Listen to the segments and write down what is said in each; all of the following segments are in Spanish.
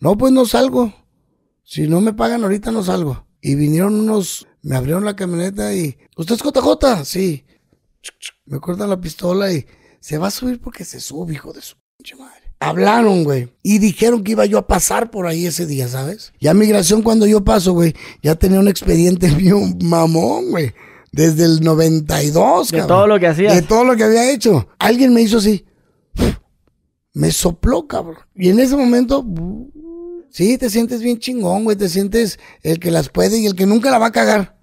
No, pues no salgo. Si no me pagan ahorita no salgo. Y vinieron unos, me abrieron la camioneta y, ¿usted es JJ? Sí. Me cortan la pistola y se va a subir porque se sube, hijo de su pinche madre. Hablaron, güey. Y dijeron que iba yo a pasar por ahí ese día, ¿sabes? Ya migración cuando yo paso, güey, ya tenía un expediente mío mamón, güey. Desde el 92, De cabrón. todo lo que hacías. De todo lo que había hecho. Alguien me hizo así. Me sopló, cabrón. Y en ese momento, sí, te sientes bien chingón, güey. Te sientes el que las puede y el que nunca la va a cagar.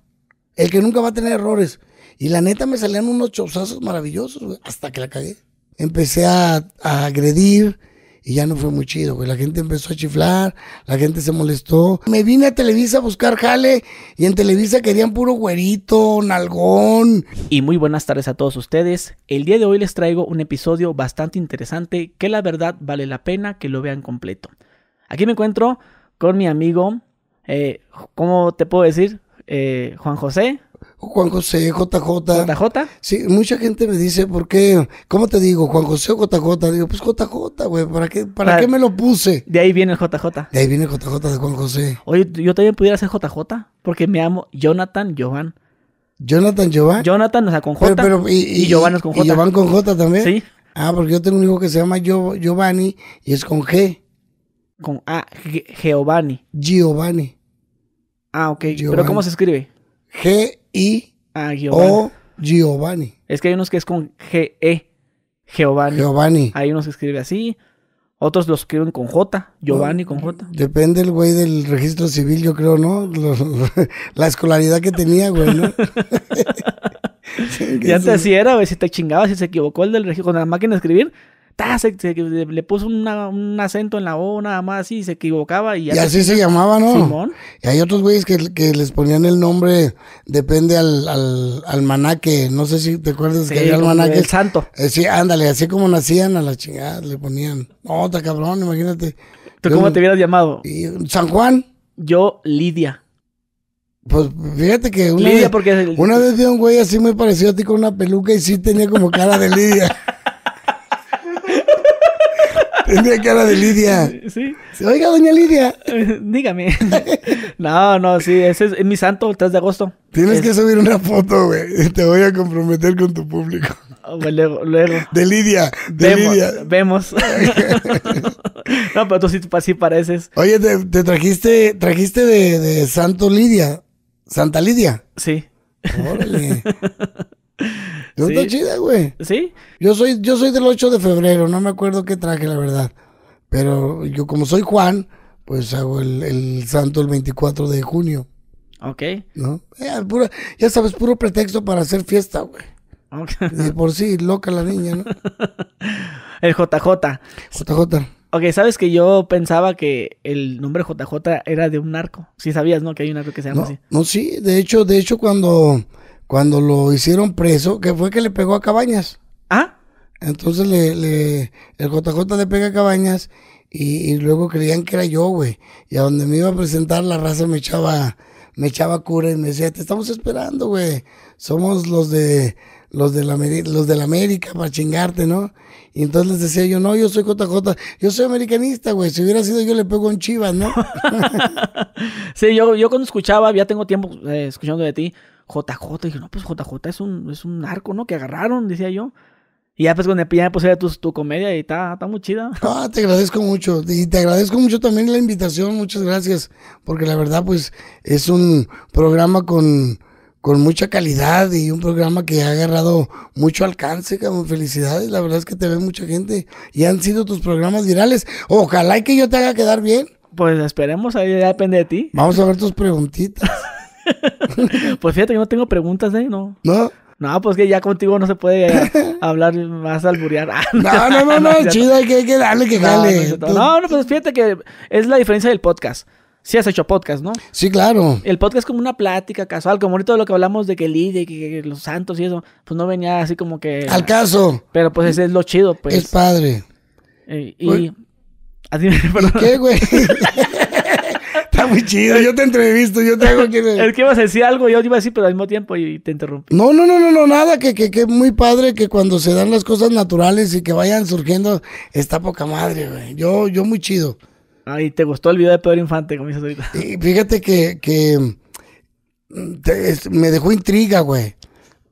El que nunca va a tener errores. Y la neta me salían unos chozazos maravillosos, güey. Hasta que la cagué. Empecé a, a agredir y ya no fue muy chido, güey. La gente empezó a chiflar, la gente se molestó. Me vine a Televisa a buscar jale y en Televisa querían puro güerito, nalgón. Y muy buenas tardes a todos ustedes. El día de hoy les traigo un episodio bastante interesante que la verdad vale la pena que lo vean completo. Aquí me encuentro con mi amigo, eh, ¿cómo te puedo decir? Eh, Juan José, Juan José, JJ. JJ. Sí, mucha gente me dice, ¿por qué? ¿Cómo te digo? Juan José o JJ. Digo, pues JJ, güey, ¿para qué, para Ah. qué me lo puse? De ahí viene el JJ. De ahí viene JJ de Juan José. Oye, yo también pudiera ser JJ porque me amo Jonathan Jovan. Jonathan Giovanni. Jonathan, o sea, con J. Pero, pero, y, y Giovanni es con J. Y Giovanni con J también. Sí, Ah, porque yo tengo un hijo que se llama Gio- Giovanni y es con G. con A, G- Giovanni. Giovanni. Ah, ok. Pero. ¿cómo se escribe? G-I-O Ah, Giovanni. Giovanni. Es que hay unos que es con G-E. Giovanni. Giovanni. Hay unos que escriben así. Otros los escriben con J. Giovanni con J. Depende el güey del registro civil, yo creo, ¿no? La escolaridad que tenía, güey, ¿no? Sí, que Y antes sí. así era, güey. Si te chingabas, si se equivocó el del registro con la máquina de escribir, ta, se- se- le puso una- un acento en la O, nada más así, y se equivocaba y así se llamaba, ¿no? Simón. Y hay otros güeyes que, que les ponían el nombre, depende al, al almanaque. No sé si te acuerdas Sí, que había como almanaques. el santo. Eh, sí, ándale, así como nacían a la chingada, le ponían. Está cabrón, imagínate. ¿Tú Yo cómo te hubieras llamado? San Juan, Yo, Lidia. pues fíjate que una, Lidia vez, porque el- una vez vi a un güey así muy parecido a ti con una peluca y sí tenía como cara de Lidia. tenía cara de Lidia. Sí. Oiga, doña Lidia, Dígame. no, no, sí, ese es, mi santo, el 3 de agosto. tienes Es- que subir una foto, güey. Te voy a comprometer con tu público. Oh, luego, luego. De Lidia, de Vemos, Lidia. vemos. no, pero tú sí, sí pareces. Oye, te, te trajiste, trajiste de, de Santo Lidia, Santa Lidia. Sí. Órale. Yo Sí. está chida, güey. ¿Sí? Yo soy, yo soy del 8 de febrero, no me acuerdo qué traje, la verdad. Pero yo como soy Juan, pues hago el, el santo el 24 de junio, Ok. ¿no? Ya sabes, puro pretexto para hacer fiesta, güey. Ok. De por sí, loca la niña, ¿no? El JJ. JJ. Ok, sabes que yo pensaba que el nombre JJ era de un narco. Sí sabías, ¿no? Que hay un narco que se llama No, así. no, sí, de hecho, de hecho, cuando, cuando lo hicieron preso, que fue que le pegó a Cabañas. Ah, Entonces le, le, el JJ le pega a Cabañas y, y luego creían que era yo, güey. Y a donde me iba a presentar, la raza me echaba, me echaba cura y me decía, te estamos esperando, güey. Somos los de, los de la, los de la América para chingarte, ¿no? Y entonces les decía yo, no, yo soy JJ, yo soy americanista, güey. Si hubiera sido yo, le pego en Chivas, ¿no? sí, yo, yo cuando escuchaba, ya tengo tiempo eh, escuchando de ti, JJ, dije, no, pues JJ es un, es un narco, ¿no? Que agarraron, decía yo. Y ya pues cuando ya me puse tu, tu comedia y está, está muy chida. Ah, te agradezco mucho. Y te agradezco mucho también la invitación. Muchas gracias. Porque la verdad, pues, es un programa con, con mucha calidad y un programa que ha agarrado mucho alcance, cabrón. Felicidades. La verdad es que te ve mucha gente. Y han sido tus programas virales. Ojalá y que yo te haga quedar bien. Pues esperemos, ahí ya depende de ti. Vamos a ver tus preguntitas. Pues fíjate que no tengo preguntas, ¿eh? No. ¿No? No, pues que ya contigo no se puede eh, hablar más alburear. No, no, no, no. Chido, hay que, hay que darle que No, no, no, no, pues fíjate que es la diferencia del podcast. Sí has hecho podcast, ¿no? Sí, claro. El podcast es como una plática casual, como ahorita lo que hablamos de que Lidia y que, que los santos y eso, pues no venía así como que... Al caso. Pero pues ese es lo chido, pues. Es padre. Eh, y... Así, ¿Y qué, güey? Está muy chido. Yo te entrevisto. Yo te hago que... Es que ibas a decir algo, yo iba a decir, pero al mismo tiempo y te interrumpí. No, no, no, no, no, nada, que, que, que muy padre que cuando se dan las cosas naturales y que vayan surgiendo, está poca madre, güey. Yo, yo muy chido. Ay, ¿te gustó el video de Pedro Infante, como dices ahorita? Y fíjate que, que te- me dejó intriga, güey.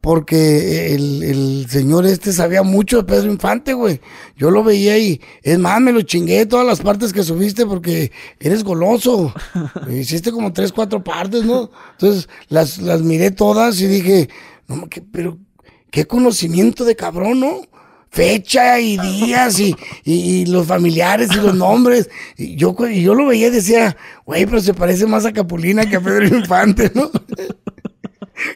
Porque el, el señor este sabía mucho de Pedro Infante, güey. Yo lo veía y, es más, me lo chingué todas las partes que subiste porque eres goloso. Hiciste como tres, cuatro partes, ¿no? Entonces las, las miré todas y dije, no, que, pero qué conocimiento de cabrón, ¿no? Fecha y días y, y- y los familiares y los nombres. Y yo, y yo lo veía y decía, güey, pero se parece más a Capulina que a Pedro Infante, ¿no?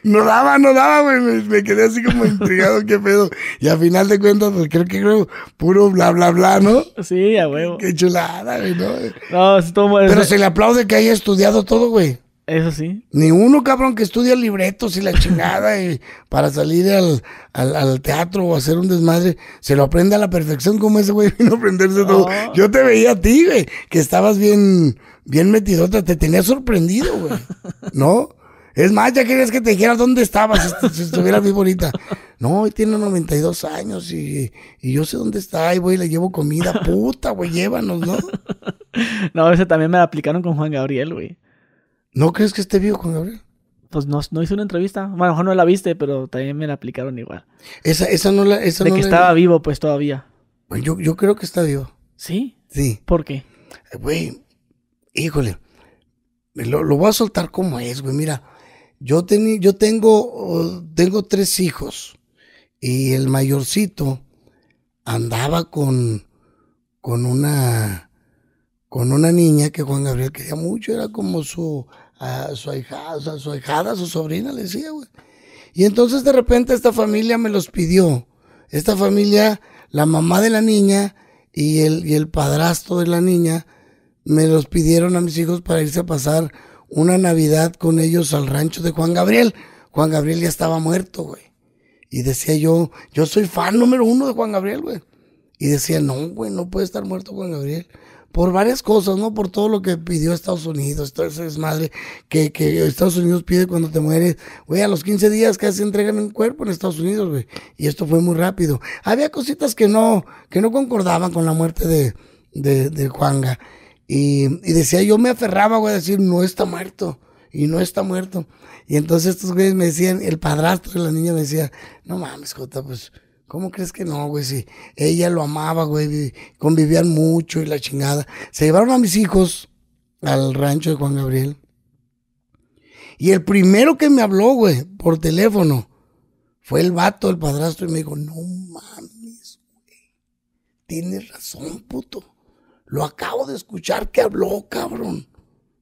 No daba, no daba, güey. Me, me quedé así como intrigado, qué pedo. Y a final de cuentas, pues creo que creo puro bla, bla, bla, ¿no? Sí, a huevo. Qué chulada, güey, ¿no? No, es todo- Pero se le aplaude que haya estudiado todo, güey. Eso sí. Ni uno, cabrón, que estudia libretos y la chingada y para salir al, al, al teatro o hacer un desmadre, se lo aprende a la perfección como ese güey vino a aprenderse todo. Yo te veía a ti, güey, que estabas bien, bien metidota, te tenía sorprendido, güey. ¿No? Es más, ya querías que te dijera dónde estabas si, si estuvieras vivo ahorita. No, hoy tiene 92 años y, y yo sé dónde está y güey, le llevo comida. Puta, güey, llévanos, ¿no? No, ese también me la aplicaron con Juan Gabriel, güey. ¿No crees que esté vivo, Juan Gabriel? Pues no, no hice una entrevista. Bueno, a lo mejor no la viste, pero también me la aplicaron igual. Esa, esa no la... Esa De no que la- estaba vivo, pues todavía. Bueno, Yo, yo creo que está vivo. ¿Sí? Sí. ¿Por qué? Güey, híjole. Lo, lo voy a soltar como es, güey. Mira, yo, teni- yo tengo, oh, tengo tres hijos. Y el mayorcito andaba con, con una, con una niña que Juan Gabriel quería mucho. Era como su, ah, su ahijada, su su sobrina, le decía, güey. Y entonces de repente esta familia me los pidió. Esta familia, la mamá de la niña y el, y el padrastro de la niña, me los pidieron a mis hijos para irse a pasar una Navidad con ellos al rancho de Juan Gabriel. Juan Gabriel ya estaba muerto, güey. Y decía yo, yo soy fan número uno de Juan Gabriel, güey. Y decía, no, güey, no puede estar muerto Juan Gabriel. Por varias cosas, ¿no? Por todo lo que pidió Estados Unidos, todo ese desmadre que, que Estados Unidos pide cuando te mueres. Güey, a los 15 días casi entregan un cuerpo en Estados Unidos, güey. Y esto fue muy rápido. Había cositas que no, que no concordaban con la muerte de, de, de. Y, decía, yo me aferraba, güey, a decir, no está muerto. Y no está muerto. Y entonces estos güeyes me decían, el padrastro de la niña me decía, no mames, Jota, pues, ¿cómo crees que no, güey? Si ella lo amaba, güey, vi- convivían mucho y la chingada. Se llevaron a mis hijos al rancho de Juan Gabriel. Y el primero que me habló, güey, por teléfono, fue el vato, el padrastro, y me dijo, no mames, güey. Tienes razón, puto. Lo acabo de escuchar que habló, cabrón.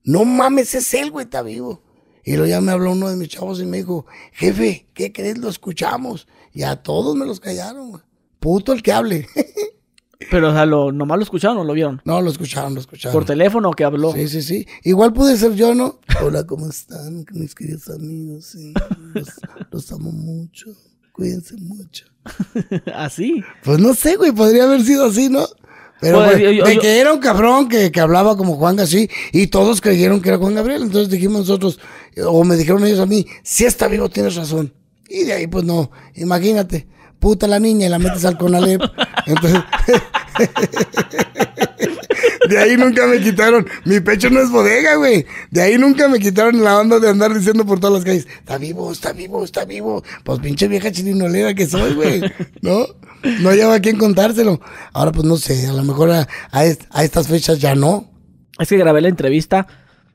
No mames, es él, güey, está vivo. Y luego ya me habló uno de mis chavos y me dijo, jefe, ¿qué crees? Lo escuchamos. Y a todos me los callaron, güey. Puto el que hable. Pero, o sea, lo, ¿nomás lo escucharon o lo vieron? no, lo escucharon, lo escucharon. ¿Por teléfono que habló? Sí, sí, sí. Igual pude ser yo, ¿no? Hola, ¿cómo están, mis queridos amigos? Sí, los, los amo mucho. Cuídense mucho. Así. Pues no sé, güey, podría haber sido así, ¿no? Pero Pues, yo- yo- de yo- que era un cabrón que, que hablaba como Juan así y todos creyeron que era Juan Gabriel. Entonces dijimos nosotros, o me dijeron ellos a mí, si está vivo, tienes razón. Y de ahí, pues no, imagínate, puta la niña y la metes al Conalep. Entonces, de ahí nunca me quitaron. Mi pecho no es bodega, güey. De ahí nunca me quitaron la onda de andar diciendo por todas las calles, está vivo, está vivo, está vivo. Pues pinche vieja chirinolera que soy, güey. ¿No? No lleva a quién contárselo. Ahora, pues no sé, a lo mejor a, a est- a estas fechas ya no. Es que grabé la entrevista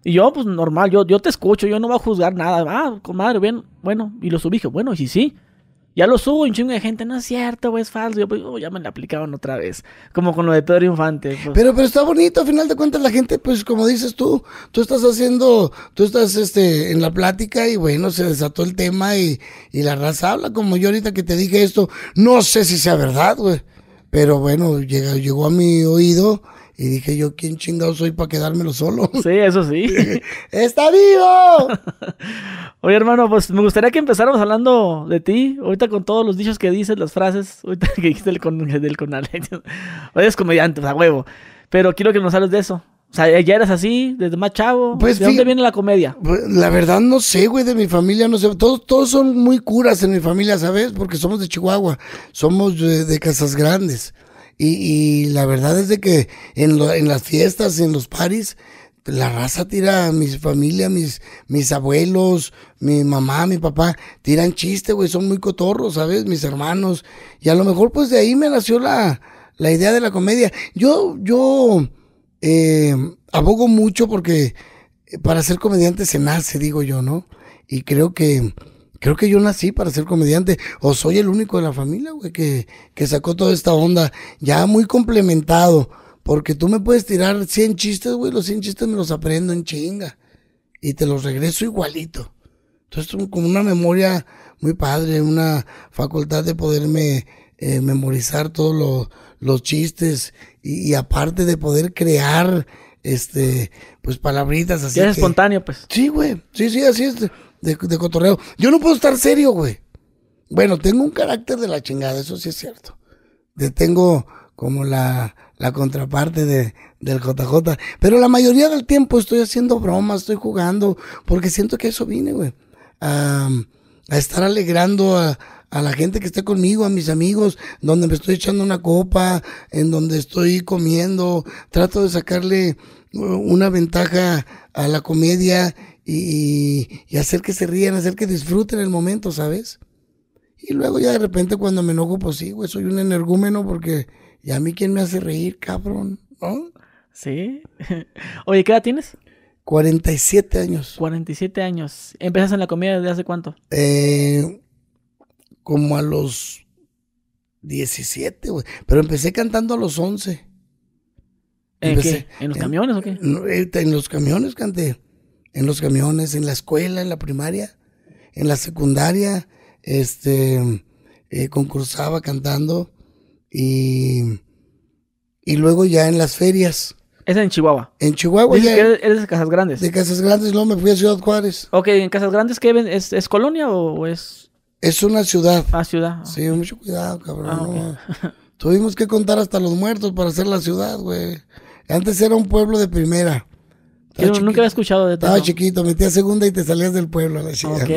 y yo, pues normal, yo, yo te escucho, yo no voy a juzgar nada. Ah, comadre, bien, bueno, y lo subí, dije, bueno, y si sí. Ya lo subo un chingo de gente, no es cierto, güey, es falso. Yo, pues, oh, ya me la aplicaron otra vez. Como con lo de Pedro Infante. pues. Pero, pero está bonito, a final de cuentas la gente, pues como dices tú, tú estás haciendo, tú estás este, en la plática y bueno, se desató el tema y, y la raza habla, como yo ahorita que te dije esto, no sé si sea verdad, güey, pero bueno, llega, llegó a mi oído y dije yo, ¿quién chingado soy para quedármelo solo? Sí, eso sí. ¡Está vivo! Oye, hermano, pues me gustaría que empezáramos hablando de ti. Ahorita con todos los dichos que dices, las frases. Ahorita que dijiste el con, del conal. Oye, es comediante, o sea, huevo. Pero quiero que nos hables de eso. O sea, ya eres así, desde más chavo. Pues, ¿De dónde viene la comedia? Pues, La verdad no sé, güey, de mi familia, no sé. Todos, todos son muy curas en mi familia, ¿sabes? Porque somos de Chihuahua, somos de, de Casas Grandes. Y, la verdad es de que en, en las fiestas, en los paris, la raza tira mi familia, mis, mis abuelos, mi mamá, mi papá, tiran chiste, güey, son muy cotorros, ¿sabes? Mis hermanos. Y a lo mejor, pues de ahí me nació la, la idea de la comedia. Yo, yo eh, abogo mucho porque para ser comediante se nace, digo yo, ¿no? Y creo que creo que yo nací para ser comediante, o soy el único de la familia, güey, que, que sacó toda esta onda, ya muy complementado, porque tú me puedes tirar 100 chistes, güey, los 100 chistes me los aprendo en chinga, y te los regreso igualito. Entonces, como una memoria muy padre, una facultad de poderme eh, memorizar todos los chistes, y, aparte de poder crear, este, pues palabritas así. es espontáneo, pues. Sí, güey, sí, sí, así es de, cotorreo. Yo no puedo estar serio, güey. Bueno, tengo un carácter de la chingada, eso sí es cierto. Tengo como la, la contraparte de, del JJ. Pero la mayoría del tiempo estoy haciendo bromas, estoy jugando, porque siento que eso vine, güey. A, a, estar alegrando a, a la gente que esté conmigo, a mis amigos, donde me estoy echando una copa, en donde estoy comiendo. Trato de sacarle uh, una ventaja a la comedia y, hacer que se rían, hacer que disfruten el momento, ¿sabes? Y luego ya de repente cuando me enojo, pues sí, güey, soy un energúmeno porque ya a mí quién me hace reír, cabrón, ¿no? Sí. Oye, ¿qué edad tienes? 47 años. 47 años. ¿Empezaste en la comedia desde hace cuánto? Eh, como a los 17, güey. Pero empecé cantando a los 11. ¿En qué? ¿En los camiones o qué? Eh, en los camiones canté en los camiones, en la escuela, en la primaria, en la secundaria, este, eh, concursaba cantando y, y luego ya en las ferias. ¿Es en Chihuahua? En Chihuahua ya. eres de Casas Grandes. De Casas Grandes, luego me fui a Ciudad Juárez. Ok, ¿en Casas Grandes qué es, es colonia o es...? Es una ciudad. Ah, ciudad. Sí, mucho cuidado, cabrón. Ah, Tuvimos que contar hasta los muertos para hacer la ciudad, güey. Antes era un pueblo de primera. Yo nunca había escuchado de todo. Estaba chiquito, metías segunda y te salías del pueblo a la ciudad.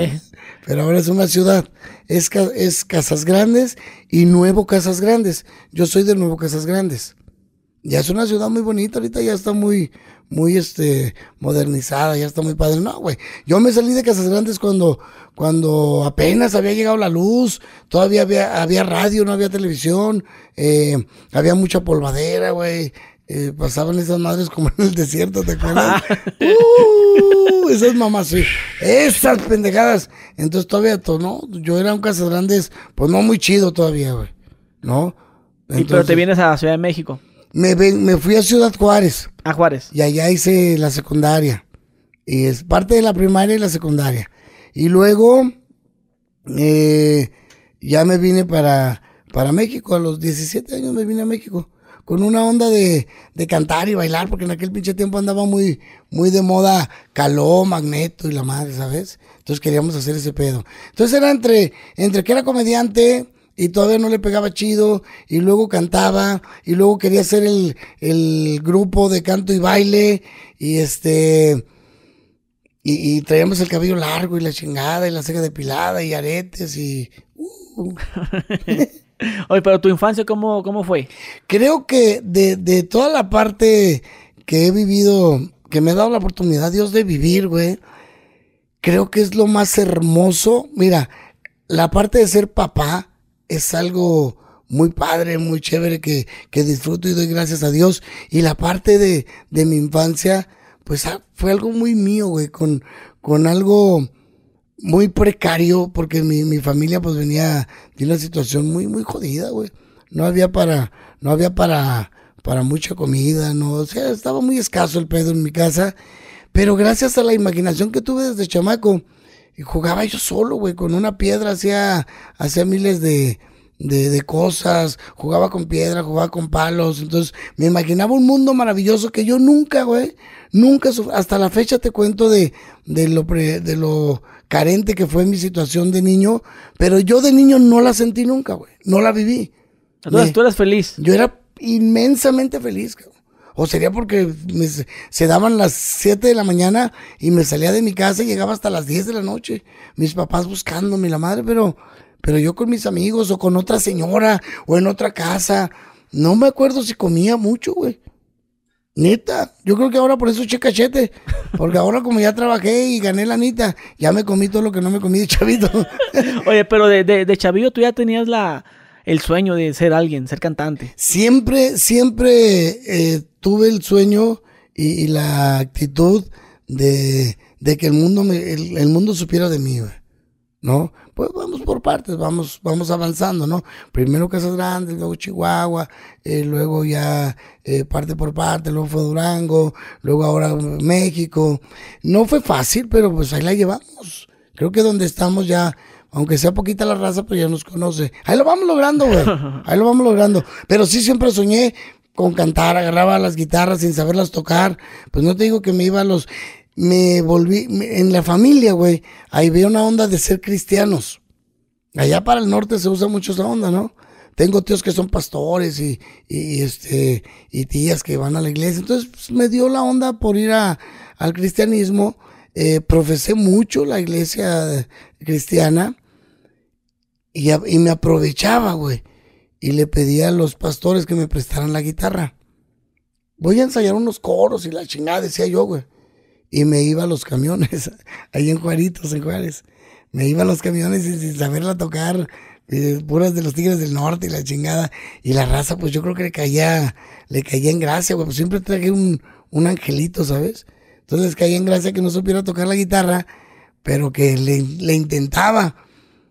Pero ahora es una ciudad. Es, es Casas Grandes y Nuevo Casas Grandes. Yo soy de Nuevo Casas Grandes. Ya es una ciudad muy bonita, ahorita ya está muy, muy este, modernizada, ya está muy padre. No, güey. Yo me salí de Casas Grandes cuando, cuando apenas había llegado la luz, todavía había, había radio, no había televisión, eh, había mucha polvadera, güey. Eh, pasaban esas madres como en el desierto, ¿te acuerdas? uh, esas mamás, sí. Esas pendejadas. Entonces todavía, ¿no? Yo era un Casas Grandes, pues no muy chido todavía, güey. ¿No? ¿Y pero te vienes a la Ciudad de México? Me, me fui a Ciudad Juárez. A Juárez. Y allá hice la secundaria. Y es parte de la primaria y la secundaria. Y luego, eh, ya me vine para, para México. A los 17 años me vine a México con una onda de, de, cantar y bailar, porque en aquel pinche tiempo andaba muy, muy de moda Caló, Magneto y la madre, ¿sabes? Entonces queríamos hacer ese pedo. Entonces era entre, entre que era comediante y todavía no le pegaba chido, y luego cantaba, y luego quería hacer el, el grupo de canto y baile, y este, y, traíamos el cabello largo y la chingada, y la ceja depilada, y aretes, y... Uh. Oye, pero tu infancia, ¿cómo, cómo fue? Creo que de, de toda la parte que he vivido, que me ha dado la oportunidad Dios de vivir, güey, creo que es lo más hermoso. Mira, la parte de ser papá es algo muy padre, muy chévere que, que disfruto y doy gracias a Dios. Y la parte de, de mi infancia, pues ah, fue algo muy mío, güey, con, con algo muy precario porque mi, mi familia pues venía de una situación muy, muy jodida, güey. No había para, no había para, para mucha comida, no, o sea, estaba muy escaso el pedo en mi casa. Pero gracias a la imaginación que tuve desde chamaco, jugaba yo solo, güey, con una piedra, hacía, hacía miles de, de, de, cosas, jugaba con piedra, jugaba con palos, entonces me imaginaba un mundo maravilloso que yo nunca, güey, nunca, hasta la fecha te cuento de, de lo, de lo carente que fue mi situación de niño, pero yo de niño no la sentí nunca, güey. No la viví. Entonces tú eras feliz. Yo era inmensamente feliz, cabrón. O sería porque se daban las 7 de la mañana y me salía de mi casa y llegaba hasta las 10 de la noche. Mis papás buscándome la madre, pero, pero yo con mis amigos o con otra señora o en otra casa. no me acuerdo si comía mucho, güey. Neta, yo creo que ahora por eso eché cachete. Porque ahora como ya trabajé y gané la nita, ya me comí todo lo que no me comí de chavito. Oye, pero de, de, de chavillo tú ya tenías la, el sueño de ser alguien, ser cantante. Siempre, siempre eh, tuve el sueño y, y la actitud de, de que el mundo, me, el, el mundo supiera de mí, güey. ¿No? Pues vamos por partes, vamos, vamos avanzando, ¿no? Primero Casas Grandes, luego Chihuahua, eh, luego ya eh, parte por parte, luego fue Durango, luego ahora México. No fue fácil, pero pues ahí la llevamos. Creo que donde estamos ya, aunque sea poquita la raza, pues ya nos conoce. Ahí lo vamos logrando, güey. Ahí lo vamos logrando. Pero sí siempre soñé con cantar, agarraba las guitarras sin saberlas tocar. Pues no te digo que me iba a los me volví, en la familia, güey, ahí veo una onda de ser cristianos. Allá para el norte se usa mucho esa onda, ¿no? Tengo tíos que son pastores y, y, este, y tías que van a la iglesia. Entonces, pues, me dio la onda por ir a, al cristianismo. Eh, profesé mucho la iglesia cristiana y, y me aprovechaba, güey. Y le pedía a los pastores que me prestaran la guitarra. Voy a ensayar unos coros y la chingada, decía yo, güey y me iba a los camiones, ahí en Juaritos, en Juárez. Me iba a los camiones y sin saberla tocar, puras de los Tigres del Norte y la chingada. Y la raza, pues yo creo que le caía, le caía en gracia, güey. Pues siempre traje un, un angelito, ¿sabes? Entonces les caía en gracia que no supiera tocar la guitarra, pero que le, le intentaba.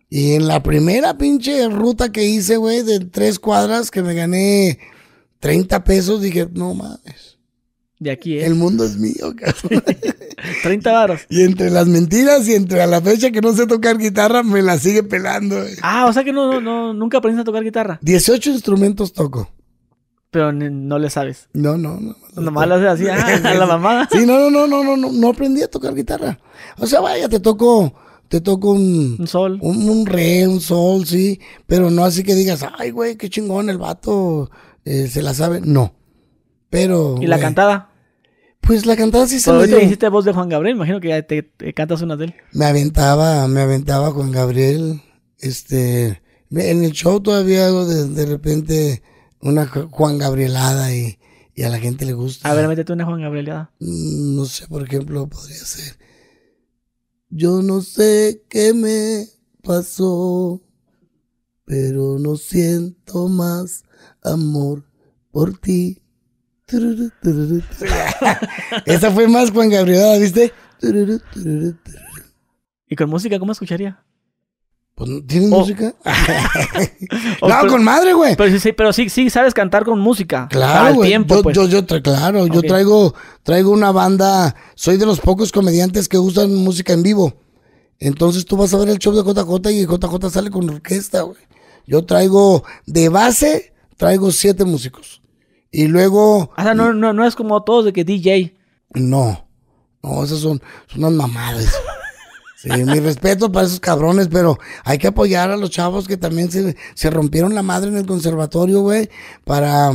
Y en la primera pinche ruta que hice, güey, de tres cuadras, que me gané 30 pesos, dije, no mames, De aquí, ¿eh? el mundo es mío, cabrón. 30 varos. Y entre las mentiras y entre a la fecha que no sé tocar guitarra, me la sigue pelando. güey. Ah, o sea que no, no, no- nunca aprendiste a tocar guitarra. 18 instrumentos toco. Pero no le sabes. No, no, no. Nomás lo haces así, ah, a la mamada. Sí, no, no, no, no, no, no, no aprendí a tocar guitarra. O sea, vaya, te toco, te toco un, Un sol. un, un re, un sol, sí, pero no así que digas, ay, güey, qué chingón, el vato eh, se la sabe. No. Pero. ¿Y la güey, cantada? Pues la cantada sí se Pero me ahorita dio. hiciste voz de Juan Gabriel, imagino que ya te, te cantas una de él. Me aventaba, me aventaba Juan Gabriel. Este, en el show todavía hago de, de repente una Ju- Juan Gabrielada y, y a la gente le gusta. A ver, métete una Juan Gabriel. ya. Mm, No sé, por ejemplo, podría ser. Yo no sé qué me pasó, pero no siento más amor por ti. Esa fue más Juan Gabrielada, ¿viste? ¿Y con música cómo escucharía? Pues, ¿Tienes Oh. música? Oh, no, pero- con madre, güey. Pero sí, sí, pero sí, sí sabes cantar con música. Claro, güey. yo, pues. yo, yo claro, yo traigo, traigo una banda, soy de los pocos comediantes que usan música en vivo. Entonces tú vas a ver el show de JJ y JJ sale con orquesta, güey. Yo traigo de base, traigo siete músicos. Y luego, O sea, no, no, no es como todos de que DJ. no, no, esas son, son unas mamadas. Sí, mi respeto para esos cabrones, pero hay que apoyar a los chavos que también se, se rompieron la madre en el conservatorio, güey, para,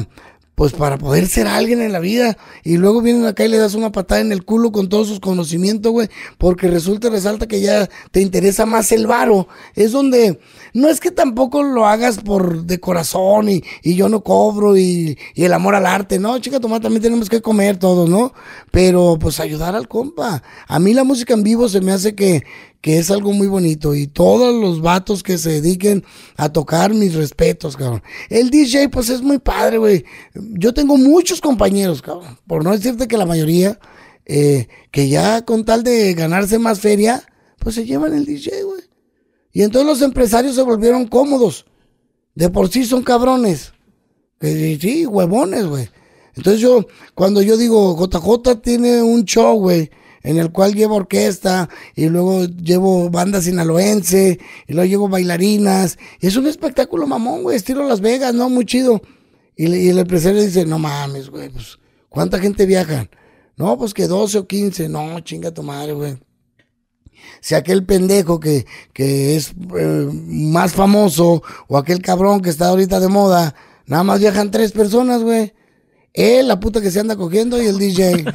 pues para poder ser alguien en la vida. Y luego vienen acá y le das una patada en el culo con todos sus conocimientos, güey, porque resulta resalta que ya te interesa más el varo. Es donde, no es que tampoco lo hagas por de corazón y, y yo no cobro y, y el amor al arte, no, chica, toma, también tenemos que comer todos, ¿no? Pero pues ayudar al compa. A mí la música en vivo se me hace que, que es algo muy bonito y todos los vatos que se dediquen a tocar, mis respetos, cabrón. El DJ, pues es muy padre, güey. Yo tengo muchos compañeros, cabrón, por no decirte que la mayoría, eh, que ya con tal de ganarse más feria, pues se llevan el DJ, güey. Y entonces los empresarios se volvieron cómodos. De por sí son cabrones. Sí, huevones, güey. Entonces yo, cuando yo digo, JJ tiene un show, güey, en el cual llevo orquesta, y luego llevo banda sinaloense, y luego llevo bailarinas, es un espectáculo mamón, güey, estilo Las Vegas, ¿no? Muy chido. Y el empresario dice, no mames, güey, pues, ¿cuánta gente viaja? No, pues que 12 o 15. No, chinga tu madre, güey si aquel pendejo que, que es eh, más famoso o aquel cabrón que está ahorita de moda, nada más viajan tres personas, güey. Él, la puta que se anda cogiendo y el DJ.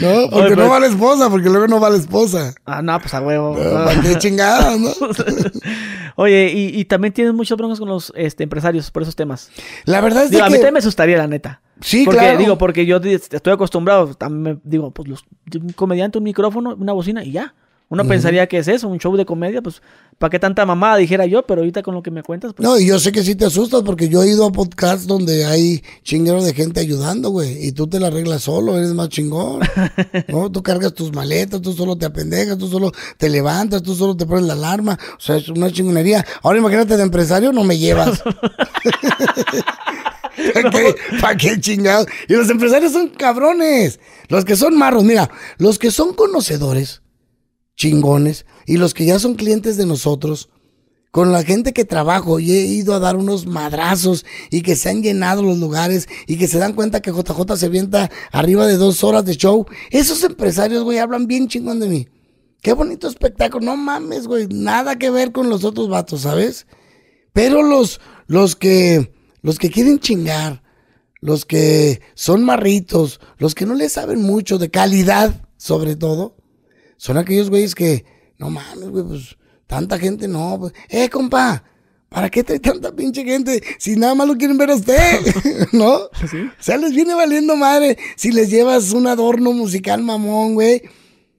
no, porque Oye, no pues- va la esposa, porque luego no va la esposa. Ah, no, pues a huevo. ¿Para qué chingadas, no? Oye, y, y también tienes muchos broncas con los este, empresarios por esos temas. La verdad es de Digo, a mí que... también me asustaría, la neta. Sí, porque, claro. Digo, porque yo estoy acostumbrado, también me- digo, pues los, un comediante, un micrófono, una bocina y ya. Uno pensaría que es eso, un show de comedia, pues, ¿para qué tanta mamada dijera yo? Pero ahorita con lo que me cuentas, pues, No, y yo sé que sí te asustas porque yo he ido a podcasts donde hay chinguero de gente ayudando, güey. Y tú te la arreglas solo, eres más chingón. ¿No? Tú cargas tus maletas, tú solo te apendejas, tú solo te levantas, tú solo te pones la alarma. O sea, es una chingonería. Ahora imagínate de empresario, no me llevas. ¿Para qué, pa' qué chingados? Y los empresarios son cabrones. Los que son marros, mira, los que son conocedores, chingones, y los que ya son clientes de nosotros, con la gente que trabajo y he ido a dar unos madrazos y que se han llenado los lugares y que se dan cuenta que JJ se vienta arriba de dos horas de show. Esos empresarios, güey, hablan bien chingón de mí. Qué bonito espectáculo. No mames, güey. Nada que ver con los otros vatos, ¿sabes? Pero los, los que, los que quieren chingar, los que son marritos, los que no le saben mucho de calidad, sobre todo, son aquellos güeyes que, no mames, güey, pues tanta gente no. Pues, eh, compa, ¿para qué trae tanta pinche gente si nada más lo quieren ver a usted? ¿No? O sea, les viene valiendo madre si les llevas un adorno musical mamón, güey.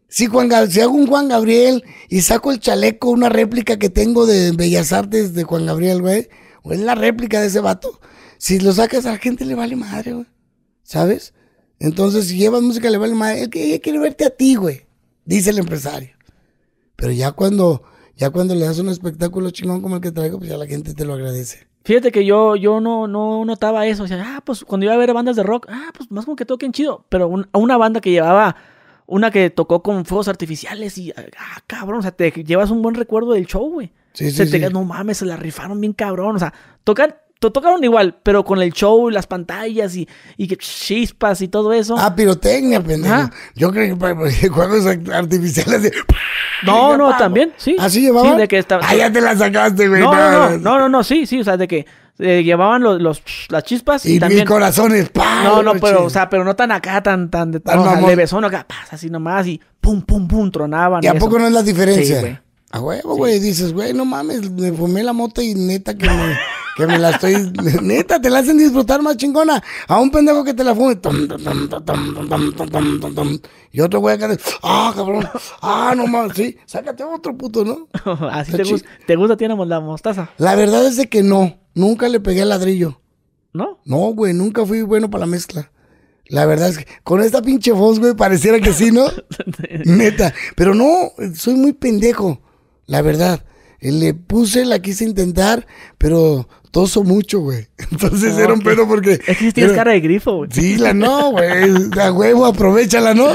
Si, Juan si hago un Juan Gabriel y saco el chaleco, una réplica que tengo de Bellas Artes de Juan Gabriel, güey, o es la réplica de ese vato, si lo sacas a la gente le vale madre, güey. ¿Sabes? Entonces, si llevas música le vale madre, ella quiere verte a ti, güey, dice el empresario. Pero ya cuando, ya cuando le das un espectáculo chingón como el que traigo, pues ya la gente te lo agradece. Fíjate que yo, yo no, no notaba eso. O sea, ah, pues cuando iba a ver bandas de rock, ah, pues más como que toquen chido. Pero un- a una banda que llevaba, una que tocó con fuegos artificiales y, ah, cabrón, o sea, te llevas un buen recuerdo del show, güey. Sí, Se te sí. no mames, se la rifaron bien cabrón. O sea, tocan, to- tocaron igual, pero con el show y las pantallas y, y chispas y todo eso. Ah, pirotecnia, pendejo. Ajá. Yo creo que juegos artificiales de... no, no, también, sí. ¿Así llevaban? Sí, de que estaba. Ah, ya te la sacaste, güey. no, no, no, no, no, no, sí, sí, o sea, de que eh, llevaban los, los- las chispas y, Y, también. y corazones, ¡pah! No, no, pero, o sea, pero no tan acá, tan, tan de Tan o sea, levesón acá, pasa así nomás y pum, pum, pum, tronaban. ¿Y a eso. poco no es la diferencia? Sí, güey. A huevo, güey. Dices, güey, no mames, me fumé la moto y neta que me, que me la estoy. Neta, te la hacen disfrutar más chingona. A un pendejo que te la fume. Y otro güey acá. Ah, cabrón. Ah, no mames. Sí, sácate otro puto, ¿no? Así te, gusta, te gusta, tiene la mostaza. La verdad es de que no. Nunca le pegué al ladrillo. ¿No? No, güey, nunca fui bueno para la mezcla. La verdad es que con esta pinche voz, güey, pareciera que sí, ¿no? Neta. Pero no, soy muy pendejo. La verdad. Le puse, la quise intentar, pero toso mucho, güey. Entonces era un pedo porque. Es que tienes era- cara de grifo, güey. Sí, la no, güey. A huevo, aprovechala, ¿no?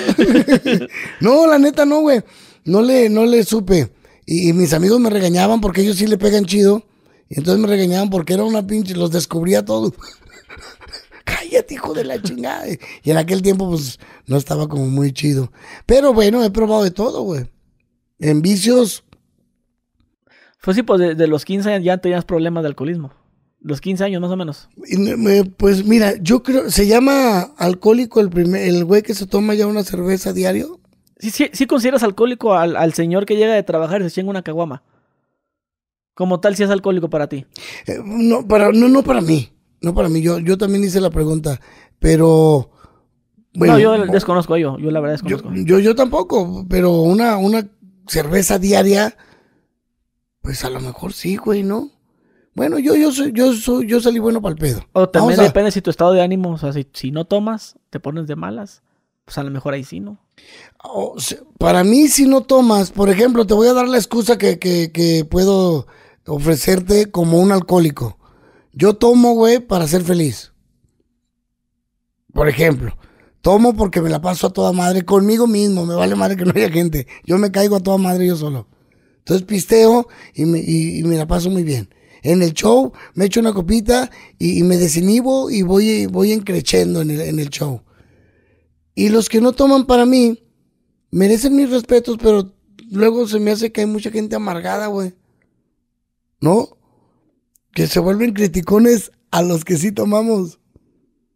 no, la neta no, güey. No le, no le supe. Y, y mis amigos me regañaban porque ellos sí le pegan chido. Y entonces me regañaban porque era una pinche, los descubría todos. Cállate, hijo de la chingada. Y en aquel tiempo, pues, no estaba como muy chido. Pero bueno, he probado de todo, güey. En vicios, Pues sí, pues de, de los 15 años ya tenías problemas de alcoholismo. Los 15 años más o menos. pues mira, yo creo, se llama alcohólico el primer, el güey que se toma ya una cerveza diario. Sí, sí, sí consideras alcohólico al, al señor que llega de trabajar y se chinga una caguama. Como tal, si es alcohólico para ti. Eh, no, para, no, no para mí. No para mí. Yo, yo también hice la pregunta. Pero. Bueno, no, yo desconozco yo. Yo la verdad yo, desconozco. yo, yo tampoco. Pero una, una cerveza diaria. Pues a lo mejor sí, güey, ¿no? Bueno, yo, yo soy, yo soy, yo salí bueno para el pedo. o también Vamos a- depende si tu estado de ánimo, o sea, si, si no tomas, te pones de malas, pues a lo mejor ahí sí, ¿no? O sea, para mí, si no tomas, por ejemplo, te voy a dar la excusa que, que, que puedo ofrecerte como un alcohólico. Yo tomo, güey, para ser feliz. Por ejemplo, tomo porque me la paso a toda madre conmigo mismo. Me vale madre que no haya gente. Yo me caigo a toda madre yo solo. Entonces pisteo y me, y- y me la paso muy bien. En el show me echo una copita y, me desinhibo y voy, voy encrechendo en el, en el show. Y los que no toman para mí, merecen mis respetos, pero luego se me hace que hay mucha gente amargada, güey. ¿No? Que se vuelven criticones a los que sí tomamos.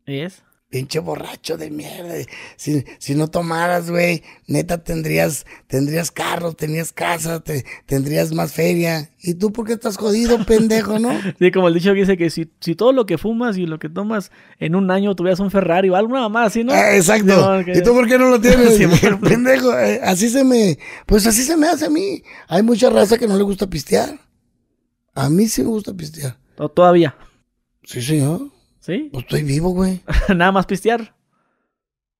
¿Y es? Pinche borracho de mierda. Si, si no tomaras, güey, neta tendrías, tendrías carros, tenías casa, te, tendrías más feria. ¿Y tú por qué estás jodido, pendejo, no? Sí, como el dicho que dice que si, si todo lo que fumas y lo que tomas en un año tuvieras un Ferrari o alguna más, ¿sí, no? Ah, exacto. ¿Y tú por qué no lo tienes? Sí, pendejo, eh, así se me, pues así se me hace a mí. Hay mucha raza que no le gusta pistear. A mí sí me gusta pistear. O todavía, Sí, señor. ¿Sí? Pues estoy vivo, güey. Nada más pistear.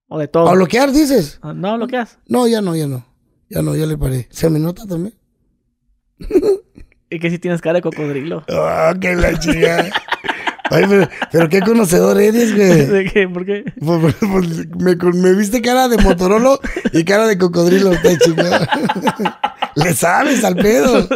O de todo. ¿A bloquear, dices? Ah, No, lo que haces. No, ya no, ya no. Ya no, ya le paré. ¿Se me nota también? Y que si tienes cara de cocodrilo. Ah, qué la chica. Ay, pero, pero qué conocedor eres, güey. ¿De qué? ¿Por qué? Pues, pues, pues, me, con- me viste cara de Motorola y cara de cocodrilo, chingado. Le sabes al pedo.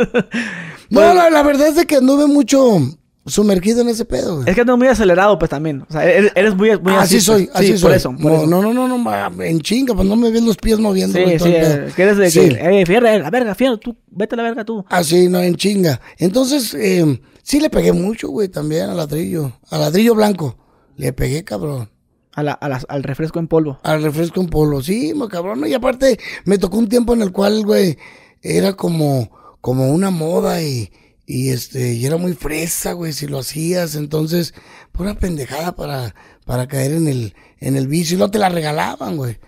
No, la, la verdad es de que anduve mucho sumergido en ese pedo, güey. Es que andas muy acelerado, pues también. O sea, eres, eres muy, muy así pues. soy, así sí, soy. Por eso, por no, eso. no, no, no, no, ma- en chinga, pues no me ves los pies moviendo. Sí, sí, pedo. eh, que eres de Sí. que, eh, fierro, eh, la verga, fierro, tú, vete a la verga tú. Así, no, en chinga. Entonces, eh, sí le pegué mucho, güey, también al ladrillo. Al ladrillo blanco. Le pegué, cabrón. A la, a las- al refresco en polvo. Al refresco en polo, sí, cabrón. Y aparte, me tocó un tiempo en el cual, güey, era como, como una moda y, y este, y era muy fresa, güey, si lo hacías. Entonces, pura pendejada para, para caer en el, en el vicio. Y no te la regalaban, güey.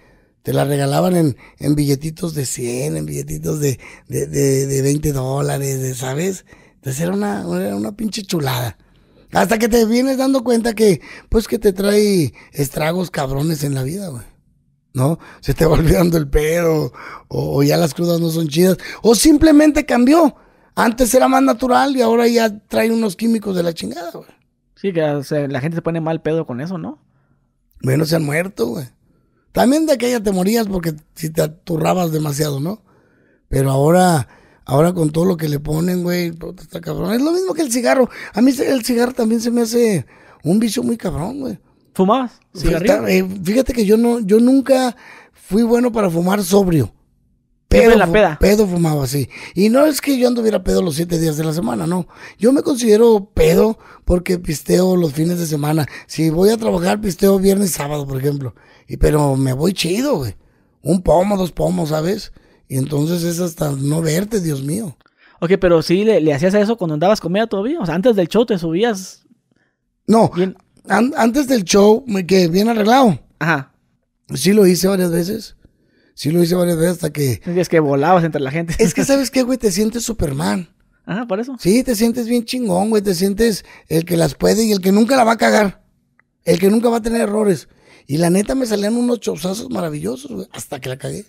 Te la regalaban en, en billetitos de 100, en billetitos de, de, de, de 20 dólares, de, ¿sabes? Entonces era una, era una pinche chulada. Hasta que te vienes dando cuenta que, pues que te trae estragos cabrones en la vida, güey. ¿No? Se te va olvidando el pedo, o, o ya las crudas no son chidas, o simplemente cambió. Antes era más natural y ahora ya trae unos químicos de la chingada, güey. Sí, que o sea, la gente se pone mal pedo con eso, ¿no? Bueno, se han muerto, güey. También de aquella te morías porque si te aturrabas demasiado, ¿no? Pero ahora, ahora con todo lo que le ponen, güey, está cabrón. Es lo mismo que el cigarro. A mí el cigarro también se me hace un vicio muy cabrón, güey. ¿Fumabas? Está- eh, fíjate que yo no, yo nunca fui bueno para fumar sobrio. En la peda. Pedo fumaba, sí. Y no es que yo anduviera pedo los siete días de la semana, no. Yo me considero pedo porque pisteo los fines de semana. Si voy a trabajar, pisteo viernes y sábado, por ejemplo. Y, pero me voy chido, güey. Un pomo, dos pomos, ¿sabes? Y entonces es hasta no verte, Dios mío. Ok, pero sí le, le hacías eso cuando andabas comida todavía. O sea, antes del show te subías No, bien. an- antes del show, me quedé bien arreglado. Ajá. Sí lo hice varias veces. Sí lo hice varias veces hasta que... Es que volabas entre la gente. Es que, ¿sabes qué, güey? Te sientes Superman. Ajá, por eso. Sí, te sientes bien chingón, güey. Te sientes el que las puede y el que nunca la va a cagar. El que nunca va a tener errores. Y la neta me salían unos chozazos maravillosos, güey. Hasta que la cagué.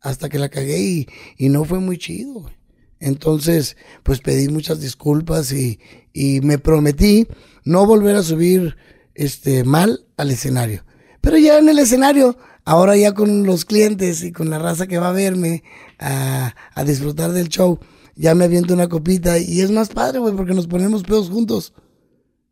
Hasta que la cagué y, y no fue muy chido, güey. Entonces, pues pedí muchas disculpas y, y me prometí no volver a subir este mal al escenario. Pero ya en el escenario, ahora ya con los clientes y con la raza que va a verme a, a disfrutar del show, ya me aviento una copita y es más padre, güey, porque nos ponemos pedos juntos.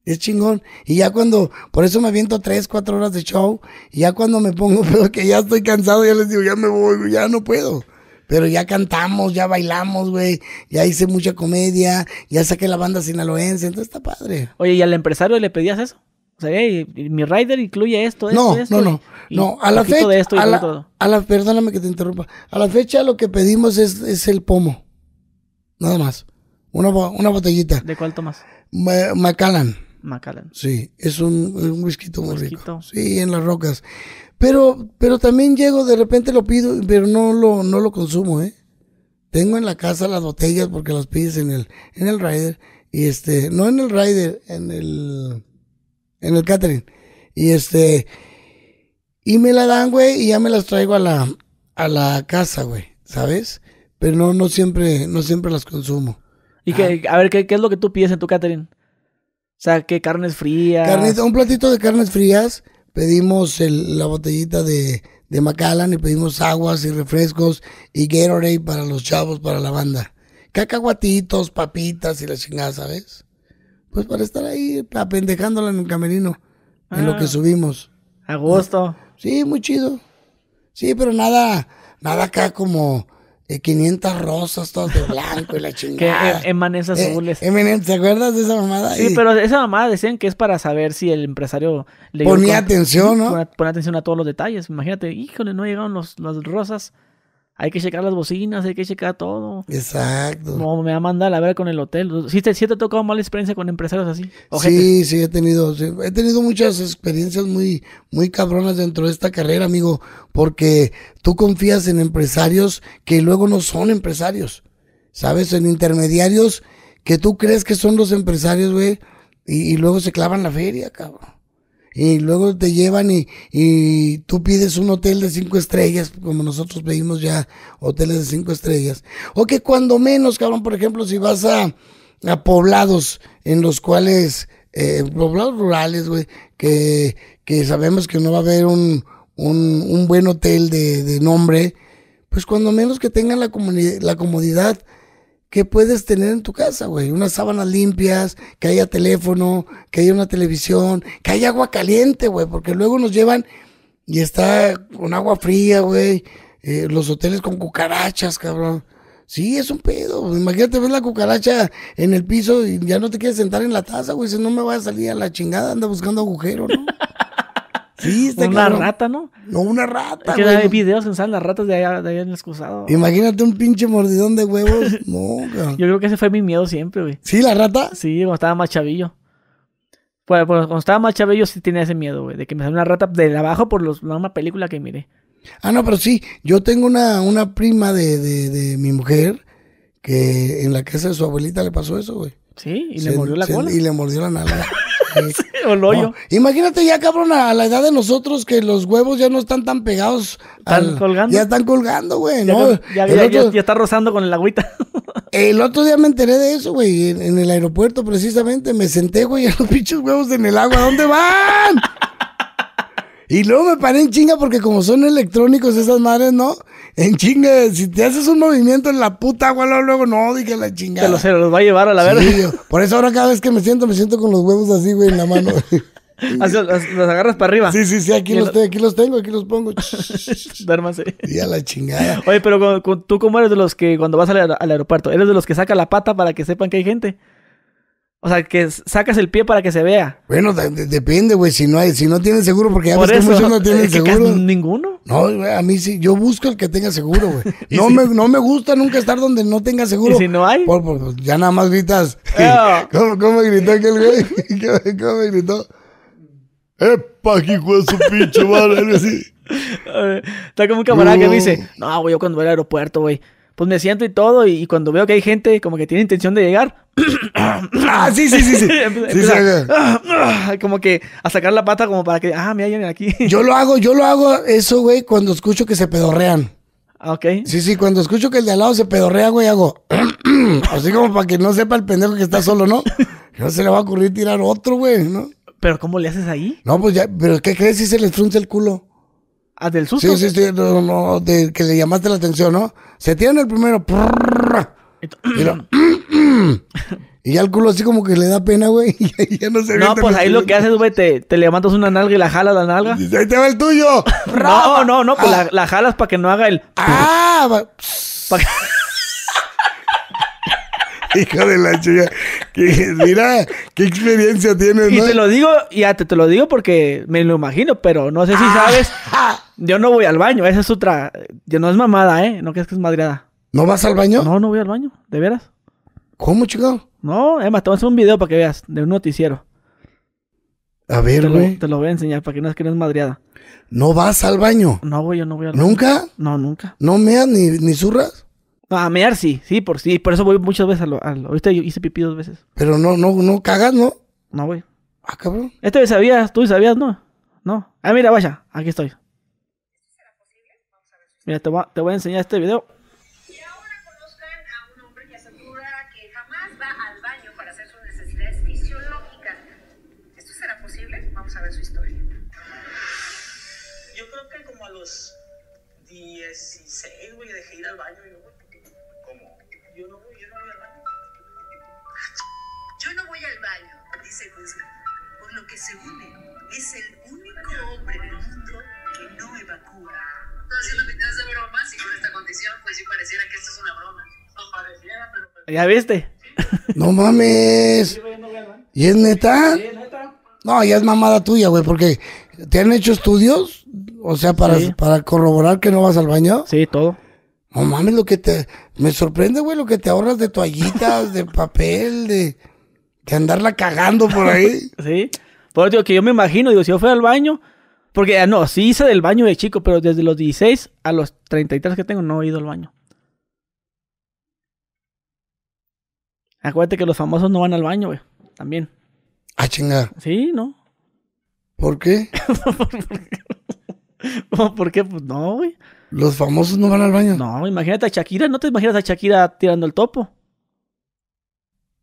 Es chingón. Y ya cuando, por eso me aviento tres, cuatro horas de show. Y ya cuando me pongo pedo que ya estoy cansado, ya les digo, ya me voy, ya no puedo. Pero ya cantamos, ya bailamos, güey. Ya hice mucha comedia, ya saqué la banda sinaloense, entonces está padre. Oye, ¿y al empresario le pedías eso? Sea, "Ey, mi rider incluye esto, esto, No, esto. no, no. y- No, a la fecha. de esto y a, la, de todo. a la- perdóname que te interrumpa. A la fecha lo que pedimos es, es el pomo. Nada más. Una, una botellita. ¿De cuál tomas? Ma- Macallan. Macallan. Sí, es un, un whisky muy rico. Sí, en las rocas. Pero, pero también llego, de repente lo pido, pero no lo, no lo consumo, ¿eh? Tengo en la casa las botellas porque las pides en el, en el rider. Y este, no en el rider, en el, en el catering. Y este, y me la dan, güey, y ya me las traigo a la, a la casa, güey, ¿sabes? Pero no, no siempre, no siempre las consumo. Y que, a ver, ¿qué, ¿qué es lo que tú pides en tu catering? O sea, ¿qué carnes frías? Carnita, un platito de carnes frías. Pedimos el- la botellita de, de Macallan y pedimos aguas y refrescos y Gatorade para los chavos, para la banda. Cacahuatitos, papitas y la chingada, ¿sabes? Pues para estar ahí apendejándola en el camerino, en lo Ah. que subimos. A gusto. Sí, muy chido. Sí, pero nada, nada acá como, eh, 500 rosas, todas de blanco y la Que chingada. em- emanes Eh, azules. Eminem, ¿te acuerdas de esa mamada? Sí, Y pero esa mamá decían que es para saber si el empresario le Ponía atención, ¿no? Pone atención a todos los detalles. Imagínate, híjole, no llegaron los, las rosas. Hay que checar las bocinas, hay que checar todo. Exacto. No, me va a mandar a ver con el hotel. ¿Sí te, sí te ha tocado mala experiencia con empresarios así? Sí, sí, he tenido, sí, he tenido muchas experiencias muy, muy cabronas dentro de esta carrera, amigo, porque tú confías en empresarios que luego no son empresarios, ¿sabes? En intermediarios que tú crees que son los empresarios, güey, y, y luego se clavan la feria, cabrón. Y luego te llevan y, y tú pides un hotel de cinco estrellas, como nosotros pedimos ya hoteles de cinco estrellas. O que cuando menos, cabrón, por ejemplo, si vas a, a poblados en los cuales, eh, poblados rurales, güey, que, que sabemos que no va a haber un, un, un buen hotel de, de nombre, pues cuando menos que tengan la, la comodidad que puedes tener en tu casa, güey. Unas sábanas limpias, que haya teléfono, que haya una televisión, que haya agua caliente, güey, porque luego nos llevan y está con agua fría, güey. eh, los hoteles con cucarachas, cabrón. Sí, es un pedo. Imagínate, ves la cucaracha en el piso y ya no te quieres sentar en la taza, güey. Si no me va a salir a la chingada, anda buscando agujero, ¿no? Sí, está Una cabrón. rata, ¿no? No, una rata, Es que güey. hay videos que salen las ratas de allá, de allá en el excusado. Imagínate un pinche mordidón de huevos. No, cabrón. Yo creo que ese fue mi miedo siempre, güey. ¿Sí, la rata? Sí, cuando estaba más chavillo. Pues, pues, cuando estaba más chavillo sí tenía ese miedo, güey. De que me saliera una rata de abajo por los, la misma película que miré. Ah, no, pero sí, yo tengo una, una prima de, de, de mi mujer que en la casa de su abuelita le pasó eso, güey. Sí, y Se- le mordió la se- cola. Y le mordió la nalga. Sí. o el hoyo. No, Imagínate ya, cabrón, a la edad de nosotros que los huevos ya no están tan pegados. ¿Están colgando? Ya están colgando, güey, Ya, ¿no? ya- el, ya- ya- otro, ya está rozando con el agüita. el otro día me enteré de eso, güey, en, en el aeropuerto precisamente. Me senté, güey, a los pinches huevos en el agua. ¿A dónde van? Y luego me paré en chinga porque como son electrónicos esas madres, ¿no? En chinga, si te haces un movimiento en la puta agua, luego, no, dije la chingada. Se los, se los va a llevar a la Sí, verga. yo- por eso ahora cada vez que me siento, me siento con los huevos así, güey, en la mano. Así los, los agarras para arriba. Sí, sí, sí, aquí los, te- aquí los tengo, aquí los pongo. Duérmase. Y a la chingada. Oye, pero cu- tú cómo eres de los que cuando vas al, aer- al aeropuerto, eres de los que saca la pata para que sepan que hay gente. O sea, que sacas el pie para que se vea. Bueno, de- de- depende, güey, si no hay, si no tienen seguro, porque ya Por ves que muchos no tienen es que casi seguro. ninguno. No, güey, a mí sí, yo busco el que tenga seguro, güey. ¿Y No, si- me, no me gusta nunca estar donde no tenga seguro. ¿Y si no hay? Por- por- pues, ya nada más gritas. Ah. ¿Cómo, cómo me gritó aquel güey? ¿Cómo, me gritó? ¡Epa, hijo de su pinche madre! Eh, Está como un camarada que me dice, no, güey, yo cuando voy al aeropuerto, güey, pues me siento y todo, y, y cuando veo que hay gente como que tiene intención de llegar, Ah, sí, sí, sí, sí. como que a sacar la pata como para que, ah, me hallan aquí. Yo lo hago, yo lo hago eso, güey, cuando escucho que se pedorrean. Ah, ok. Sí, sí, cuando escucho que el de al lado se pedorrea, güey, hago. Así como para que no sepa el pendejo que está solo, ¿no? No se le va a ocurrir tirar otro, güey, ¿no? Pero ¿cómo le haces ahí? No, pues ya, pero ¿qué crees si se les frunce el culo? ¿Ah, del susto? Sí, sí, sí, no, no, de que le llamaste la atención, ¿no? Se tiran el primero. prrrr, Y, lo- y ya el culo así como que le da pena, güey. Y ya no se No, pues ahí lo que haces, güey, te, te levantas una nalga y la jalas la nalga. Dice, Ahí te va el tuyo. No, no, no, pues la, la jalas para que no haga el... Ah, pa' que- hijo de la chica. Que, mira, qué experiencia tienes, Y ¿no? te lo digo, ya te, te lo digo porque me lo imagino, pero no sé si sabes. Yo no voy al baño, esa es otra. Ya no es mamada, ¿eh? No crees que es madreada. ¿No vas al baño? No, no voy al baño, ¿de veras? ¿Cómo, chico? No, Emma, te voy a hacer un video para que veas, de un noticiero. A ver, güey. te lo voy a enseñar para que no es que no es madreada. ¿No vas al baño? No, güey, yo no voy al baño. ¿Nunca? No, nunca. ¿No meas ni, ni zurras? No, a mear sí, sí, por sí. Por eso voy muchas veces al... al ahorita yo hice pipí dos veces. Pero no, no, no cagas, ¿no? No, güey. Ah, cabrón. Este vez sabías, tú sabías, ¿no? No. Ah, mira, vaya, aquí estoy. Mira, te voy a, te voy a enseñar este video. Y ahora conozcan a un hombre que asegura que jamás va al baño para hacer sus necesidades fisiológicas. ¿Esto será posible? Vamos a ver su historia. Yo creo que como a los 16, güey, dejé ir al baño. Yo, güey. Yo no, yo no voy al baño. Yo no voy al baño, dice Guzmán, por lo que según él es el único hombre en el mundo que no evacúa. Estoy haciendo mitad de bromas y con esta condición, pues sí pareciera que esto es una broma. No pareciera, pero... pues, ¿Ya viste? No mames. ¿Y es neta? No, ya es mamada tuya, güey, porque ¿te han hecho estudios? O sea, para, Sí. para corroborar que no vas al baño. Sí, todo. No mames, lo que te... Me sorprende, güey, lo que te ahorras de toallitas, de papel, de... De andarla cagando por ahí. Sí. Por eso digo que yo me imagino, digo, si yo fuera al baño, porque ah, no, sí hice del baño de chico, pero desde los 16 a los 33 que tengo no he ido al baño. Acuérdate que los famosos no van al baño, güey. También. Ah, chinga. Sí, ¿no? ¿Por qué? ¿Por qué? Pues no, güey. Los famosos no van al baño. No, imagínate a Shakira, ¿no te imaginas a Shakira tirando el topo?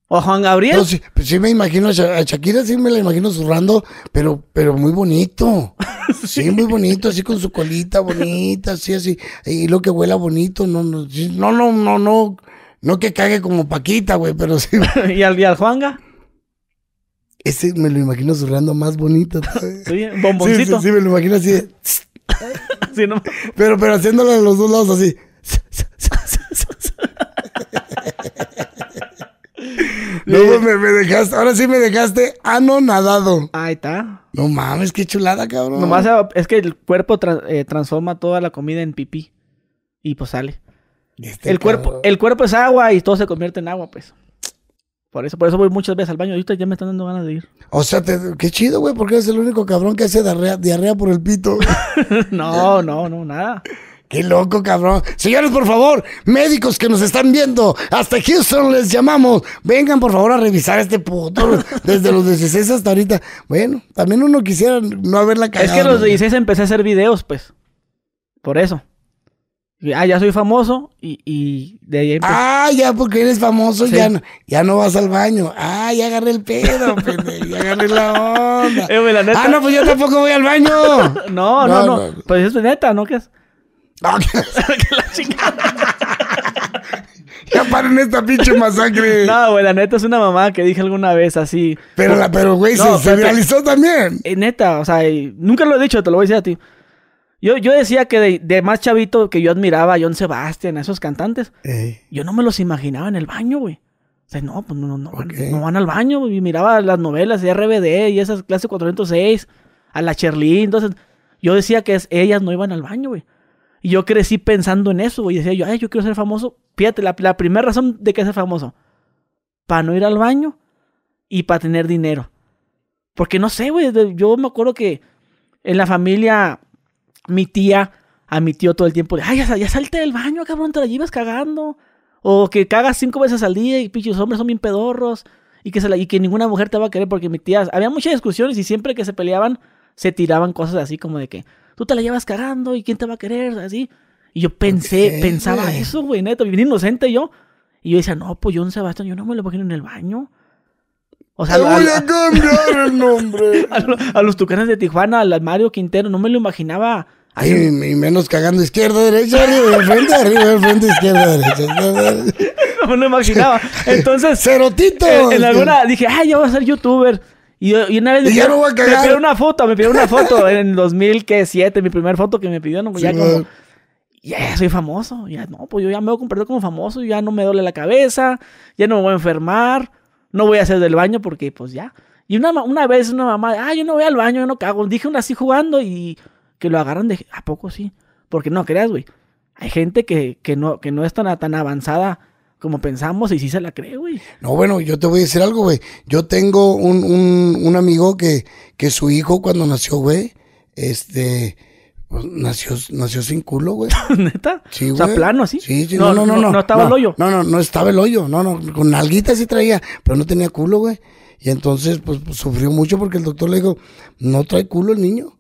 O a Juan Gabriel. No, sí, pues sí me imagino a Sha- a Shakira, sí me la imagino zurrando, pero, pero muy bonito. Sí, muy bonito, así con su colita bonita, así, así. Y lo que huela bonito, no, no, no, no, no, no, no que cague como Paquita, güey, pero sí. ¿Y, al, y al Juanga. Ese me lo imagino zurrando más bonito. Sí, Sí, sí, bomboncito. sí, me lo imagino así. de- Pero, pero haciéndolo de los dos lados así. No, pues, me, me dejaste, ahora sí me dejaste anonadado. Ahí está. No mames, qué chulada, cabrón. Nomás es que el cuerpo tra- eh, transforma toda la comida en pipí. Y pues sale. Este El cuerpo, el cuerpo es agua y todo se convierte en agua, pues. Por eso, por eso voy muchas veces al baño. Ahorita ya me están dando ganas de ir. O sea, te- qué chido, güey, porque eres el único cabrón que hace diarrea, diarrea por el pito. No, no, no, nada. qué loco, cabrón. Señores, por favor, médicos que nos están viendo, hasta Houston les llamamos. Vengan, por favor, a revisar este puto desde los 16 hasta ahorita. Bueno, también uno quisiera no haberla Es cagado. que a los ¿no? 16 empecé a hacer videos, pues. Por eso. Y, ah, ya soy famoso y, y de ahí empecé. Ah, ya porque eres famoso, Sí. ya, no, ya no vas al baño. Ah, ya agarré el pedo, pendejo, ya agarré la onda. Eh, güey, la neta. Ah, no, pues yo tampoco voy al baño. no, no, no, no, no. Pues es neta, ¿no? ¿Qué es? No, que- la chingada. ya paren esta pinche masacre. No, güey, la neta es una mamá que dije alguna vez así. Pero, la, pero, güey, No, se, se viralizó también. Eh, neta, o sea, nunca lo he dicho, te lo voy a decir a ti. Yo, yo decía que de, de más chavito que yo admiraba a John Sebastian, a esos cantantes, Ey, yo no me los imaginaba en el baño, güey. O sea, no, pues no, no, no, van- Ok. no van al baño, güey. Y miraba las novelas de RBD y esas clase 406, a la Cherly. Entonces, yo decía que es- ellas no iban al baño, güey. Y yo crecí pensando en eso, güey. Y decía yo, ay, yo quiero ser famoso. Fíjate, la, la primera razón de que ser famoso, para no ir al baño y para tener dinero. Porque no sé, güey. Yo me acuerdo que en la familia, mi tía a mi tío todo el tiempo, de, ay, ya, ya salte del baño, cabrón, te la llevas cagando. O que cagas cinco veces al día y pinches hombres son bien pedorros. Y que, se la- y que ninguna mujer te va a querer porque mi tía... Había muchas discusiones y siempre que se peleaban, se tiraban cosas así como de que tú te la llevas cagando y quién te va a querer, así. Y yo pensé, pensaba güey? eso, güey, neto, bien inocente yo. Y yo decía, no, pues John Sebastián, yo no me lo imagino en el baño. O sea, Te voy a- a cambiar el nombre. a, lo- a los tucanes de Tijuana, al Mario Quintero, no me lo imaginaba. Ay, y menos cagando izquierda, derecha, arriba, de frente, arriba, de frente, izquierda, derecha. No me lo imaginaba. Entonces, Cerotito. en, en alguna dije, ay, yo voy a ser youtuber. Y, y una vez me ya pidió- no voy a me cagar. pidió una foto, me pidió una foto en 2007, mi primer foto que me pidió, no, ya como, ya soy famoso, ya no, pues yo ya me voy a convertir como famoso, ya no me duele la cabeza, ya no me voy a enfermar, no voy a hacer del baño porque pues ya. Y una, una vez una mamá, ah, yo no voy al baño, yo no cago. Dije una así jugando y que lo agarran de, ¿a poco sí? Porque no creas, güey. Hay gente que, que, no, que no es tan, tan avanzada como pensamos y sí se la cree, güey. No, bueno, yo te voy a decir algo, güey. Yo tengo un, un, un amigo que, que su hijo cuando nació, güey, este, pues, nació, nació sin culo, güey. ¿Neta? Sí, o sea, güey. plano así. Sí, sí, no, no, no. No, No estaba el hoyo. No, no, no estaba el hoyo. No, no, con nalguita sí traía, pero no tenía culo, güey. Y entonces, pues, pues, sufrió mucho porque el doctor le dijo, no trae culo el niño.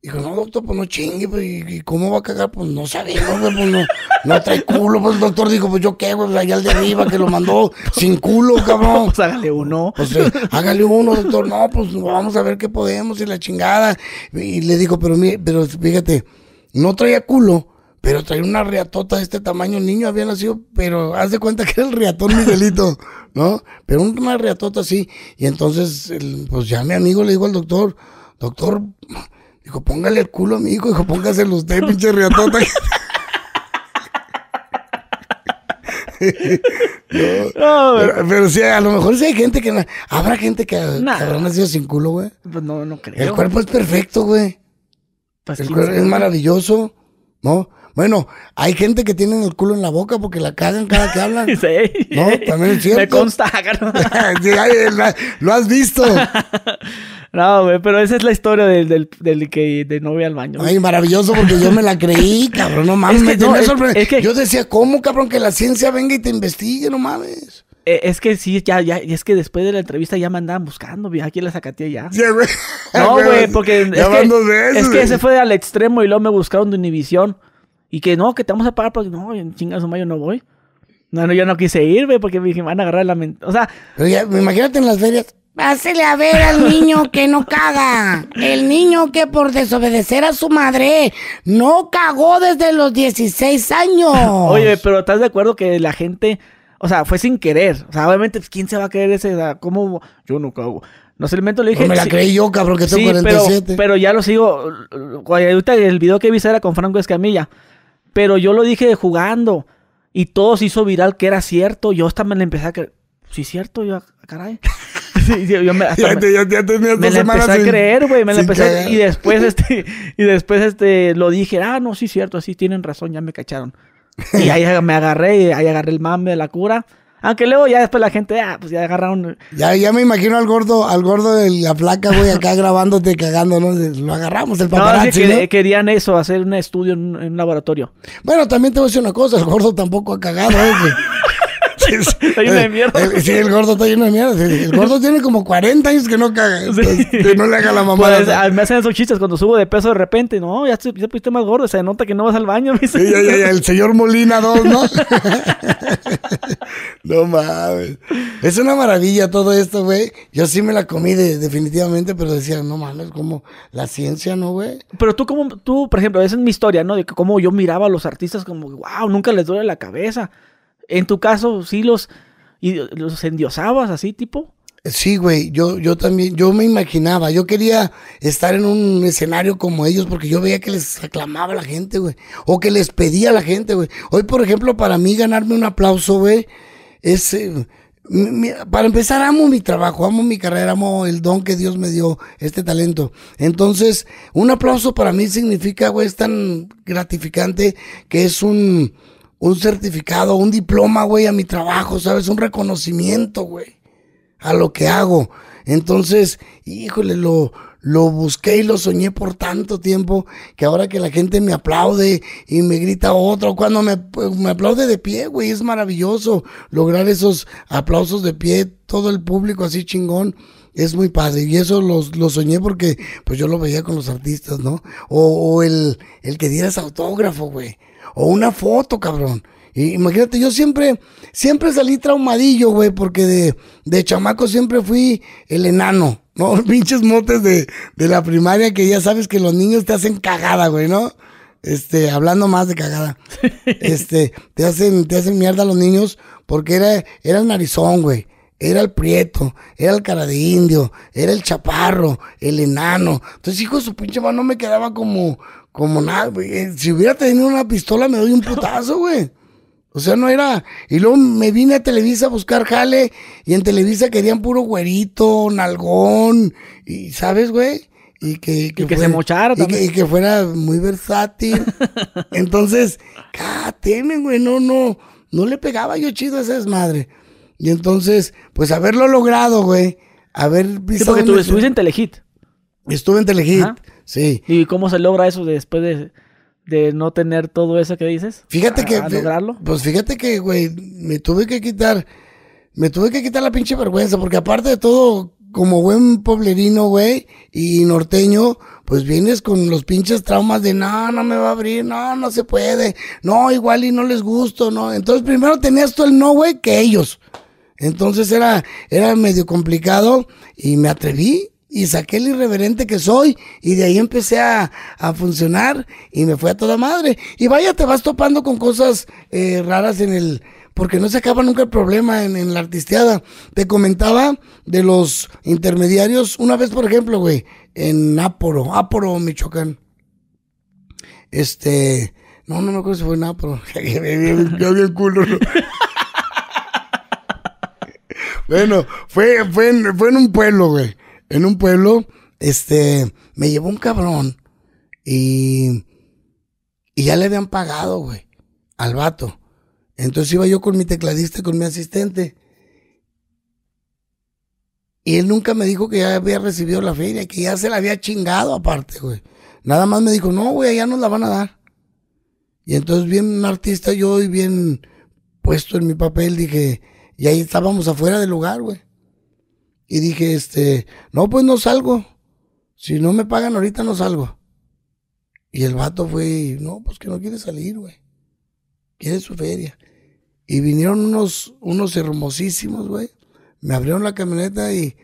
Dijo, no, doctor, pues no chingue, pues, ¿y cómo va a cagar? Pues no sabemos, güey, pues no, no trae culo. Pues el doctor dijo, pues yo qué, güey, pues allá el de arriba que lo mandó sin culo, cabrón. Pues hágale uno. Pues eh, hágale uno, doctor. No, pues vamos a ver qué podemos y la chingada. Y le digo, pero mire, pero fíjate, no traía culo, pero traía una riatota de este tamaño. El niño había nacido, pero haz de cuenta que era el riatón Miguelito, ¿no? Pero una riatota así. Y entonces, el- pues ya mi amigo le dijo al doctor, doctor, dijo, póngale el culo a mi hijo, dijo, póngaselo usted, pinche riatota. No, güey. Pero, pero sí, a lo mejor sí hay gente que... Habrá gente que, que Nah. habrá nacido sin culo, güey. Pues no, no creo. El cuerpo es perfecto, güey. Pues, El cuerpo es maravilloso, ¿no? Bueno, hay gente que tiene el culo en la boca porque la cagan cada que hablan. Sí. No, también es cierto. Me consta. Sí, lo has visto. No, güey, pero esa es la historia del, del, del que de no voy al baño. Ay, maravilloso porque yo me la creí, cabrón, no mames. Es que no, tenía es- sorprendido. es que- Yo decía, ¿cómo, cabrón, que la ciencia venga y te investigue? No mames. Eh, es que sí, ya, ya, y es que después de la entrevista ya me andaban buscando, vi aquí la Zacatía ya. Sí, güey. No, güey, porque es que, veces, es que güey. ese fue al extremo y luego me buscaron de Univisión. Y que no, que te vamos a pagar porque no, en chingas su mayo no voy. No, no, yo no quise ir, güey, porque me dije, me van a agarrar la mente. O sea, Pero ya, imagínate en las ferias. Pásele a ver al niño que no caga. El niño que por desobedecer a su madre no cagó desde los 16 años. oye, pero ¿estás de acuerdo que la gente, o sea, fue sin querer? O sea, obviamente, pues, ¿quién se va a creer ese? ¿Cómo? Yo no cago. No sé, el momento le dije. No me la sí, creí yo, cabrón, que tengo Sí, pero, 47. pero ya lo sigo. Ahorita el video que vi era con Franco Escamilla. Pero yo lo dije jugando. Y todo se hizo viral que era cierto. Yo hasta me la empecé a creer. Sí, cierto, yo, ah, caray. Sí, yo me, hasta ya, me- ya, ya tenías me empecé a creer, güey. Me la sin empecé a- cagar. Y después, este, y después, este, lo dije, ah, no, sí, cierto, sí, tienen razón, ya me cacharon. Y ahí me agarré, y ahí agarré el mame de la cura. Aunque luego ya después la gente, ah, pues ya agarraron. Ya, ya me imagino al gordo, al gordo de la placa, güey, acá grabándote cagando, ¿no? Lo agarramos, el No, paparazzi, sí, que- ¿no? querían eso, hacer un estudio en, un- en un laboratorio. Bueno, también te voy a decir una cosa, el gordo tampoco ha cagado, ¿eh? Sí, sí. Está lleno de mierda. El- sí, el gordo está lleno de mierda. sí. El gordo tiene como 40 años que no caga. entonces, que no le haga la mamada. Pues, ah, me hacen esos chistes cuando subo de peso de repente. No, ya te, ya te pusiste más gordo. Se nota que no vas al baño. Sí, ya, ya, ya, el señor Molina 2, ¿no? no mames. Es una maravilla todo esto, güey. Yo sí me la comí de- definitivamente, pero decía, no mames, como la ciencia, ¿no, güey? Pero tú, como, tú, por ejemplo, esa es mi historia, ¿no? De que cómo yo miraba a los artistas como, wow, nunca les duele la cabeza. En tu caso, sí los, y los endiosabas así, tipo. Sí, güey, yo, yo también, yo me imaginaba, yo quería estar en un escenario como ellos porque yo veía que les aclamaba a la gente, güey, o que les pedía a la gente, güey. Hoy, por ejemplo, para mí ganarme un aplauso, güey, es, eh, para empezar, amo mi trabajo, amo mi carrera, amo el don que Dios me dio, este talento. Entonces, un aplauso para mí significa, güey, es tan gratificante que es un, un certificado, un diploma, güey, a mi trabajo, ¿sabes? Un reconocimiento, güey a lo que hago. Entonces, híjole, lo, lo busqué y lo soñé por tanto tiempo que ahora que la gente me aplaude y me grita otro, cuando me, me aplaude de pie, güey, es maravilloso lograr esos aplausos de pie, todo el público así chingón. Es muy padre y eso lo, lo soñé porque pues yo lo veía con los artistas, ¿no? O, o el, el que dieras autógrafo, güey. O una foto, cabrón. Y imagínate, yo siempre, siempre salí traumadillo, güey, porque de, de chamaco siempre fui el enano, ¿no? Pinches motes de, de la primaria que ya sabes que los niños te hacen cagada, güey, ¿no? Este, hablando más de cagada. Este, te hacen, te hacen mierda los niños porque era, era el narizón, güey. Era el prieto, era el cara de indio, era el chaparro, el enano. Entonces, hijo de su pinche mano, no me quedaba como, como nada, güey. Eh, Si hubiera tenido una pistola, me doy un putazo, güey. O sea, no era. Y luego me vine a Televisa a buscar jale. Y en Televisa querían puro güerito, nalgón. Y, ¿sabes, güey? Y que, Y que se mochara y que, y que fuera muy versátil. entonces, cada temen, güey. No, no. No le pegaba yo chido a esa desmadre. Y entonces, pues haberlo logrado, güey. Haber Sí, visto. porque tú estuviste en Telehit. Estuve en Telehit. Ajá. Sí. ¿Y cómo se logra eso después de, de no tener todo eso que dices? Fíjate que. ¿A lograrlo? Pues fíjate que, güey, me tuve que quitar. Me tuve que quitar la pinche vergüenza, porque aparte de todo, como buen poblerino, güey, y norteño, pues vienes con los pinches traumas de no, no me va a abrir, no, no se puede, no, igual y no les gusto, no. Entonces primero tenías tú el no, güey, que ellos. Entonces era, era medio complicado y me atreví y saqué el irreverente que soy y de ahí empecé a, a funcionar y me fue a toda madre. Y vaya, te vas topando con cosas eh, raras en el... Porque no se acaba nunca el problema en, en la artisteada. Te comentaba de los intermediarios, una vez por ejemplo, güey, en Áporo, Áporo, Michoacán. Este... No, no me acuerdo si fue en Áporo. Yo bien culo, ¿no? Bueno, fue, fue, fue en un pueblo, güey. En un pueblo, este, me llevó un cabrón y, y ya le habían pagado, güey, al vato. Entonces iba yo con mi tecladista y con mi asistente. Y él nunca me dijo que ya había recibido la feria, que ya se la había chingado aparte, güey. Nada más me dijo, no, güey, allá nos la van a dar. Y entonces bien artista yo y bien puesto en mi papel dije, y ahí estábamos afuera del lugar, güey. Y dije, este, no, pues no salgo. Si no me pagan ahorita no salgo. Y el vato fue, no, pues que no quiere salir, güey. Quiere su feria. Y vinieron unos, unos hermosísimos, güey. Me abrieron la camioneta y,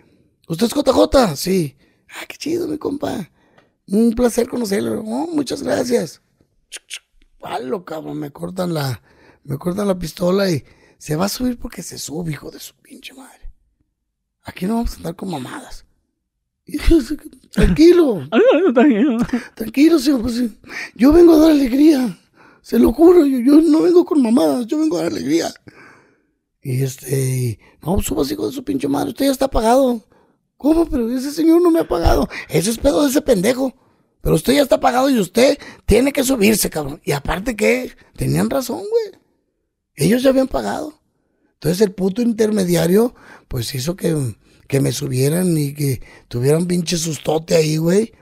¿usted es JJ? Sí. Ah, qué chido, mi compa. Un placer conocerlo. Oh, muchas gracias. Palo, cabrón, me cortan la, me cortan la pistola y se va a subir porque se sube, hijo de su pinche madre. Aquí no vamos a andar con mamadas. Y yo, Tranquilo, tranquilo, señor. Pues, yo vengo a dar alegría. Se lo juro, yo, yo no vengo con mamadas, yo vengo a dar alegría. Y este, no, suba hijo de su pinche madre, usted ya está pagado. ¿Cómo? Pero ese señor no me ha pagado. Ese es pedo de ese pendejo. Pero usted ya está pagado y usted tiene que subirse, cabrón. Y aparte que tenían razón, güey. Ellos ya habían pagado. Entonces el puto intermediario, pues hizo que, que me subieran y que tuvieran pinche sustote ahí, güey.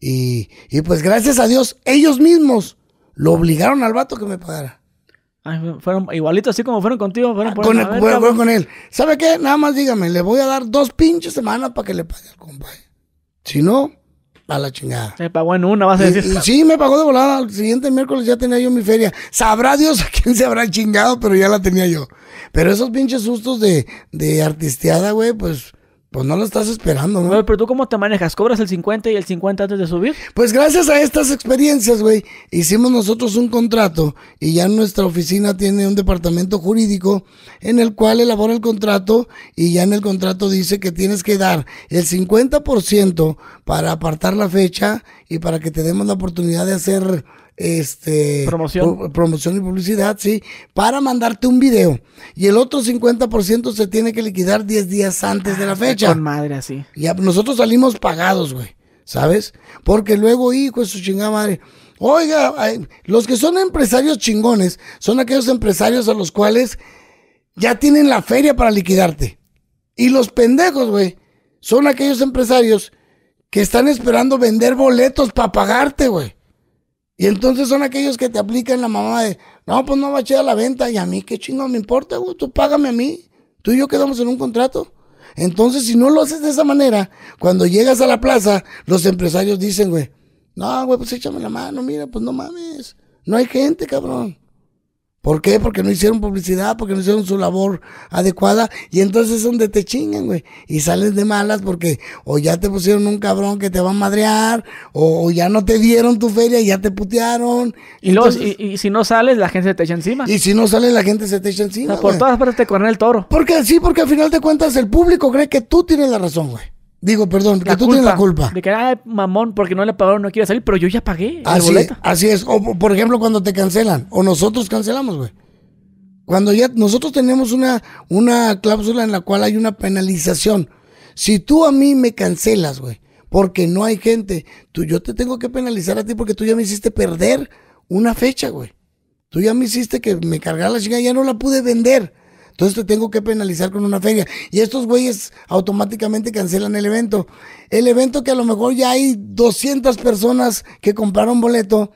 Y, y pues gracias a Dios, ellos mismos lo obligaron al vato que me pagara. Ay, fueron igualitos así como fueron contigo, fueron por Con, ver, fueron cabrón. con él. ¿Sabe qué? Nada más dígame, le voy a dar dos pinches semanas para que le pague al compadre. Si no, a la chingada. Se pagó en una, vas a Y- decir. y sí, me pagó de volada. El siguiente miércoles ya tenía yo mi feria. Sabrá Dios a quién se habrá chingado, pero ya la tenía yo. Pero esos pinches sustos de, de artisteada, güey, pues, pues no lo estás esperando, ¿no? Güey, pero tú cómo te manejas? ¿Cobras el 50 y el 50 antes de subir? Pues gracias a estas experiencias, güey, hicimos nosotros un contrato y ya nuestra oficina tiene un departamento jurídico en el cual elabora el contrato y ya en el contrato dice que tienes que dar el 50% para apartar la fecha y para que te demos la oportunidad de hacer este Promoción. pro- promoción y publicidad, sí, para mandarte un video. Y el otro 50% se tiene que liquidar 10 días antes de la fecha. Con madre así. Ya, nosotros salimos pagados, güey. ¿Sabes? Porque luego, hijo de su chingada madre. Oiga, los que son empresarios chingones son aquellos empresarios a los cuales ya tienen la feria para liquidarte. Y los pendejos, güey, son aquellos empresarios que están esperando vender boletos para pagarte, güey. Y entonces son aquellos que te aplican la mamá de, no, pues no va a echar la venta. Y a mí, qué chingón me importa, güey. Tú págame a mí. Tú y yo quedamos en un contrato. Entonces, si no lo haces de esa manera, cuando llegas a la plaza, los empresarios dicen, güey, no, güey, pues échame la mano, mira, pues no mames. No hay gente, cabrón. ¿Por qué? Porque no hicieron publicidad, porque no hicieron su labor adecuada. Y entonces es donde te chingan, güey. Y sales de malas porque o ya te pusieron un cabrón que te va a madrear, o, o ya no te dieron tu feria y ya te putearon. Y, Entonces- y, y si no sales, la gente se te echa encima. y si no sale, la gente se te echa O encima. sea, por güey. todas partes te corren el toro. Porque sí, porque al final de cuentas el público cree que tú tienes la razón, güey. Digo, perdón, que tú tienes la culpa. De que, ay, mamón, porque no le pagaron, no quiere salir, pero yo ya pagué Así, boleto. así es. O por ejemplo, cuando te cancelan, o nosotros cancelamos, güey. Cuando ya nosotros tenemos una, una cláusula en la cual hay una penalización. Si tú a mí me cancelas, güey, porque no hay gente, tú, yo te tengo que penalizar a ti porque tú ya me hiciste perder una fecha, güey. Tú ya me hiciste que me cargara la chingada, ya no la pude vender. Entonces te tengo que penalizar con una feria. Y estos güeyes automáticamente cancelan el evento. El evento que a lo mejor ya hay 200 personas que compraron boleto,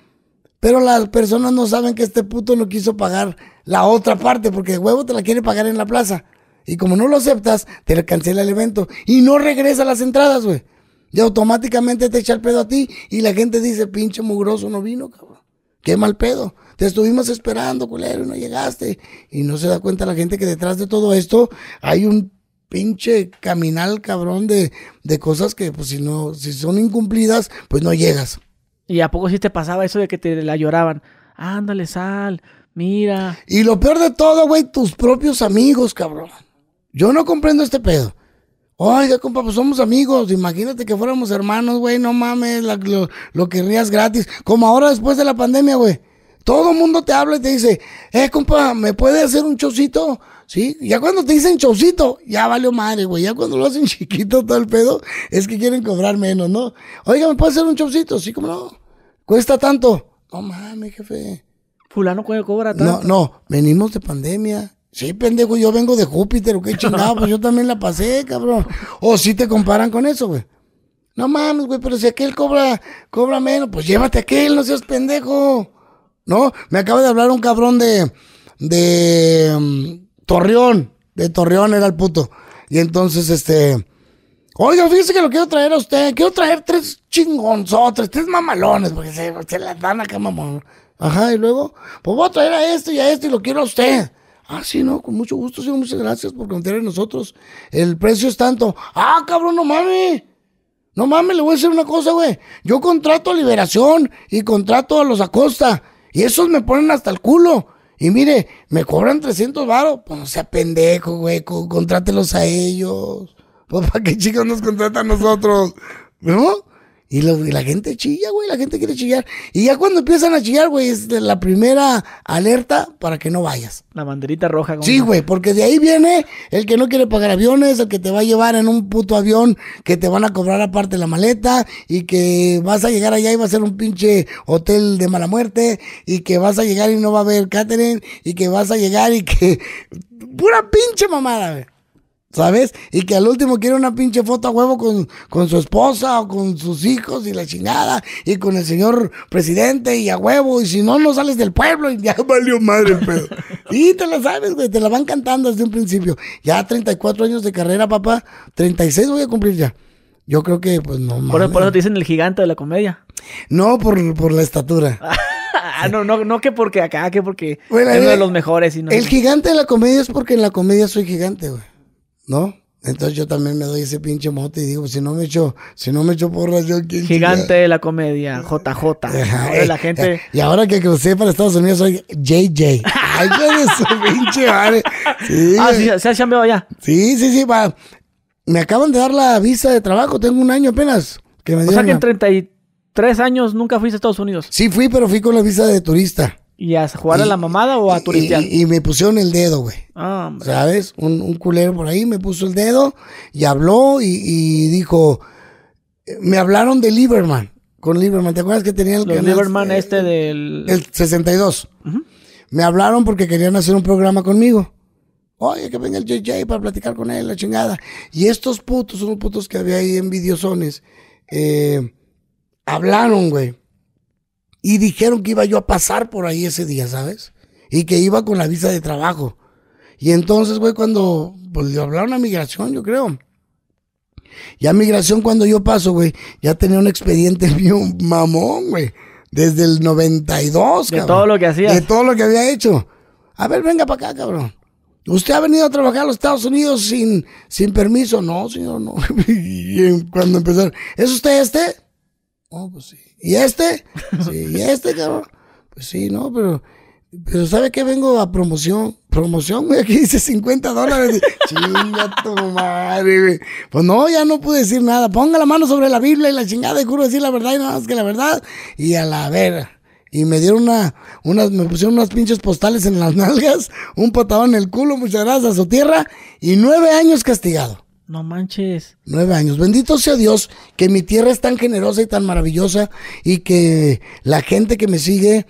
pero las personas no saben que este puto no quiso pagar la otra parte, porque de huevo te la quiere pagar en la plaza. Y como no lo aceptas, te cancela el evento. Y no regresa las entradas, güey. Y automáticamente te echa el pedo a ti. Y la gente dice, pinche mugroso no vino, cabrón. Qué mal pedo. Te estuvimos esperando, culero, y no llegaste. Y no se da cuenta la gente que detrás de todo esto hay un pinche caminal, cabrón, de, de cosas que, pues, si no, si son incumplidas, pues no llegas. ¿Y a poco sí te pasaba eso de que te la lloraban? Ándale, sal, mira. Y lo peor de todo, güey, tus propios amigos, cabrón. Yo no comprendo este pedo. Oiga, compa, pues somos amigos. Imagínate que fuéramos hermanos, güey. No mames, la- lo, lo querrías gratis. Como ahora después de la pandemia, güey. Todo el mundo te habla y te dice, eh, compa, ¿me puede hacer un chocito? Sí, ya cuando te dicen showcito, ya valió madre, güey. Ya cuando lo hacen chiquito todo el pedo, es que quieren cobrar menos, ¿no? Oiga, ¿me puede hacer un showcito? Sí, como no. Cuesta tanto. No mames, jefe. Fulano co- cobra No, tanto. no, venimos de pandemia. Sí, pendejo, yo vengo de Júpiter, qué chingado, pues yo también la pasé, cabrón. O si te comparan con eso, güey. No mames, güey, pero si aquel cobra, cobra menos, pues llévate a aquel, no seas pendejo. No, me acaba de hablar un cabrón de, de mm, Torreón, de Torreón era el puto. Y entonces, este, oiga, fíjese que lo quiero traer a usted, quiero traer tres chingonzotres, tres mamalones, porque se, se las dan acá, mamón. Ajá, y luego, pues voy a traer a este y a este y lo quiero a usted. Ah, sí, no, con mucho gusto, señor, muchas gracias por confiar en nosotros. El precio es tanto. Ah, cabrón, no mames. No mames, le voy a decir una cosa, güey. Yo contrato a Liberación y contrato a los Acosta. Y esos me ponen hasta el culo. Y mire, me cobran 300 varos. Pues no sea pendejo, güey. co- Contrátelos a ellos. Pues para qué chicos nos contratan a nosotros. ¿No? Y, lo- y la gente chilla, güey. La gente quiere chillar. Y ya cuando empiezan a chillar, güey, es la primera alerta para que no vayas. La banderita roja. Sí, güey, porque de ahí viene el que no quiere pagar aviones, el que te va a llevar en un puto avión que te van a cobrar aparte la maleta y que vas a llegar allá y va a ser un pinche hotel de mala muerte y que vas a llegar y no va a haber catering y que vas a llegar y que... Pura pinche mamada, güey. ¿Sabes? Y que al último quiere una pinche foto a huevo con, con su esposa o con sus hijos y la chingada y con el señor presidente y a huevo y si no, no sales del pueblo y ya valió madre el pedo. Y te la sabes, güey, te la van cantando desde un principio. Ya 34 años de carrera, papá, 36 voy a cumplir ya. Yo creo que, pues no Por, mames. por eso te dicen el gigante de la comedia. No por, por la estatura. Ah, no, no, no que porque acá, que porque Bueno, es uno de los mejores. Y no, El gigante de la comedia es porque en la comedia soy gigante, güey. ¿No? Entonces yo también me doy ese pinche mote y digo, si no me echo, si no me echo porras, yo quién Gigante de la comedia, JJ. Ahora eh, la gente. eh, Y ahora que crucé para Estados Unidos soy JJ. Ay, hijo de su pinche madre. Sí, Ah, sí, se ha chambeado ya. sí, sí, sí, va. Me acaban de dar la visa de trabajo, tengo un año apenas. Que me O sea que en la- 33 años nunca fuiste a Estados Unidos. Sí fui, pero fui con la visa de turista. ¿Y a jugar a la mamada o a turistear? Y, y me pusieron el dedo, güey. Ah. ¿Sabes? Un, un culero por ahí me puso el dedo y habló y, y dijo, me hablaron de Lieberman, con Lieberman, ¿te acuerdas que tenía el Los canal, Lieberman eh, este del... El 62. Me hablaron porque querían hacer un programa conmigo. Oye, que venga el JJ para platicar con él, la chingada. Y estos putos, unos putos que había ahí envidiosones, eh, hablaron, güey. Y dijeron que iba yo a pasar por ahí ese día, ¿sabes? Y que iba con la visa de trabajo. Y entonces, güey, cuando pues, le hablaron a migración, yo creo. Ya migración, cuando yo paso, güey, ya tenía un expediente mío mamón, güey. Desde el 92, De cabrón. todo lo que hacías. De todo lo que había hecho. A ver, venga para acá, cabrón. ¿Usted ha venido a trabajar a los Estados Unidos sin, sin permiso? No, señor, no. y cuando empezaron, ¿es usted este? No, pues sí. ¿Y este? Sí, ¿y este, cabrón? Pues sí, no, pero, pero ¿sabe qué? Vengo a promoción. Promoción, güey, aquí dice 50 dólares. Chinga tu madre, güey. Pues no, ya no pude decir nada. Ponga la mano sobre la Biblia y la chingada y juro decir la verdad y nada más que la verdad. Y a la vera. Y me dieron una, unas, me pusieron unas pinches postales en las nalgas, un patadón en el culo, muchas gracias a su tierra, y nueve años castigado. No manches. Nueve años. Bendito sea Dios que mi tierra es tan generosa y tan maravillosa y que la gente que me sigue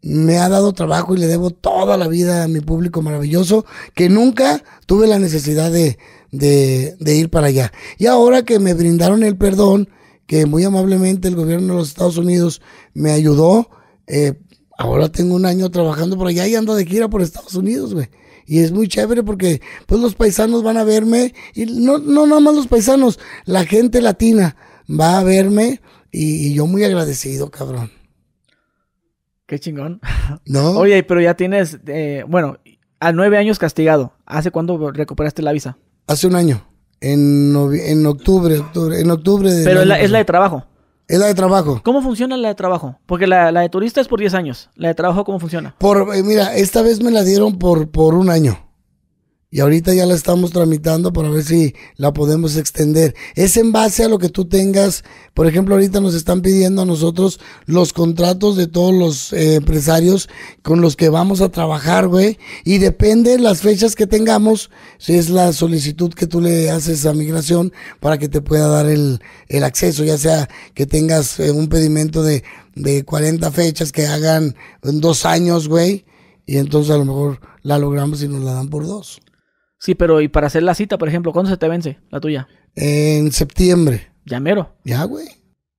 me ha dado trabajo y le debo toda la vida a mi público maravilloso que nunca tuve la necesidad de, de, de ir para allá. Y ahora que me brindaron el perdón, que muy amablemente el gobierno de los Estados Unidos me ayudó, eh, ahora tengo un año trabajando por allá y ando de gira por Estados Unidos, güey. Y es muy chévere porque pues los paisanos van a verme y no, no nada más los paisanos, la gente latina va a verme y, y yo muy agradecido, cabrón. Qué chingón. ¿No? Oye, pero ya tienes, eh, bueno, a nueve años castigado. ¿Hace cuándo recuperaste la visa? Hace un año, en, en octubre, octubre, en octubre de... Pero es la, es la de trabajo. Es la de trabajo. ¿Cómo funciona la de trabajo? Porque la, la de turista es por 10 años. La de trabajo, ¿cómo funciona? Por, eh, mira, esta vez me la dieron por, por un año. Y ahorita ya la estamos tramitando para ver si la podemos extender. Es en base a lo que tú tengas. Por ejemplo, ahorita nos están pidiendo a nosotros los contratos de todos los eh, empresarios con los que vamos a trabajar, güey. Y depende de las fechas que tengamos, si es la solicitud que tú le haces a migración para que te pueda dar el, el acceso, ya sea que tengas eh, un pedimento de, de 40 fechas que hagan en dos años, güey. Y entonces a lo mejor la logramos y nos la dan por dos. Sí, pero y para hacer la cita, por ejemplo, ¿cuándo se te vence la tuya? En septiembre. Ya mero. Ya, güey.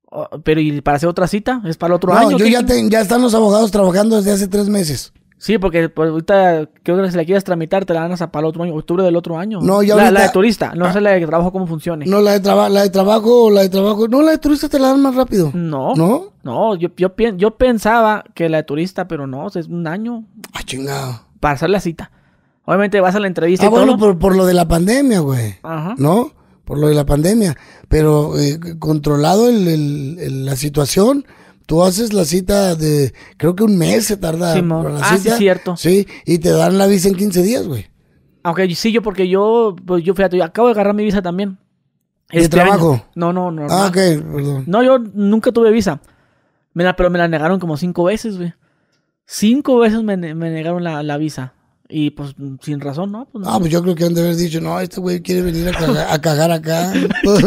Oh, pero ¿y para hacer otra cita? ¿Es para el otro No, año? yo ¿Qué- ya, te- ya están los abogados trabajando desde hace tres meses. Sí, porque pues, ahorita creo que si la quieres tramitar te la dan hasta para el otro año, octubre del otro año. No, ya la, ahorita- la de turista, no Ah. sé la de trabajo cómo funcione. No, la de, traba- la de trabajo, la de trabajo. No, la de turista te la dan más rápido. No. ¿No? No, yo, yo, yo pensaba que la de turista, pero no, o sea, es un año Ah, chingado. para hacer la cita. Obviamente vas a la entrevista Ah, y todo. bueno, por, por lo de la pandemia, güey. Ajá. ¿No? Por lo de la pandemia. Pero eh, controlado el- el- el- la situación, tú haces la cita de, creo que un mes se tarda. Simón. por la Ah, sí, cita. cierto. Sí, y te dan la visa en 15 días, güey. Aunque sí, yo porque yo, pues yo fíjate, yo acabo de agarrar mi visa también. ¿De Este trabajo? año. No, no, no. Ah, ok, perdón. No, yo nunca tuve visa. Me la- pero me la negaron como cinco veces, güey. Cinco veces me, me negaron la, la visa. Y pues sin razón, ¿no? Pues, no. Ah, pues yo creo que han de haber dicho, no, este güey quiere venir a cagar, a cagar acá. Todo,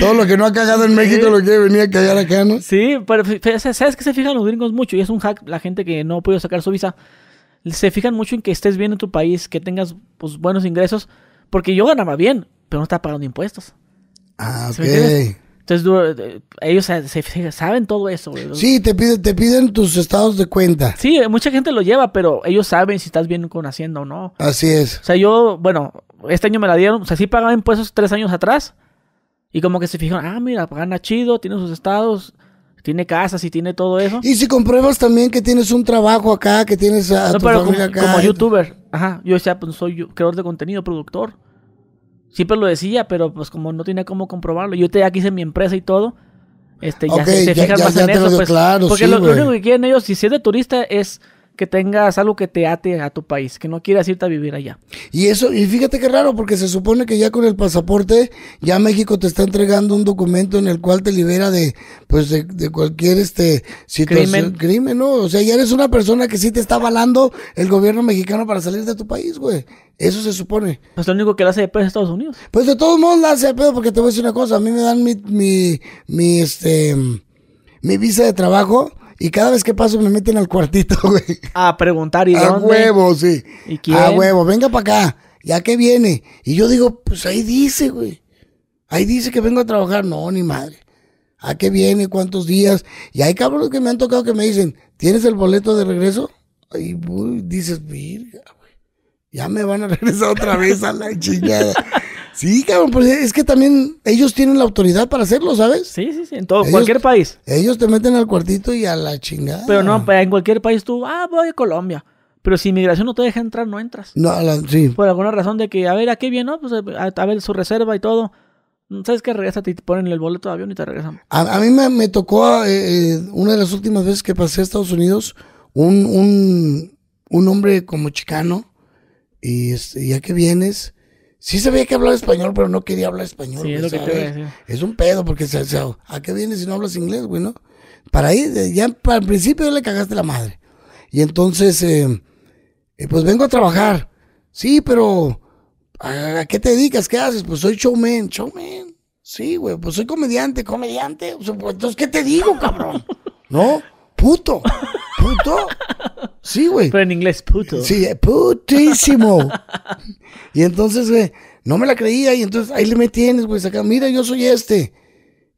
todo lo que no ha cagado en México lo quiere venir a cagar acá, ¿no? Sí, pero ¿sabes que se fijan los gringos mucho? Y es un hack, la gente que no puede sacar su visa. Se fijan mucho en que estés bien en tu país, que tengas pues, buenos ingresos. Porque yo ganaba bien, pero no estaba pagando impuestos. Ah, ok. Entonces, eh, ellos se, se fijan- saben todo eso. güey. Sí, te piden, te piden tus estados de cuenta. Sí, mucha gente lo lleva, pero ellos saben si estás bien con Hacienda o no. Así es. O sea, yo, bueno, este año me la dieron. O sea, sí pagaba impuestos tres años atrás. Y como que se fijaron, ah, mira, gana chido, tiene sus estados, tiene casas y tiene todo eso. Y si compruebas también que tienes un trabajo acá, que tienes a No, tu pero como, familia acá. como youtuber, ajá, yo decía, pues soy creador de contenido, productor. Siempre lo decía, pero pues como no tenía cómo comprobarlo. Yo te ya quise mi empresa y todo. Este, ya se, se ya- fijan ya- más ya en eso, pues. claro, porque sí, lo, lo único que quieren ellos, si es de turista, es que tengas algo que te ate a tu país, que no quieras irte a vivir allá. Y eso, y fíjate qué raro, porque se supone que ya con el pasaporte, ya México te está entregando un documento en el cual te libera de, pues, de, de cualquier, este, situación, Crimen. crimen, ¿no? O sea, ya eres una persona que sí te está avalando el gobierno mexicano para salir de tu país, güey. Eso se supone. Pues lo único que le hace de pedo es Estados Unidos. Pues de todos modos la hace de pedo, porque te voy a decir una cosa, a mí me dan mi, mi, mi, este, mi visa de trabajo, y cada vez que paso me meten al cuartito, güey. A preguntar y A dónde. huevo, sí. ¿Y quién? A huevo, venga para acá. Ya que viene. Y yo digo, pues ahí dice, güey. Ahí dice que vengo a trabajar. No, ni madre. ¿A qué viene? ¿Cuántos días? Y hay cabrones que me han tocado que me dicen, ¿tienes el boleto de regreso? Y uy, dices, virga, güey. Ya me van a regresar otra vez a la chingada. Sí, cabrón, pues es que también ellos tienen la autoridad para hacerlo, ¿sabes? Sí, sí, sí, en todo, Ellos- cualquier país. Ellos te meten al cuartito y a la chingada. Pero no, en cualquier país tú, ah, voy a Colombia. Pero si inmigración no te deja entrar, no entras. No, la- sí. Por alguna razón de que, a ver, ¿a qué viene? No, pues a, a ver su reserva y todo. ¿Sabes qué? Regresa, te ponen el boleto de avión y te regresan. A, a mí me, me tocó, eh, eh, una de las últimas veces que pasé a Estados Unidos, un, un, un hombre como chicano, y este, ya que vienes, sí sabía que hablaba español, pero no quería hablar español. Sí, es un pedo, porque se, se- ¿a qué vienes si no hablas inglés, güey, no? Para ahí, ya para el principio le cagaste la madre. Y entonces, eh, eh, pues vengo a trabajar. Sí, pero ¿a, a qué te dedicas? ¿Qué haces? Pues soy showman, showman. Sí, güey, pues soy comediante, comediante. O sea, pues, entonces, ¿qué te digo, cabrón? ¿No? Puto. Puto. Sí, güey. Pero en inglés, puto. Sí, eh, putísimo. y entonces, güey, no me la creía. Y entonces ahí le me tienes, güey, saca, mira, yo soy este.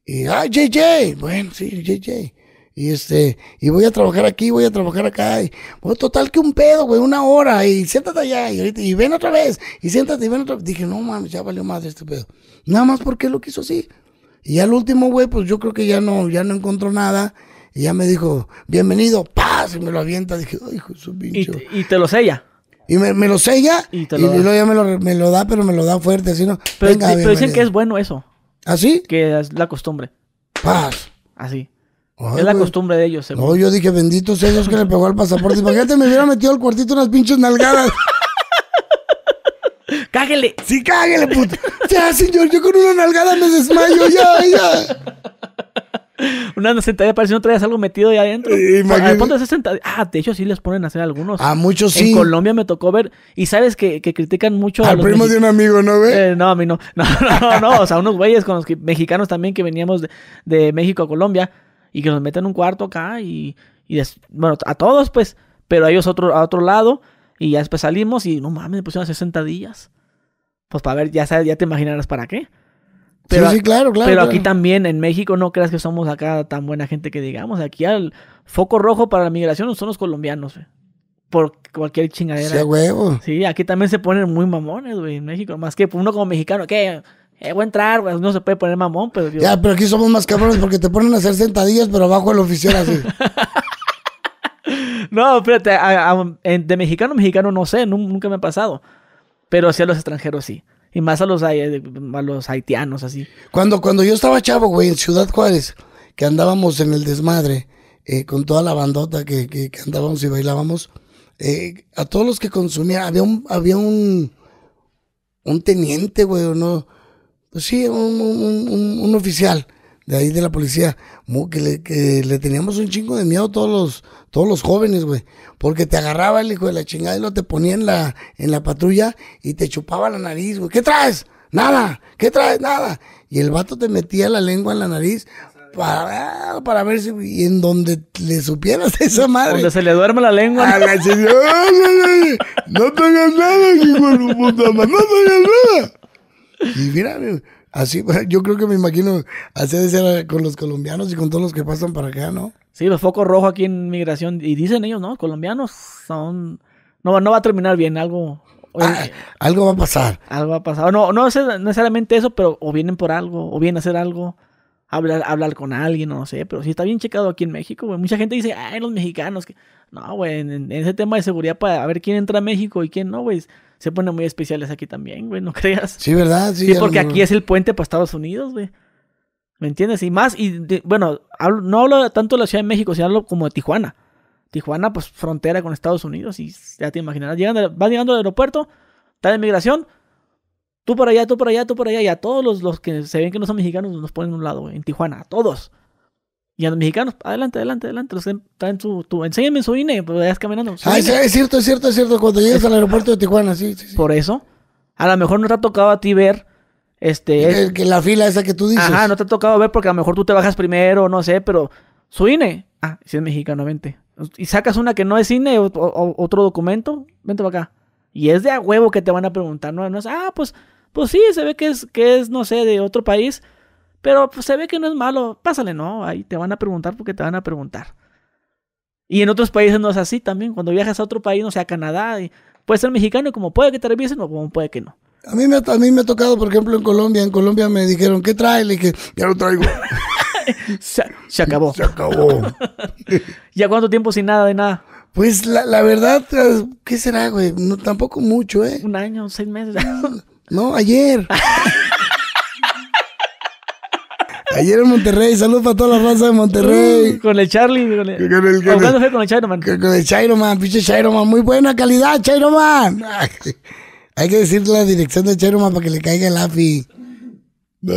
Y, ah, JJ. Bueno, sí, JJ. Y este, y voy a trabajar aquí, voy a trabajar acá. Y, bueno, total que un pedo, güey, una hora. Y siéntate allá. Y, ahorita- y ven otra vez. Y siéntate y ven otra vez. Dije, no mames, ya valió más este pedo. Nada más porque lo quiso así. Y al último, güey, pues yo creo que ya no, ya no encontró nada. Y ya me dijo, bienvenido, paz, y me lo avienta. Dije, ay, hijo su Y, pinche. te- y te lo sella. Y me, me lo sella Y y, te lo da. luego ya me lo, me lo da, pero me lo da fuerte, así no. Pero, Venga, pero dicen que es bueno eso. ¿Así? Que es la costumbre. Paz. Así. Ay, es la costumbre de ellos. según. No, yo dije, bendito sea Dios que le pegó al pasaporte. Imagínate, me hubiera metido al cuartito unas pinches nalgadas. cáguele. Sí, cáguele, puto. Ya, señor, yo con una nalgada me desmayo, ya, ya. Una sentadilla parece que no traías algo metido ahí adentro. Eh, imagínate. A a hacer sentadilla. Ah, de hecho sí les ponen a hacer algunos. A muchos sí. En Colombia me tocó ver. Y sabes que, que critican mucho a Al los primo de un amigo, ¿no, güey? Eh, no, a mí no. No, no, no. O sea, unos güeyes con los que, mexicanos también que veníamos de, de México a Colombia y que nos meten en un cuarto acá y, y des- bueno, a todos pues, pero a ellos otro, a otro lado y ya después salimos y no mames, me pusieron 60 días. Pues para ver, ya sabes, ya te imaginarás para qué. Pero, sí, sí, claro, claro. pero claro. aquí también en México no creas que somos acá tan buena gente que digamos. Aquí al foco rojo para la migración son los colombianos, güey. Por cualquier chingadera. Sí, huevo. Sí, aquí también se ponen muy mamones, güey, en México. Más que uno como mexicano, que eh, voy a entrar, güey, no se puede poner mamón, pero yo- Ya, pero aquí somos más cabrones porque te ponen a hacer sentadillas, pero abajo el oficial así. No, espérate, a- a- en- de mexicano a mexicano no sé, nun- nunca me ha pasado. Pero sí a los extranjeros sí. Y más a los, hai- a los haitianos, así. Cuando, cuando yo estaba chavo, güey, en Ciudad Juárez, que andábamos en el desmadre, eh, con toda la bandota que, que, que andábamos y bailábamos, eh, a todos los que consumían, había un, había un, un teniente, güey, o no, pues sí, un- un- un oficial de ahí de la policía, que le, que le teníamos un chingo de miedo a todos los, todos los jóvenes, güey, porque te agarraba el hijo de la chingada y lo te ponía en la, en la patrulla y te chupaba la nariz, güey, ¿qué traes? Nada, ¿qué traes? Nada. Y el vato te metía la lengua en la nariz para, para ver si, y en donde le supieras esa madre. Donde se le duerme la lengua. A la señora, "Órale, no te hagas nada, hijo de puta madre, no te hagas nada. Y mira, así, yo creo que me imagino así de ser con los colombianos y con todos los que pasan para acá, ¿no? Sí, los focos rojos aquí en migración. Y dicen ellos, ¿no? Colombianos son... No, no va a terminar bien, algo... Ah, algo va a pasar. Algo ha pasado. No, no es necesariamente eso, pero o vienen por algo, o vienen a hacer algo, hablar, hablar con alguien, no sé. Pero sí está bien checado aquí en México, güey. Mucha gente dice, ay, los mexicanos. que No, güey, en, en ese tema de seguridad para ver quién entra a México y quién no, güey, se ponen muy especiales aquí también, güey, no creas. Sí, ¿verdad? Sí, Sí, porque aquí es el puente para Estados Unidos, güey. ¿Me entiendes? Y más, y de- bueno, hablo- no hablo tanto de la Ciudad de México, sino hablo como de Tijuana. Tijuana, pues frontera con Estados Unidos, y ya te imaginarás. Llegan de- vas llegando al aeropuerto, está de migración, tú por allá, tú por allá, tú por allá, y a todos los, los que se ven que no son mexicanos nos ponen a un lado, güey, en Tijuana, a todos. Y a los mexicanos, adelante, adelante, adelante, los traen su, tu, enséñenme su INE, pues vayas caminando. Ah, es cierto, es cierto, es cierto. Cuando llegas al aeropuerto de Tijuana, sí, sí, sí. Por eso, a lo mejor no te ha tocado a ti ver, este, Que, que la fila esa que tú dices. Ajá, no te ha tocado ver porque a lo mejor tú te bajas primero, no sé, pero su INE. Ah, si es mexicano, vente. Y sacas una que no es INE o, o- otro documento, vente para acá. Y es de a huevo que te van a preguntar, no, no es, ah, pues, pues sí, se ve que es, que es, no sé, de otro país, pero pues, se ve que no es malo, pásale, no, ahí te van a preguntar porque te van a preguntar. Y en otros países no es así también, cuando viajas a otro país, no sé, a Canadá, y puede ser mexicano y como puede que te revisen o como puede que no. A mí, me, ha- a mí me ha tocado, por ejemplo, en Colombia. En Colombia me dijeron, ¿qué trae? Le dije, ya lo traigo. Se, se acabó. Se acabó. ¿Ya cuánto tiempo sin nada de nada? Pues la, la verdad, ¿qué será, güey? No, tampoco mucho, ¿eh? Un año, seis meses. No, ayer. Ayer en Monterrey. Saludos para toda la raza de Monterrey. con el Charlie. Con el, Con el- con ¿O el- cuándo fue con el Charlie, man? Con el Chairo Man, pinche Chairo Man. Muy buena calidad, Chairo Man. Hay que decirle la dirección de Chairo Man para que le caiga el AFI. No,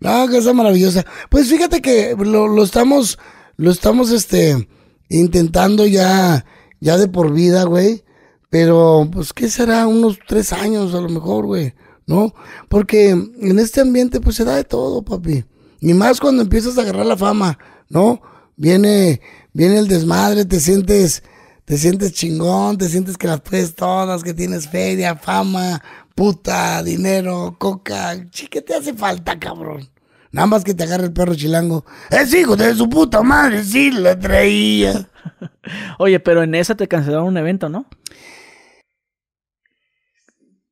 no, cosa maravillosa. Pues fíjate que lo, lo estamos, lo estamos, este, intentando ya, ya de por vida, güey. Pero, pues, ¿qué será? Unos tres años a lo mejor, güey. ¿No? Porque en este ambiente, pues, se da de todo, papi. Y más cuando empiezas a agarrar la fama, ¿no? Viene, viene el desmadre, te sientes, te sientes chingón, te sientes que las puedes todas, que tienes feria, fama, puta, dinero, coca. Sí, ¿qué te hace falta, cabrón? Nada más que te agarre el perro chilango. Es hijo de su puta madre, sí, la traía. Oye, pero en esa te cancelaron un evento, ¿no?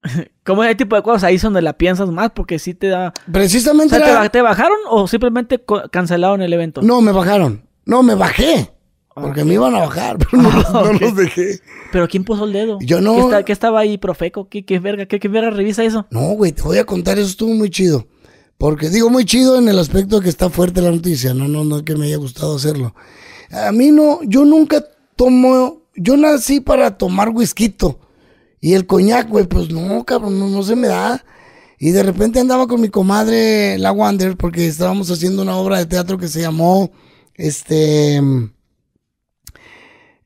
¿Cómo ese tipo de cosas ahí es donde la piensas más? Porque sí te da... O Precisamente sea, ¿te, era- ba- te bajaron o simplemente cancelaron el evento? No, me bajaron. No, me bajé. Porque me iban a bajar, pero no, Ok. los dejé. ¿Pero quién puso el dedo? Yo no. ¿Qué, está- qué estaba ahí, Profeco? ¿Qué, qué verga? ¿Qué, qué verga revisa eso? No, güey, te voy a contar, eso estuvo muy chido. Porque digo muy chido en el aspecto que está fuerte la noticia, no, no, no que me haya gustado hacerlo. A mí no, yo nunca tomo, yo nací para tomar whisky Y el coñac, güey, pues no, cabrón, no, no se me da. Y de repente andaba con mi comadre, la Wander, porque estábamos haciendo una obra de teatro que se llamó, este,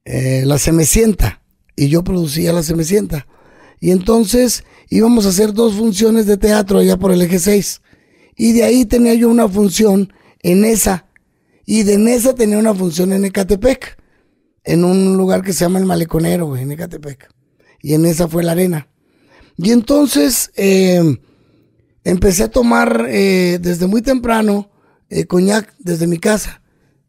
eh, La Semecienta. Y yo producía La Semecienta. Y entonces íbamos a hacer dos funciones de teatro allá por el eje 6. Y de ahí tenía yo una función en esa. Y de esa tenía una función en Ecatepec. En un lugar que se llama El Maleconero, güey, en Ecatepec. Y en esa fue la arena. Y entonces eh, empecé a tomar eh, desde muy temprano eh, coñac desde mi casa.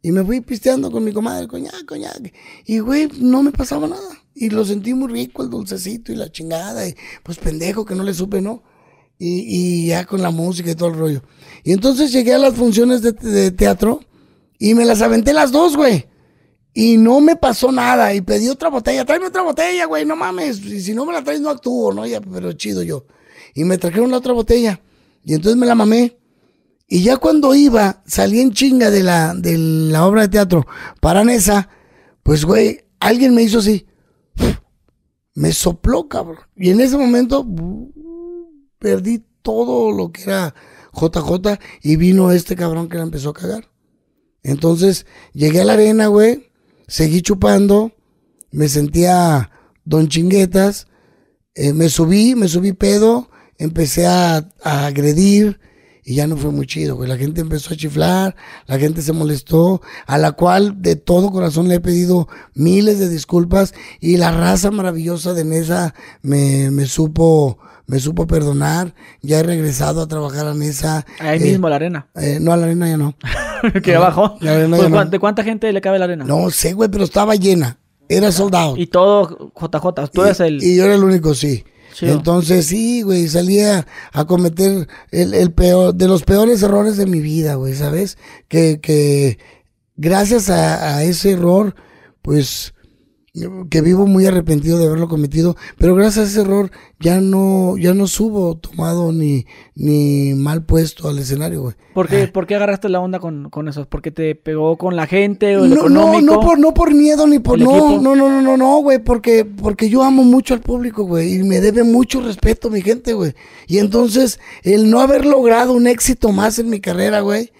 Y me fui pisteando con mi comadre, coñac, coñac. Y, güey, no me pasaba nada. Y lo sentí muy rico, el dulcecito y la chingada. Y, pues pendejo que no le supe, ¿no? Y, y ya con la música y todo el rollo. Y entonces llegué a las funciones de, de teatro y me las aventé las dos, güey. Y no me pasó nada. Y pedí otra botella. Tráeme otra botella, güey. No mames. Si no me la traes, no actúo, ¿no? Pero chido yo. Y me trajeron la otra botella. Y entonces me la mamé. Y ya cuando iba, salí en chinga de la, de la obra de teatro para Nesa, pues, güey, alguien me hizo así. Me sopló, cabrón. Y en ese momento perdí todo lo que era JJ y vino este cabrón que la empezó a cagar. Entonces llegué a la arena, güey, seguí chupando, me sentía don chinguetas, eh, me subí, me subí pedo, empecé a, agredir y ya no fue muy chido. La gente empezó a chiflar, la gente se molestó, a la cual de todo corazón le he pedido miles de disculpas y la raza maravillosa de Nesa me, me supo me supo perdonar, ya he regresado a trabajar a Nesa. Ahí eh, mismo, la arena. eh, no, a la arena ya no. que abajo. la arena Pues, ya no. ¿cuán- ¿De cuánta gente le cabe la arena? No sé, güey, pero estaba llena. Era soldado. Y todo JJ. Tú eres el. Y yo era el único, sí. Chido. Entonces, sí, güey, salía a cometer el, el peor, de los peores errores de mi vida, güey, ¿sabes? Que, que gracias a, a ese error, pues, que vivo muy arrepentido de haberlo cometido, pero gracias a ese error ya no, ya no subo tomado ni, ni mal puesto al escenario, güey. ¿Por qué, por qué agarraste la onda con, con eso? ¿Porque te pegó con la gente o el No, no, económico? no por, no por miedo ni por ¿El no, no, no, no, no, no, güey, porque, porque yo amo mucho al público, güey, y me debe mucho respeto mi gente, güey. Y entonces, el no haber logrado un éxito más en mi carrera, güey,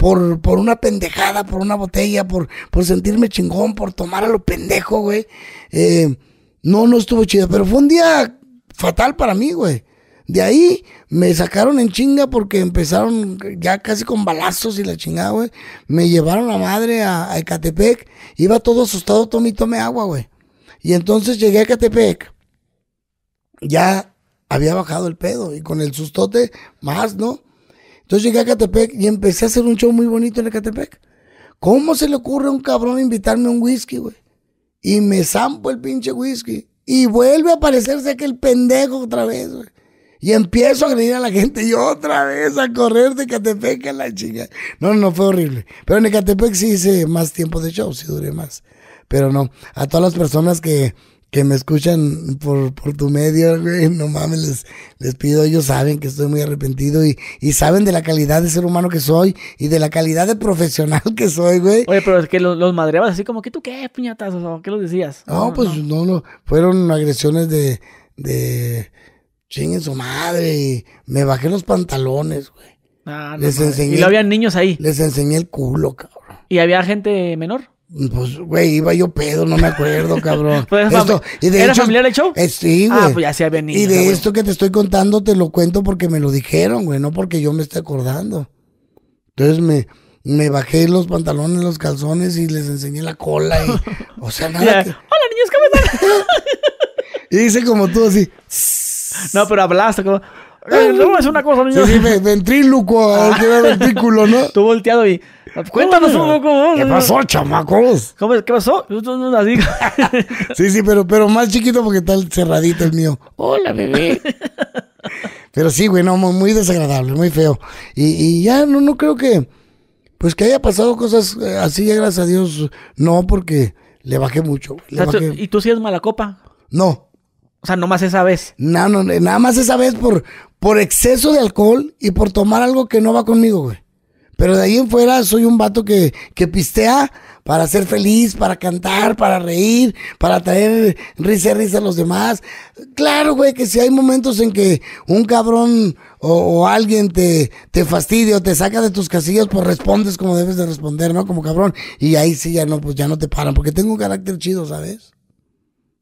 por, por una pendejada, por una botella, por, por sentirme chingón, por tomar a lo pendejo, güey, eh, no, no estuvo chido, pero fue un día fatal para mí, güey. De ahí me sacaron en chinga porque empezaron ya casi con balazos y la chingada, güey. Me llevaron a madre a, a Ecatepec. Iba todo asustado, tome y tome agua, güey. Y entonces llegué a Ecatepec. Ya había bajado el pedo y con el sustote más, ¿no? Entonces llegué a Ecatepec y empecé a hacer un show muy bonito en Ecatepec. ¿Cómo se le ocurre a un cabrón invitarme a un whisky, güey? Y me zampo el pinche whisky. Y vuelve a aparecerse aquel pendejo otra vez, güey. Y empiezo a agredir a la gente y otra vez a correr de Catepec a la chica. No, no, fue horrible. Pero en Ecatepec sí hice más tiempo de show, sí duré más. Pero no, a todas las personas que, que me escuchan por, por tu medio, güey, no mames, les, les pido, ellos saben que estoy muy arrepentido y, y saben de la calidad de ser humano que soy y de la calidad de profesional que soy, güey. Oye, pero es que los, los madreabas así como que tú qué, puñatazos, o qué los decías. No, pues no, no, fueron agresiones de, de chinguen su madre y me bajé los pantalones, güey. Ah, no les enseñé- Y lo habían niños ahí. Les enseñé el culo, cabrón. ¿Y había gente menor? Pues, güey, iba yo pedo, no me acuerdo, cabrón. Pues, Esto- ¿era familiar el show? eh, sí, güey. Ah, pues ya sí había niños, Y ah, de esto que te estoy contando te lo cuento porque me lo dijeron, güey, no porque yo me esté acordando. Entonces me, me bajé los pantalones, los calzones y les enseñé la cola y, o sea, nada. que- Hola niños, ¿cómo están? y hice como tú así. no, pero hablaste como... Eh, no, es una cosa, Sí, niños. sí, ventrílocuo, que era ventrículo, ¿no? Tú volteado y... Cuéntanos un poco. ¿Qué pasó, chamacos? ¿Qué pasó? Yo no- no- Así. Sí, sí, pero, pero más chiquito porque está cerradito el mío. Hola, bebé. Pero sí, güey, no, mu- muy desagradable, muy feo. Y, y ya no, no creo que, pues que haya pasado cosas eh, así, ya gracias a Dios, no, porque le bajé mucho. güey, le O sea, tú- bajé- ¿Y tú sí eres mala copa? No, O sea, nomás esa vez. no, no, nada más esa vez por, por exceso de alcohol y por tomar algo que no va conmigo, güey. Pero de ahí en fuera soy un vato que, que pistea para ser feliz, para cantar, para reír, para traer risa y risa a los demás. Claro, güey, que si hay momentos en que un cabrón o, o alguien te, te fastidia o te saca de tus casillas, pues respondes como debes de responder, ¿no? Como cabrón. Y ahí sí ya no, pues ya no te paran, porque tengo un carácter chido, ¿sabes?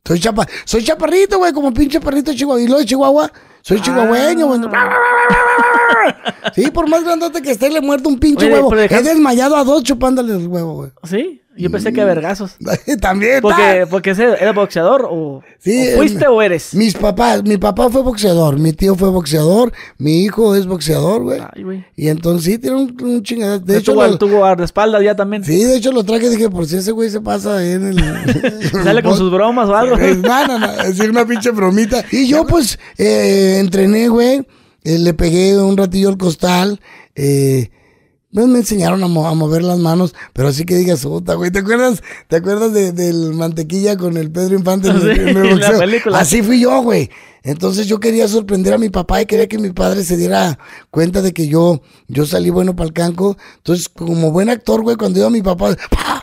Soy chapa, soy chaparrito, güey, como pinche perrito chihuahua. Y lo de Chihuahua, soy chihuahueño, güey. Sí, por más grandote que esté, le muerdo un pinche Oye, huevo. He desmayado a dos chupándole el huevo, güey. ¿Sí? Yo pensé que a vergazos. También. Porque, porque ese era boxeador o, Sí, o fuiste eh, o eres. Mis papás, mi papá fue boxeador, mi tío fue boxeador, mi hijo es boxeador, güey. Ay, güey. Y entonces sí, tiene un, un. De De hecho, tuvo, lo- tuvo a la espalda ya también. sí, de hecho lo traje y dije, por si ese güey se pasa ahí en el... Sale con sus bromas o algo. Eh, No, no, no, es decir, una pinche bromita. Y yo, pues, eh, entrené, güey. eh, le pegué un ratillo al costal. Eh, pues me enseñaron a, mo- a mover las manos, pero así que digas, puta, güey, ¿te acuerdas, ¿te acuerdas de, del mantequilla con el Pedro Infante en el, en el en la boxeo? Así fui yo, güey. Entonces yo quería sorprender a mi papá y quería que mi padre se diera cuenta de que yo, yo salí bueno para el canco. Entonces, como buen actor, güey, cuando iba mi papá, ¡pa!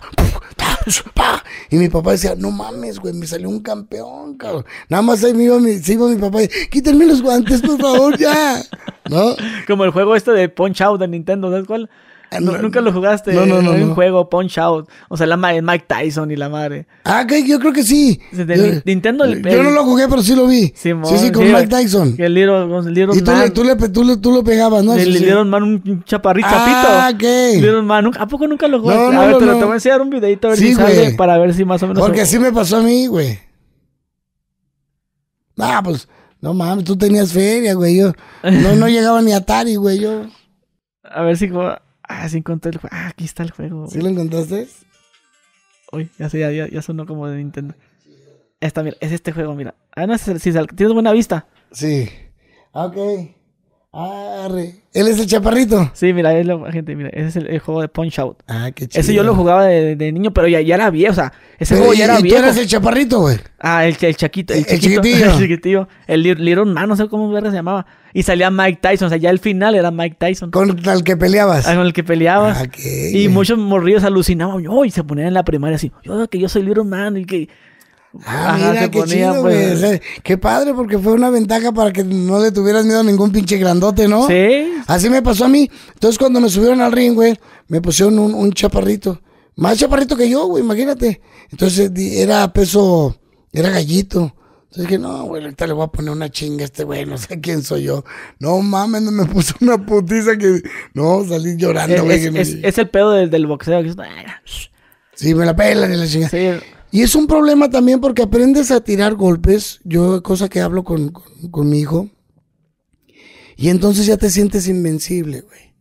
Y mi papá decía, no mames, güey, me salió un campeón, cabrón. Nada más ahí me iba mi, iba mi papá y, quítenme los guantes, por favor, ya. ¿No? Como el juego este de Punch Out de Nintendo, ¿sabes cuál? Ah, no. Nunca lo jugaste. No, no, no, Hay un juego Punch Out. O sea, la ma- Mike Tyson y la madre. Ah, que yo creo que sí. De- Yo- Ni- Nintendo, el- yo no lo jugué, pero sí lo vi. Simón, sí, sí, con sí, Mike Tyson. El Little, Little Y tú Man. le, tú, le, tú, le, tú lo pegabas, ¿no? el Sí, sí. Little Man, un chaparrito, Ah, chapito. ok. Little Man, ¿nunca- ¿a poco nunca lo jugaste? No, no, a ver, te, lo- te voy a enseñar un videito a ver si sale para ver si más o menos. Porque así me pasó a mí, güey. Ah, pues, no mames, tú tenías feria, güey. Yo no, no llegaba ni a Atari, güey. Yo. A ver si. Ah, sí encontré el juego. Ah, aquí está el juego. ¿Sí lo encontraste? Uy, ya sé, ya, ya, ya sonó como de Nintendo. Esta, mira, es este juego, mira. Ah, no, sal- tienes buena vista. Sí. Ah, Ok. Arre. Él es el chaparrito. Sí, mira, es la gente, mira, ese es el, el juego de Punch Out. Ah, qué chido. Ese yo lo jugaba de, de niño, pero ya, ya era viejo, o sea, ese Pero, juego y, ya era y tú viejo. eres el chaparrito, güey. Ah, el, el chaquito, el, chiquito, chiquitillo. el chiquitillo, el Li- Little Man, no sé cómo verga se llamaba. Y salía Mike Tyson, o sea, ya el final era Mike Tyson. Con el que peleabas. Ah, con el que peleabas. Ah, ok, y muchos morrillos alucinaban, "Oh", y se ponían en la primaria así, yo que yo soy Little Man y que Ah, Ajá, mira, qué ponía, chido, pues. güey. O sea, qué padre, porque fue una ventaja para que no le tuvieras miedo a ningún pinche grandote, ¿no? Sí. Así me pasó a mí. Entonces, cuando me subieron al ring, güey, me pusieron un, un chaparrito. Más chaparrito que yo, güey, imagínate. Entonces, era peso, era gallito. Entonces dije, no, güey, ahorita le voy a poner una chinga a este güey, no sé quién soy yo. No mames, no me puso una putiza que. No, salí llorando, es, güey. es- el pedo del, del boxeo. que Sí, me la pelan y la chinga. Sí, Y es un problema también porque aprendes a tirar golpes. Yo, cosa que hablo con, con, con mi hijo. Y entonces ya te sientes invencible, güey.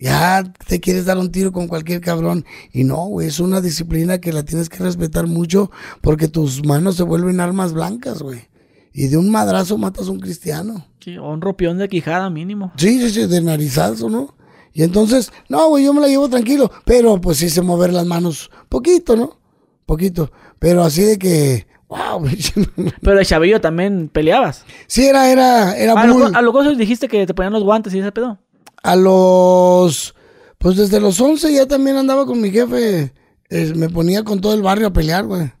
Ya te quieres dar un tiro con cualquier cabrón. Y no, güey, es una disciplina que la tienes que respetar mucho porque tus manos se vuelven armas blancas, güey. Y de un madrazo matas a un cristiano. sí, o un ropión de quijada mínimo. Sí, sí, sí, de narizazo, ¿no? Y entonces, no, güey, yo me la llevo tranquilo. Pero pues sí sé mover las manos poquito, ¿no? Poquito. Pero así de que, wow. Pero el chavillo también peleabas. Sí, era, era, era A muy... lo, a lo cosas dijiste que te ponían los guantes y ese pedo. A los... Pues desde los 11 ya también andaba con mi jefe. eh, me ponía con todo el barrio a pelear, güey. O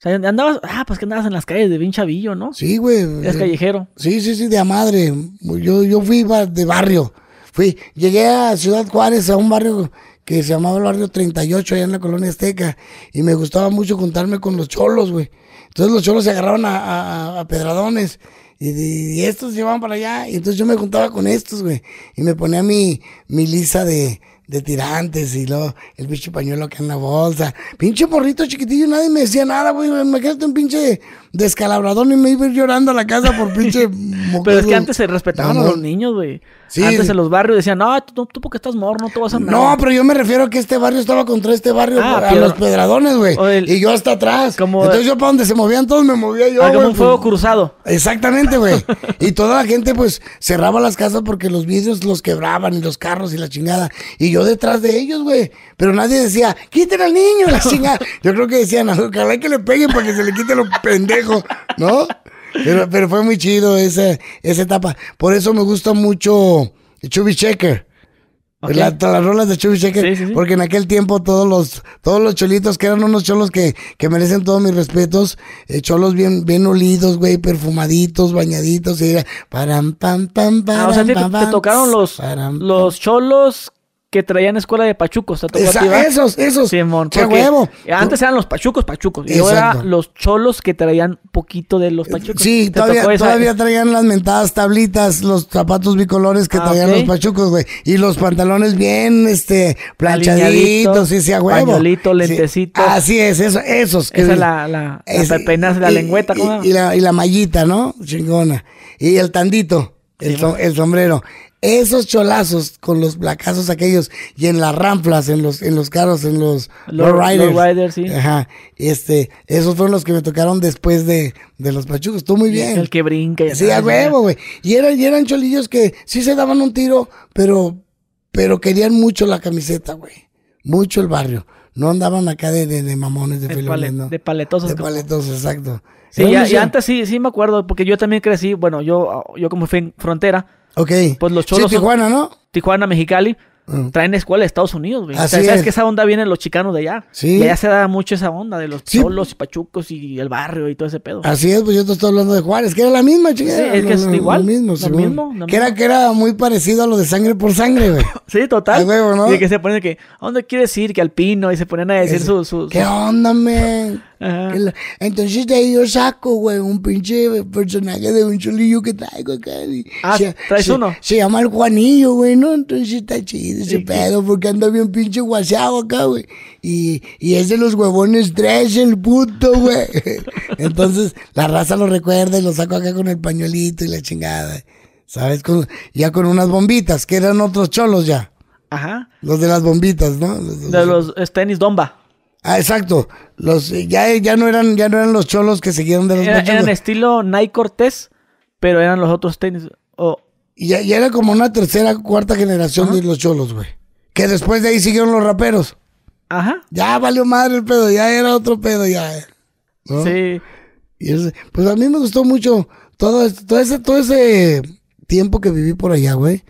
sea, andabas, ah, pues que andabas en las calles de bien chavillo, ¿no? Sí, güey. Eh, callejero. Sí, sí, sí, de a madre. Yo, yo fui de barrio. Fui, llegué a Ciudad Juárez, a un barrio que se llamaba el barrio 38, allá en la colonia Azteca. Y me gustaba mucho juntarme con los cholos, güey. Entonces los cholos se agarraban a, a- a pedradones. Y, y estos llevaban para allá. Y entonces yo me juntaba con estos, güey. Y me ponía mi, mi lisa de, de tirantes y luego el pinche pañuelo acá en la bolsa. Pinche porrito chiquitillo, nadie me decía nada, güey. Imagínate un pinche descalabrador y me iba a ir llorando a la casa por pinche Pero es que antes se respetaban a los niños, güey. Sí. Antes en los barrios decían, no, tú, tú porque estás morro, no te vas a nada. No, pero yo me refiero a que este barrio estaba contra este barrio, Ah, a los pedradones, güey. Y yo hasta atrás. Como- Entonces yo para donde se movían todos me movía yo, Ah, como un fuego pues. cruzado. Exactamente, güey. y toda la gente, pues, cerraba las casas porque los vidrios los quebraban y los carros y la chingada. Y yo detrás de ellos, güey. Pero nadie decía, quiten al niño, la chingada. Yo creo que decían, ojalá que le peguen para que se le quite lo pendejo, ¿no? Pero, pero fue muy chido esa, esa etapa. Por eso me gusta mucho Chubby Checker. Ok. La- todas las rolas de Chubby Checker. Sí, sí, sí. Porque en aquel tiempo todos los, todos los cholitos, que eran unos cholos que, que merecen todos mis respetos, eh, cholos bien, bien olidos, güey, perfumaditos, bañaditos, y era param, pam, pam, Ah, o sea, te, pam, te pam, tocaron los, param, los cholos que traían escuela de pachucos. ¿te tocó Esa- esos, esos. Simón, ¡Qué huevo! Antes eran los pachucos, pachucos. Y ahora los cholos que traían poquito de los pachucos. Sí, ¿Te todavía, todavía traían las mentadas tablitas, los zapatos bicolores que Ah, traían los pachucos, güey. Y los pantalones bien, este, planchaditos, sí, sí, a huevo. pañuelito, Sí. lentecitos. Así es, eso, esos. que- Esa es la, la, la es- pepenas, la y- lengüeta. ¿cómo y, y la, y la mallita, ¿no? Chingona. Y el tandito, el, so- el sombrero. Esos cholazos con los placazos aquellos y en las ramplas, en los, en los carros, en los lowriders. lowriders, sí. Ajá. Este, esos fueron los que me tocaron después de, de los pachucos. Estuvo muy bien. El que brinca. y Sí, a huevo, güey. Y eran, y eran cholillos que sí se daban un tiro, pero, pero querían mucho la camiseta, güey. Mucho el barrio. No andaban acá de, de, de mamones, de De, pale- ¿no? de paletosos. De como- paletos, exacto. Sí, ya- mucho- y antes sí, sí me acuerdo, porque yo también crecí, bueno, yo, yo como fui en frontera, Ok. pues los cholos Sí, son- Tijuana, ¿no? Tijuana, Mexicali. Traen escuela de Estados Unidos, güey. O sea, Así sabes es. que esa onda viene de los chicanos de allá. Sí. Y allá se da mucho esa onda de los Sí. cholos y pachucos y el barrio y todo ese pedo. Así es, pues yo te estoy hablando de Juárez, que era la misma, chingada. Sí, es que es igual, Lo mismo, lo mismo, lo que, era, que era muy parecido a lo de sangre por sangre, güey. Sí, total. ¿no? Y que se ponen que, ¿a dónde quieres ir? Que alpino. Y se ponen a decir Ese- su... su, ¿Qué onda, man? Ajá. Entonces de ahí yo saco, güey, un pinche personaje de un chulillo que traigo acá. Ah, ¿traes se- uno? Se llama el Juanillo, güey, ¿no? Entonces está chido ese ¿Y qué? pedo porque anda bien pinche guaseado acá, güey. Y, y es de los huevones tres, el puto, güey. Entonces la raza lo recuerda y lo saco acá con el pañuelito y la chingada. ¿Sabes? Con- ya con unas bombitas, que eran otros cholos ya. Ajá. Los de las bombitas, ¿no? Los- De los tenis Domba. Ah, exacto. Los ya, ya no eran ya no eran los cholos que siguieron de los Era- eran estilo Nike Cortés, pero eran los otros tenis. O Y ya, ya era como una tercera, cuarta generación de los cholos, güey. Que después de ahí siguieron los raperos. Ajá. Ya valió madre el pedo, ya era otro pedo, ya. ¿no? Sí. Y ese- pues a mí me gustó mucho todo, esto- todo ese, todo ese tiempo que viví por allá, güey.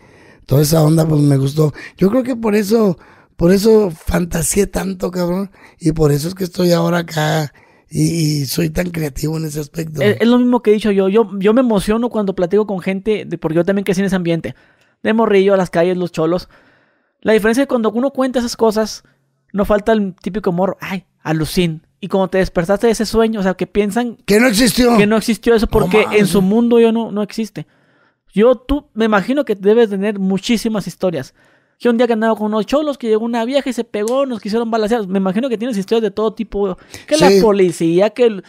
Toda esa onda, pues me gustó. Yo creo que por eso, por eso fantaseé tanto, cabrón. Y por eso es que estoy ahora acá y, y soy tan creativo en ese aspecto. Es, es lo mismo que he dicho yo. yo. Yo me emociono cuando platico con gente, de, porque yo también crecí en ese ambiente. De morrillo, a las calles, los cholos. La diferencia es que cuando uno cuenta esas cosas, no falta el típico morro. Ay, alucin. Y cuando te despertaste de ese sueño, o sea, que piensan que no existió. que no existió eso porque en su mundo yo no, no existe. Yo, tú, me imagino que debes tener muchísimas historias. Yo un día que andaba con unos cholos, que llegó una vieja y se pegó, nos quisieron balasear. Me imagino que tienes historias de todo tipo. Que Sí. la policía, que el-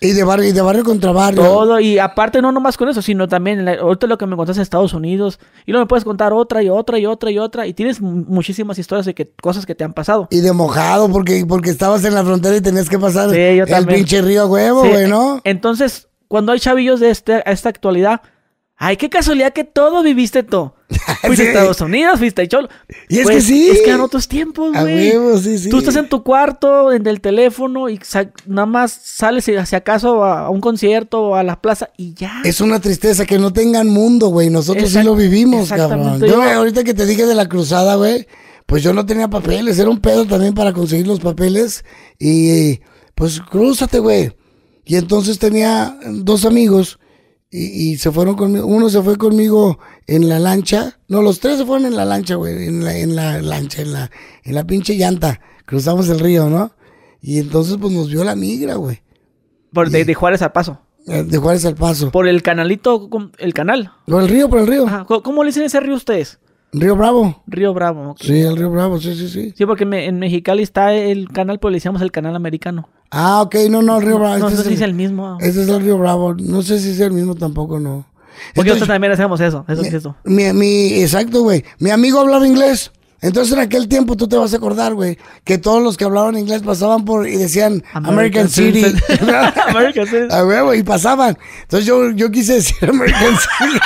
Y de barrio, y de barrio contra barrio. todo. Y aparte no nomás con eso, sino también, la- ahorita lo que me contaste de Estados Unidos. Y luego me puedes contar otra y otra y otra y otra. Y tienes mu- muchísimas historias de que, cosas que te han pasado. Y de mojado, porque, porque estabas en la frontera y tenías que pasar Sí, el pinche río huevo, Sí, güey, ¿no? Entonces, cuando hay chavillos de este, esta actualidad, ay, qué casualidad que todo viviste todo. Fuiste Sí. a Estados Unidos, fuiste a Cholo. Y es Pues, que sí. Es que eran otros tiempos, güey. sí, sí. Tú estás en tu cuarto, en el teléfono, y nada más sales, si acaso, a, un concierto o a la plaza, y ya. Es una tristeza que no tengan mundo, güey. Nosotros sí lo vivimos, cabrón. Yo- ahorita que te dije de la cruzada, güey, pues yo no tenía papeles. Era un pedo también para conseguir los papeles. Y pues crúzate, güey. Y entonces tenía dos amigos y, y se fueron conmigo. Uno se fue conmigo en la lancha. No, los tres se fueron en la lancha, güey. En la, en la lancha, en la, en la pinche llanta. Cruzamos el río, ¿no? Y entonces pues nos vio la migra, güey. Por, de, de Juárez al Paso. Eh, De Juárez al Paso. Por el canalito, el canal. Por el río, por el río. Ajá. ¿Cómo, cómo le dicen ese río ustedes? Río Bravo. Río Bravo. ok. Sí, el Río Bravo, sí, sí, sí. Sí, porque me- en Mexicali está el canal, pero le decíamos el canal americano. Ah, ok, no, no, el Río Bravo. No este sé si es el mismo. Ese es el Río Bravo. No sé si es el mismo tampoco, no. Porque nosotros también hacemos eso. Eso es eso. mi, mi, exacto, güey. Mi amigo hablaba inglés. Entonces en aquel tiempo tú te vas a acordar, güey, que todos los que hablaban inglés pasaban por y decían American, American City. American Citizen. A huevo, y pasaban. Entonces yo, yo quise decir American City.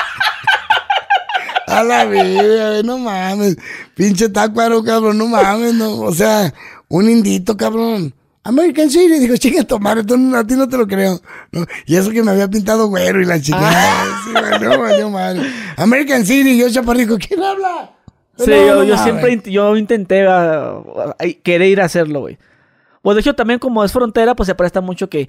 A la vida, no mames. Pinche tacuaro, cabrón, no mames, no. O sea, un indito, cabrón. American City, digo, chinga no- a ti no te lo creo. No, y eso que me había pintado güero y la chingada. Sí, no, valió madre. American City, yo chaparrico, ¿quién habla? Sí, No, yo, no yo mames. siempre int- yo intenté ah, ah, querer ir a hacerlo, güey. Pues de hecho también como es frontera, pues se presta mucho que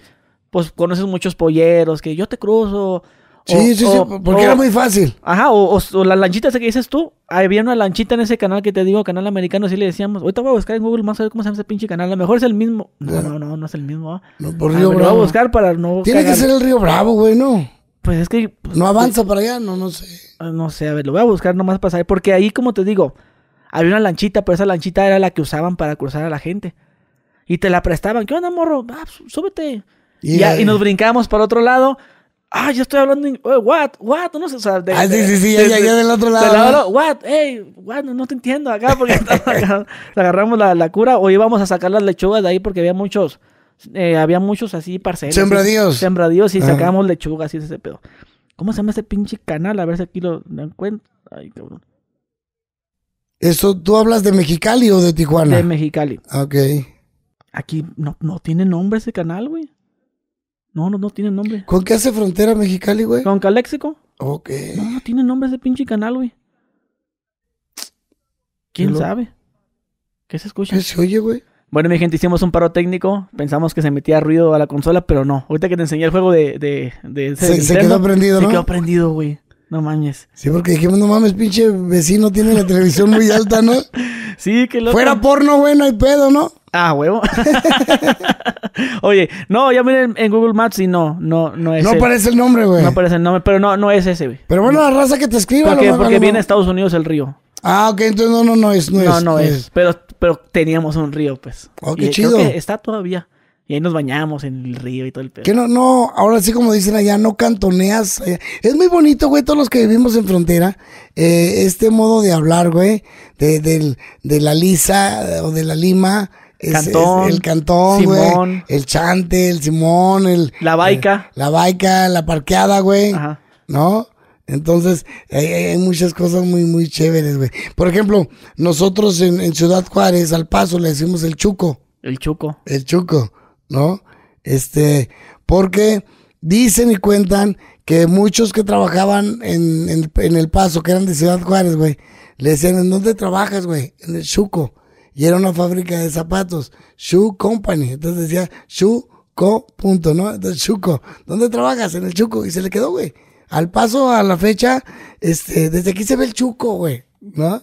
pues conoces muchos polleros, que yo te cruzo. Sí, o- sí, sí, porque o- era muy fácil. Ajá, o, la lanchita esa que dices tú. Había una lanchita en ese canal que te digo, canal americano, así le decíamos. Ahorita voy a buscar en Google más a ver cómo se llama ese pinche canal. A lo mejor es el mismo. No, no, no, no es el mismo. ¿ah? No, por Ah, Río me lo voy a Bravo. buscar para no. Tiene que ser el Río Bravo, güey, ¿no? Pues es que. pues, No avanza para allá, no, no sé. Ah, No sé, a ver, lo voy a buscar nomás para saber. Porque ahí, como te digo, había una lanchita, pero esa lanchita era la que usaban para cruzar a la gente. Y te la prestaban. ¿Qué onda, morro? Ah, sú- súbete. Y Y, nos brincábamos para otro lado. Ah, ya estoy hablando. en- eh, what? What? No sé, o sea, de- Ah, sí, sí, sí, de- ya, ya del otro del lado, what? Hey, what? No, no te entiendo acá porque agar- agarramos la, la cura o íbamos a sacar las lechugas de ahí porque había muchos, eh, había muchos así parcelas. Sembradíos. Sembradíos y Ajá. sacábamos lechugas y ese pedo. ¿Cómo se llama ese pinche canal? A ver si aquí lo, lo encuentro. Ay, cabrón. Eso, ¿tú hablas de Mexicali o de Tijuana? De Mexicali. Ok. Aquí no, no tiene nombre ese canal, güey. No, no, no tiene nombre. ¿Con qué hace frontera Mexicali, güey? ¿Con Caléxico? Ok. No, no tiene nombre ese pinche canal, güey. ¿Quién lo- sabe? ¿Qué se escucha? ¿Qué se oye, güey? Bueno, mi gente, hicimos un paro técnico. Pensamos que se metía ruido a la consola, pero no. Ahorita que te enseñé el juego de, de, de Se, se quedó prendido, Se ¿no? quedó prendido, güey. No mames. Sí, porque dijimos, no mames, pinche vecino tiene la televisión muy alta, ¿no? Sí, qué loco. Fuera porno, güey, no hay pedo, ¿no? Ah, huevo. Oye, no, ya miré en, Google Maps y no, no, no es No el- aparece el nombre, güey. No aparece el nombre, pero no, no es ese, güey. Pero bueno, la raza que te escriba. Porque, lo- porque lo- viene a Estados Unidos el río. Ah, ok, entonces no, no, no es, no, No, es. no, es. Pero, pero teníamos un río, pues. Oh, Y qué creo chido. que está todavía. Y ahí nos bañamos en el río y todo el pedo. Que no, no, ahora sí como dicen allá, no cantoneas. Es muy bonito, güey, todos los que vivimos en frontera, eh, este modo de hablar, güey, de, del- de la lisa eh, o de la lima. Es- Cantón, es el cantón, güey. El chante, el simón, el... La baica. eh, la baica, la parqueada, güey. Ajá. ¿No? Entonces, hay, hay- hay muchas cosas muy, muy chéveres, güey. Por ejemplo, nosotros en, en Ciudad Juárez, al paso, le decimos el chuco El chuco. el Chuco, ¿no? Este, porque dicen y cuentan que muchos que trabajaban en, en- en El Paso, que eran de Ciudad Juárez, güey, le decían, ¿en dónde trabajas, güey? En el Chuco. Y era una fábrica de zapatos, Shoe Company. Entonces decía, Chuco, punto, ¿no? Entonces, Chuco, ¿dónde trabajas? En el Chuco. Y se le quedó, güey. Al paso, a la fecha, este, desde aquí se ve el Chuco, güey, ¿no?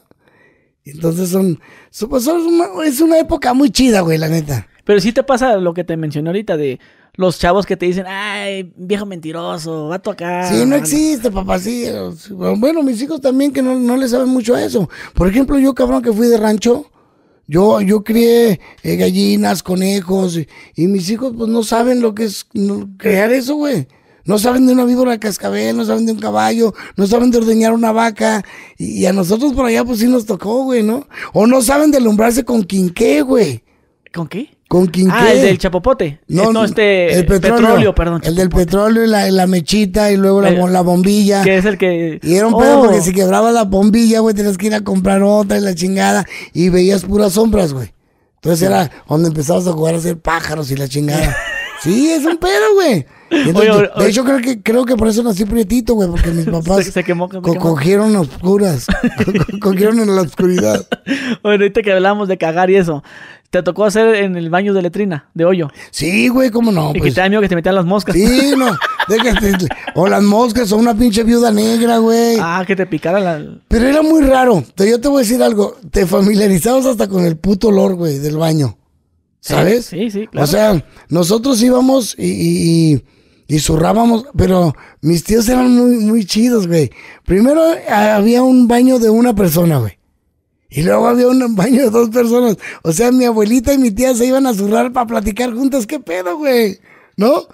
Entonces son, son- pues son una- es una época muy chida, güey, la neta. Pero sí te pasa lo que te mencioné ahorita de los chavos que te dicen, ay, viejo mentiroso, vato acá. Sí, no existe, papá, sí. eh, sí, Bueno, mis hijos también que no, no le saben mucho a eso. Por ejemplo, yo, cabrón, que fui de rancho, yo, yo crié eh, gallinas, conejos, y, mis hijos, pues, no saben lo que es crear eso, güey. No saben de una víbora de cascabel, no saben de un caballo, no saben de ordeñar una vaca. Y, y a nosotros por allá, pues, sí nos tocó, güey, ¿no? O no saben de alumbrarse con quinqué, güey. ¿Con qué? Con quinqué. Ah, el del chapopote. No, no este. el petróleo, perdón. El del petróleo y la, y la mechita y luego la, El- bo- la bombilla. Que es el que. Y era un pedo Oh, porque si quebraba la bombilla, güey, tenías que ir a comprar otra y la chingada. Y veías puras sombras, güey. Entonces era donde empezabas a jugar a hacer pájaros y la chingada. sí, es un pedo, güey. Y entonces, Oye, oye, de hecho, creo que, creo que por eso nací prietito, güey, porque mis papás Se- se quemó, se co- quemó. cogieron oscuras. Co- co- cogieron en la oscuridad. Bueno, ahorita que hablamos de cagar y eso. Te tocó hacer en el baño de letrina, de hoyo. Sí, güey, cómo no. y que Pues, te da miedo que te metían las moscas. sí, no. déjate, o las moscas o una pinche viuda negra, güey. Ah, que te picara la. Pero era muy raro. Te- Yo te voy a decir algo. Te familiarizabas hasta con el puto olor, güey, del baño. ¿Sabes? Sí, sí, claro. O sea, nosotros íbamos y, y, y- y zurrábamos, pero mis tíos eran muy, muy chidos, güey. Primero ah, había un baño de una persona, güey. Y luego había un baño de dos personas. O sea, mi abuelita y mi tía se iban a zurrar para platicar juntas. ¿Qué pedo, güey? ¿No?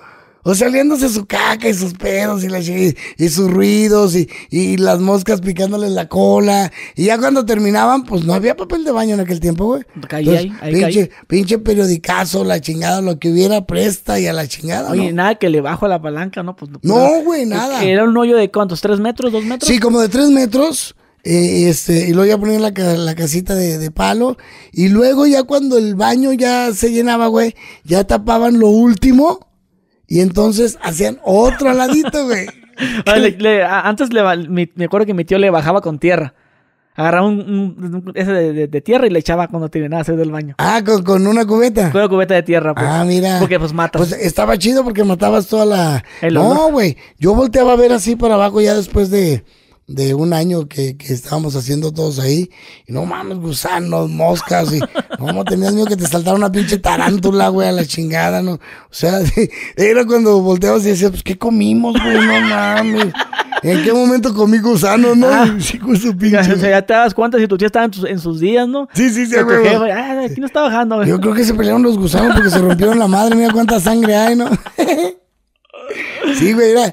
O sea, oliéndose su caca y sus pedos y, la chi- y sus ruidos y, y las moscas picándoles la cola. Y ya cuando terminaban, pues no había papel de baño en aquel tiempo, güey. Caí Entonces, ahí, ahí pinche, pinche periodicazo, la chingada, lo que hubiera presta y a la chingada. Oye, ¿no? nada que le bajo a la palanca, ¿no? Pues, No, güey, nada. Era un hoyo de cuántos, ¿tres metros, dos metros? Sí, como de tres metros. Eh, este, y luego ya ponían la, la casita de, de palo. Y luego ya cuando el baño ya se llenaba, güey, ya tapaban lo último. Y entonces hacían otro aladito, güey. Le- le- a- antes le, me acuerdo que mi tío le bajaba con tierra. Agarraba un, un- un- ese de, de- de tierra y le echaba cuando terminaba de hacer del baño. Ah, con, con una cubeta. Con una cubeta de tierra, pues. Ah, mira. Porque pues matas. Pues estaba chido porque matabas toda la... El no, güey. Yo volteaba a ver así para abajo ya después de, de un año que, que estábamos haciendo todos ahí. Y no mames, gusanos, moscas. Y no, tenías miedo que te saltara una pinche tarántula, güey, a la chingada, ¿no? O sea, era cuando volteabas y decías, pues, ¿qué comimos, güey? No mames. ¿En qué momento comí gusanos, no? Ah. Sí, con su O pinche... sea, ya te das cuenta si tu tía estaba en, sus- en sus días, ¿no? Sí, sí, sí, güey. ah, aquí no está bajando, güey. Yo creo que se pelearon los gusanos porque se rompieron la madre. Mira cuánta sangre hay, ¿no? sí, güey, era.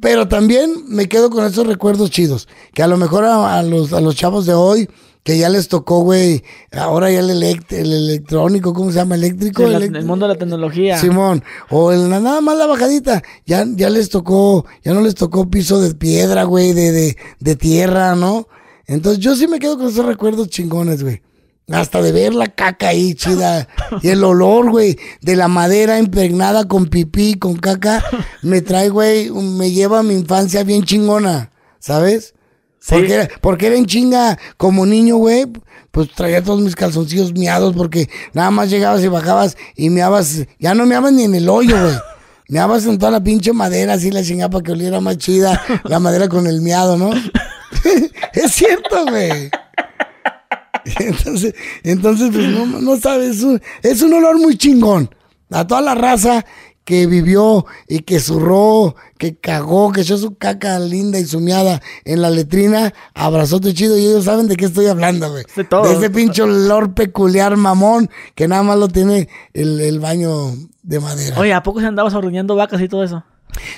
Pero también me quedo con esos recuerdos chidos. Que a lo mejor a, a los, a los chavos de hoy, que ya les tocó, güey, ahora ya el, elect- el electrónico, ¿cómo se llama? Eléctrico. Elect- el mundo de la tecnología. Simón, o el, nada más la bajadita, ya, ya les tocó, ya no les tocó piso de piedra, güey, de, de, de tierra, ¿no? Entonces yo sí me quedo con esos recuerdos chingones, güey. Hasta de ver la caca ahí, chida. Y el olor, güey, de la madera impregnada con pipí, con caca, me trae, güey, me lleva a mi infancia bien chingona, ¿sabes? Sí. Porque, era, porque era en chinga como niño, güey. Pues traía todos mis calzoncillos miados porque nada más llegabas y bajabas y meabas. Ya no meabas ni en el hoyo, güey. Meabas en toda la pinche madera, así la chingada para que oliera más chida la madera con el miado, ¿no? es cierto, güey. Entonces, entonces pues no, no sabes, es un, es un olor muy chingón. A toda la raza que vivió y que zurró, que cagó, que echó su caca linda y sumiada en la letrina, abrazote chido y ellos saben de qué estoy hablando, güey. De todo. ese pinche olor peculiar mamón que nada más lo tiene el, el baño de madera. Oye, ¿a poco se andabas ordeñando vacas y todo eso?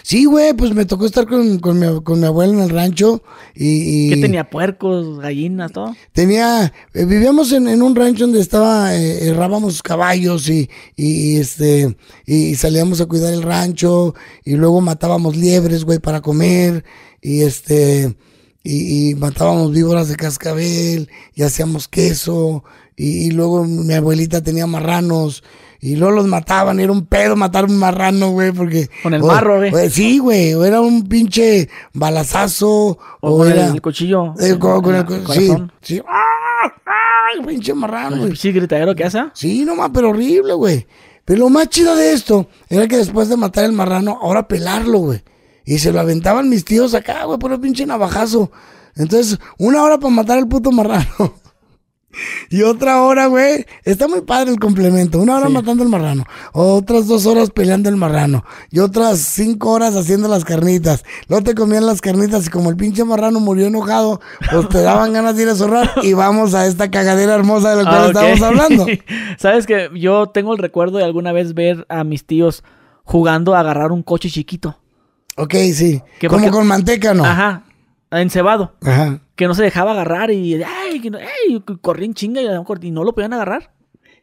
Sí, güey, pues me tocó estar con, con, mi, con mi abuela en el rancho y... y ¿Qué tenía? ¿Puercos, gallinas, todo? Tenía, eh, vivíamos en, en un rancho donde estaba, eh, herrábamos caballos y, y, este, y salíamos a cuidar el rancho y luego matábamos liebres, güey, para comer y este, y, y matábamos víboras de cascabel y hacíamos queso y, y luego mi abuelita tenía marranos y luego los mataban, era un pedo matar un marrano, güey, porque... Con el o- marro, güey. o- Sí, güey, o era un pinche balazazo O, o, con era... el cuchillo. Eh, con, con el, en co- sí, corazón. sí. ¡Ah! ¡Ay, pinche marrano, güey! Sí, gritadero que hace. Sí, no más, pero horrible, güey. Pero lo más chido de esto era que después de matar el marrano, ahora pelarlo, güey. Y se lo aventaban mis tíos acá, güey, por el pinche navajazo. Entonces, una hora para matar el puto marrano. Y otra hora, güey. Está muy padre el complemento. Una hora matando el marrano. Otras dos horas peleando el marrano. Y otras cinco horas haciendo las carnitas. Luego te comían las carnitas y como el pinche marrano murió enojado, pues te daban ganas de ir a zorrar. Y vamos a esta cagadera hermosa de la cual Ah, estábamos hablando. Sabes que yo tengo el recuerdo de alguna vez ver a mis tíos jugando a agarrar un coche chiquito. Ok, sí. Que Como porque- con manteca, ¿no? Ajá. Encebado. Ajá. Que no se dejaba agarrar y, ay, que no, en chinga y, a lo mejor- y no lo podían agarrar.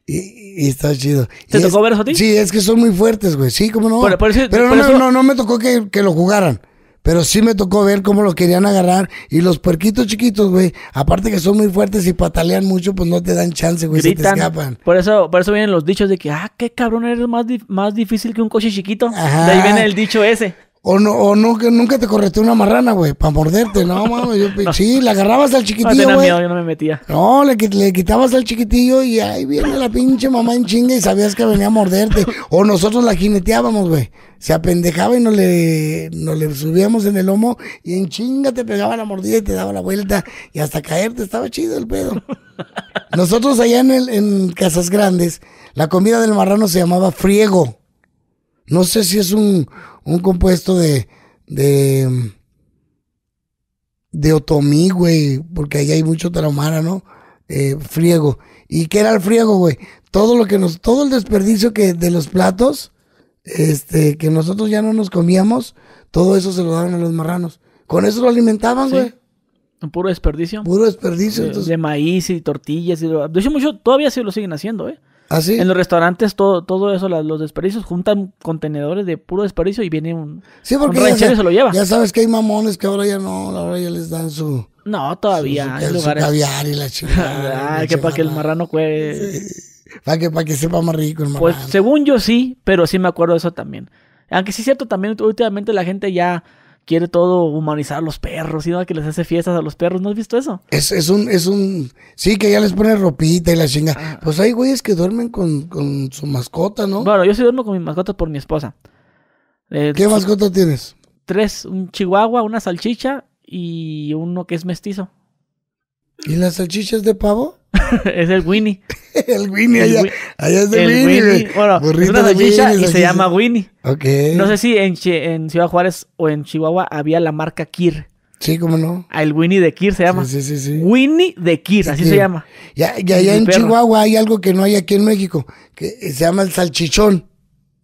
Y, y está chido. ¿Te Y tocó es- ver eso a ti? Sí, es que son muy fuertes, güey. Sí, cómo no. Pero no, eso- no, no me tocó que, que lo jugaran. Pero sí me tocó ver cómo lo querían agarrar. Y los puerquitos chiquitos, güey, aparte que son muy fuertes y patalean mucho, pues no te dan chance, güey, se te Gritan. escapan. Por eso, por eso vienen los dichos de que, ah, qué cabrón, eres más, más difícil que un coche chiquito. Ajá. De ahí viene el dicho ese. O no, o no, que nunca te correteó una marrana, güey, para morderte. No, mames, yo, sí, la agarrabas al No chiquitillo, güey. yo no me metía. No, le, le quitabas al chiquitillo y ahí viene la pinche mamá en chinga y sabías que venía a morderte. O nosotros la jineteábamos, güey. Se apendejaba y nos le, nos le subíamos en el lomo y en chinga te pegaba la mordida y te daba la vuelta y hasta caerte. Estaba chido el pedo. Nosotros allá en, el, en Casas Grandes, la comida del marrano se llamaba friego. No sé si es un, un compuesto de, de, de otomí, güey, porque allá hay mucho tarahumara, ¿no? Eh, friego. ¿Y qué era el friego, güey? Todo lo que nos, todo el desperdicio que de los platos, este, que nosotros ya no nos comíamos, todo eso se lo daban a los marranos. Con eso lo alimentaban, Sí. güey. Un puro desperdicio. Puro desperdicio. de, entonces, de maíz y tortillas. Y de hecho, mucho, todavía sí lo siguen haciendo, ¿eh? Así. En los restaurantes, todo, todo eso, la- los desperdicios, juntan contenedores de puro desperdicio y viene un, Sí, porque un ya, ranchero sa- y se lo lleva. ya sabes que hay mamones que ahora ya no, ahora ya les dan su, No, todavía su, su caviar y la chingada. Ah, que para que el marrano cueve. Para que, para que sepa más rico el Pues marrano. según yo sí, pero sí me acuerdo de eso también. Aunque sí es cierto, también últimamente la gente ya, quiere todo humanizar a los perros, y ¿no? que les hace fiestas a los perros. ¿No has visto eso? Es, es un, es un, sí, que ya les pone ropita y la chinga. Pues hay güeyes que duermen con, con su mascota, ¿no? Bueno, yo sí duermo con mi mascota por mi esposa. Eh, ¿Qué mascota tienes? Tres, un chihuahua, una salchicha y uno que es mestizo. ¿Y las salchichas de pavo? es el Winnie. el Winnie, El allá, Wi- allá es de El Winnie. Bueno, es una salchicha y se llama Winnie. Ok. No sé si en, en Ciudad Juárez o en Chihuahua había la marca Kir. Sí, cómo no. El Winnie de Kir se llama. Sí, sí, sí. sí. Winnie de Kir, así Sí. se llama. Ya, ya, ya en perro. Chihuahua hay algo que no hay aquí en México, que se llama el salchichón.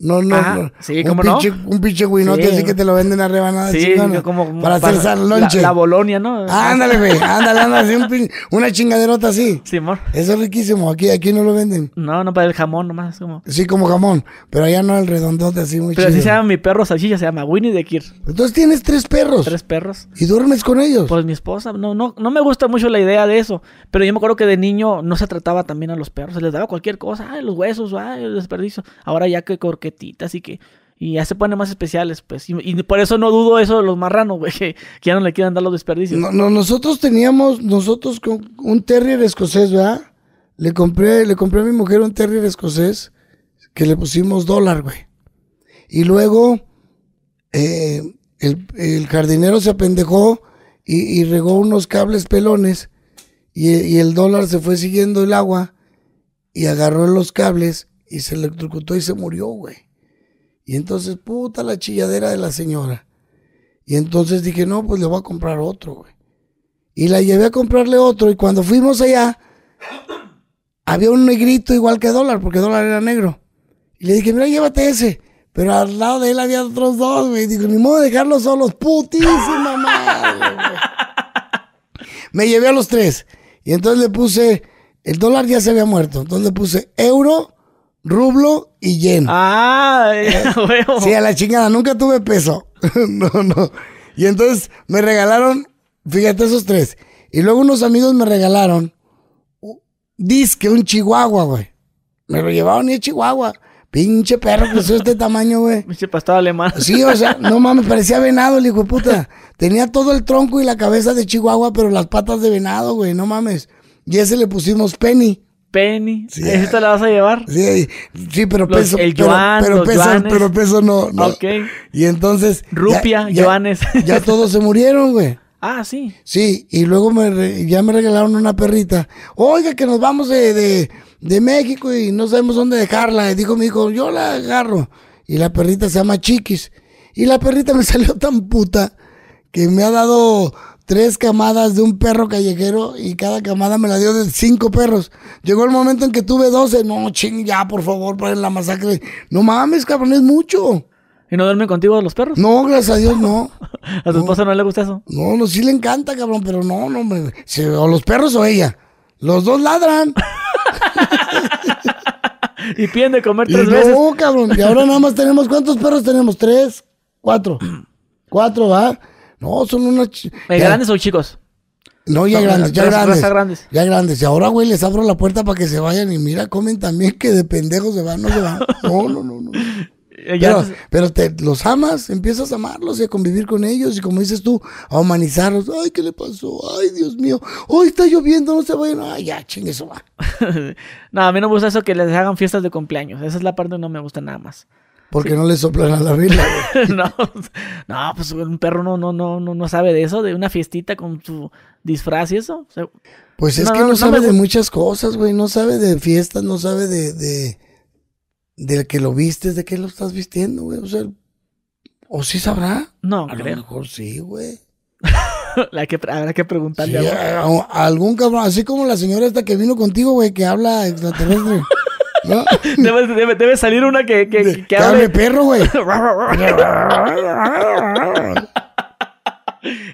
No, no, Ajá, no. sí, un ¿cómo no? pinche, Un pinche güinote Sí. así que te lo venden a rebanada Sí, como, como para hacer sal la, la Bolonia, ¿no? Ándale, güey, ándale, ándale, así un pin- una chingaderota así. Sí, amor. Eso es riquísimo, aquí, aquí no lo venden. No, no para el jamón nomás. Como... Sí, como jamón, pero allá no el redondote así muy Pero así chido. se llama mi perro salchicha, se llama Winnie de Kir. Entonces tienes tres perros Tres perros. y duermes con ellos. Pues mi esposa, no, no, no me gusta mucho la idea de eso. Pero yo me acuerdo que de niño no se trataba también a los perros. Se les daba cualquier cosa. Ay, los huesos, ay, el desperdicio. Ahora ya que corquetitas y que. Y ya se ponen más especiales, pues. Y, por eso no dudo eso de los marranos, güey, que, ya no le quieran dar los desperdicios. No, no, nosotros teníamos, nosotros con un terrier escocés, ¿verdad? Le compré, le compré a mi mujer un terrier escocés que le pusimos dólar, güey. Y luego eh, el, jardinero se apendejó y, regó unos cables pelones y el dólar se fue siguiendo el agua y agarró los cables y se electrocutó y se murió, güey. Y entonces, puta la chilladera de la señora. Y entonces dije, no, pues le voy a comprar otro, güey. Y la llevé a comprarle otro. Y cuando fuimos allá, había un negrito igual que dólar, porque dólar era negro. Y le dije, mira, llévate ese. Pero al lado de él había otros dos, güey. Digo, ni modo de dejarlos solos. Putísima madre. Me llevé a los tres. Y entonces le puse, el dólar ya se había muerto. Entonces le puse euro, rublo y yen. Ah, huevo. Sí, a la chingada, nunca tuve peso. no, no. Y entonces me regalaron, fíjate esos tres. Y luego unos amigos me regalaron, u- disque un chihuahua, güey. Me lo llevaron y es chihuahua. Pinche perro que creció este tamaño, güey. Pinche pastor alemán. Sí, o sea, no mames, parecía venado el hijo de puta. Tenía todo el tronco y la cabeza de chihuahua, pero las patas de venado, güey, no mames. Y ese le pusimos Penny. Penny. Sí. ¿Ese te la vas a llevar? Sí, sí, pero Los- peso. el pero- yuan, pero, los peso, yuanes. pero peso no, no. Ok. Y entonces. Rupia, yuanes. Ya todos se murieron, güey. Ah, sí. Sí, y luego me ya me regalaron una perrita. Oiga, que nos vamos de, de, de México y no sabemos dónde dejarla. Y dijo mi hijo, yo la agarro. Y la perrita se llama Chiquis. Y la perrita me salió tan puta que me ha dado tres camadas de un perro callejero y cada camada me la dio de cinco perros. Llegó el momento en que tuve doce. No, ching, ya, por favor, paren la masacre. No mames, cabrón, es mucho. ¿Y no duermen contigo los perros? No, gracias a Dios, no. ¿A tu esposa no le gusta eso? No, no, sí le encanta, cabrón, pero no, no, me, o los perros o ella. Los dos ladran. Y piden de comer Y tres no, veces. cabrón. Y ahora nada más tenemos, ¿cuántos perros tenemos? ¿Tres? ¿Cuatro? ¿Cuatro, va? No, son unas... ch- ¿Eh, ya- ¿Grandes o chicos? No, ya grandes, ya grandes. grandes. Ya grandes. Y ahora, güey, les abro la puerta para que se vayan y mira, comen también que de pendejos se van, no se van. No, no, no, no. Pero, pero te los amas, empiezas a amarlos y a convivir con ellos y como dices tú, a humanizarlos. Ay, ¿qué le pasó? Ay, Dios mío. Hoy está lloviendo, no se vayan. Ay, ya, chingue eso va. no, a mí no me gusta eso que les hagan fiestas de cumpleaños. Esa es la parte que no me gusta nada más. Porque no le soplan a la vela. no, no, pues un perro no, no, no, no, no sabe de eso, de una fiestita con su disfraz y eso. O sea, Pues es No, que no, sabe me de muchas cosas, güey. No sabe de fiestas, no sabe de, de, de que lo vistes, de qué lo estás vistiendo, güey. O sea, o sí sabrá. no, A lo creo. mejor sí, güey. La que, habrá que Sí, preguntarle a a- a algún cabrón, así como la señora esta que vino contigo, güey, que habla extraterrestre. ¿No? debe, debe, debe salir una que, que, que, hable perro, güey.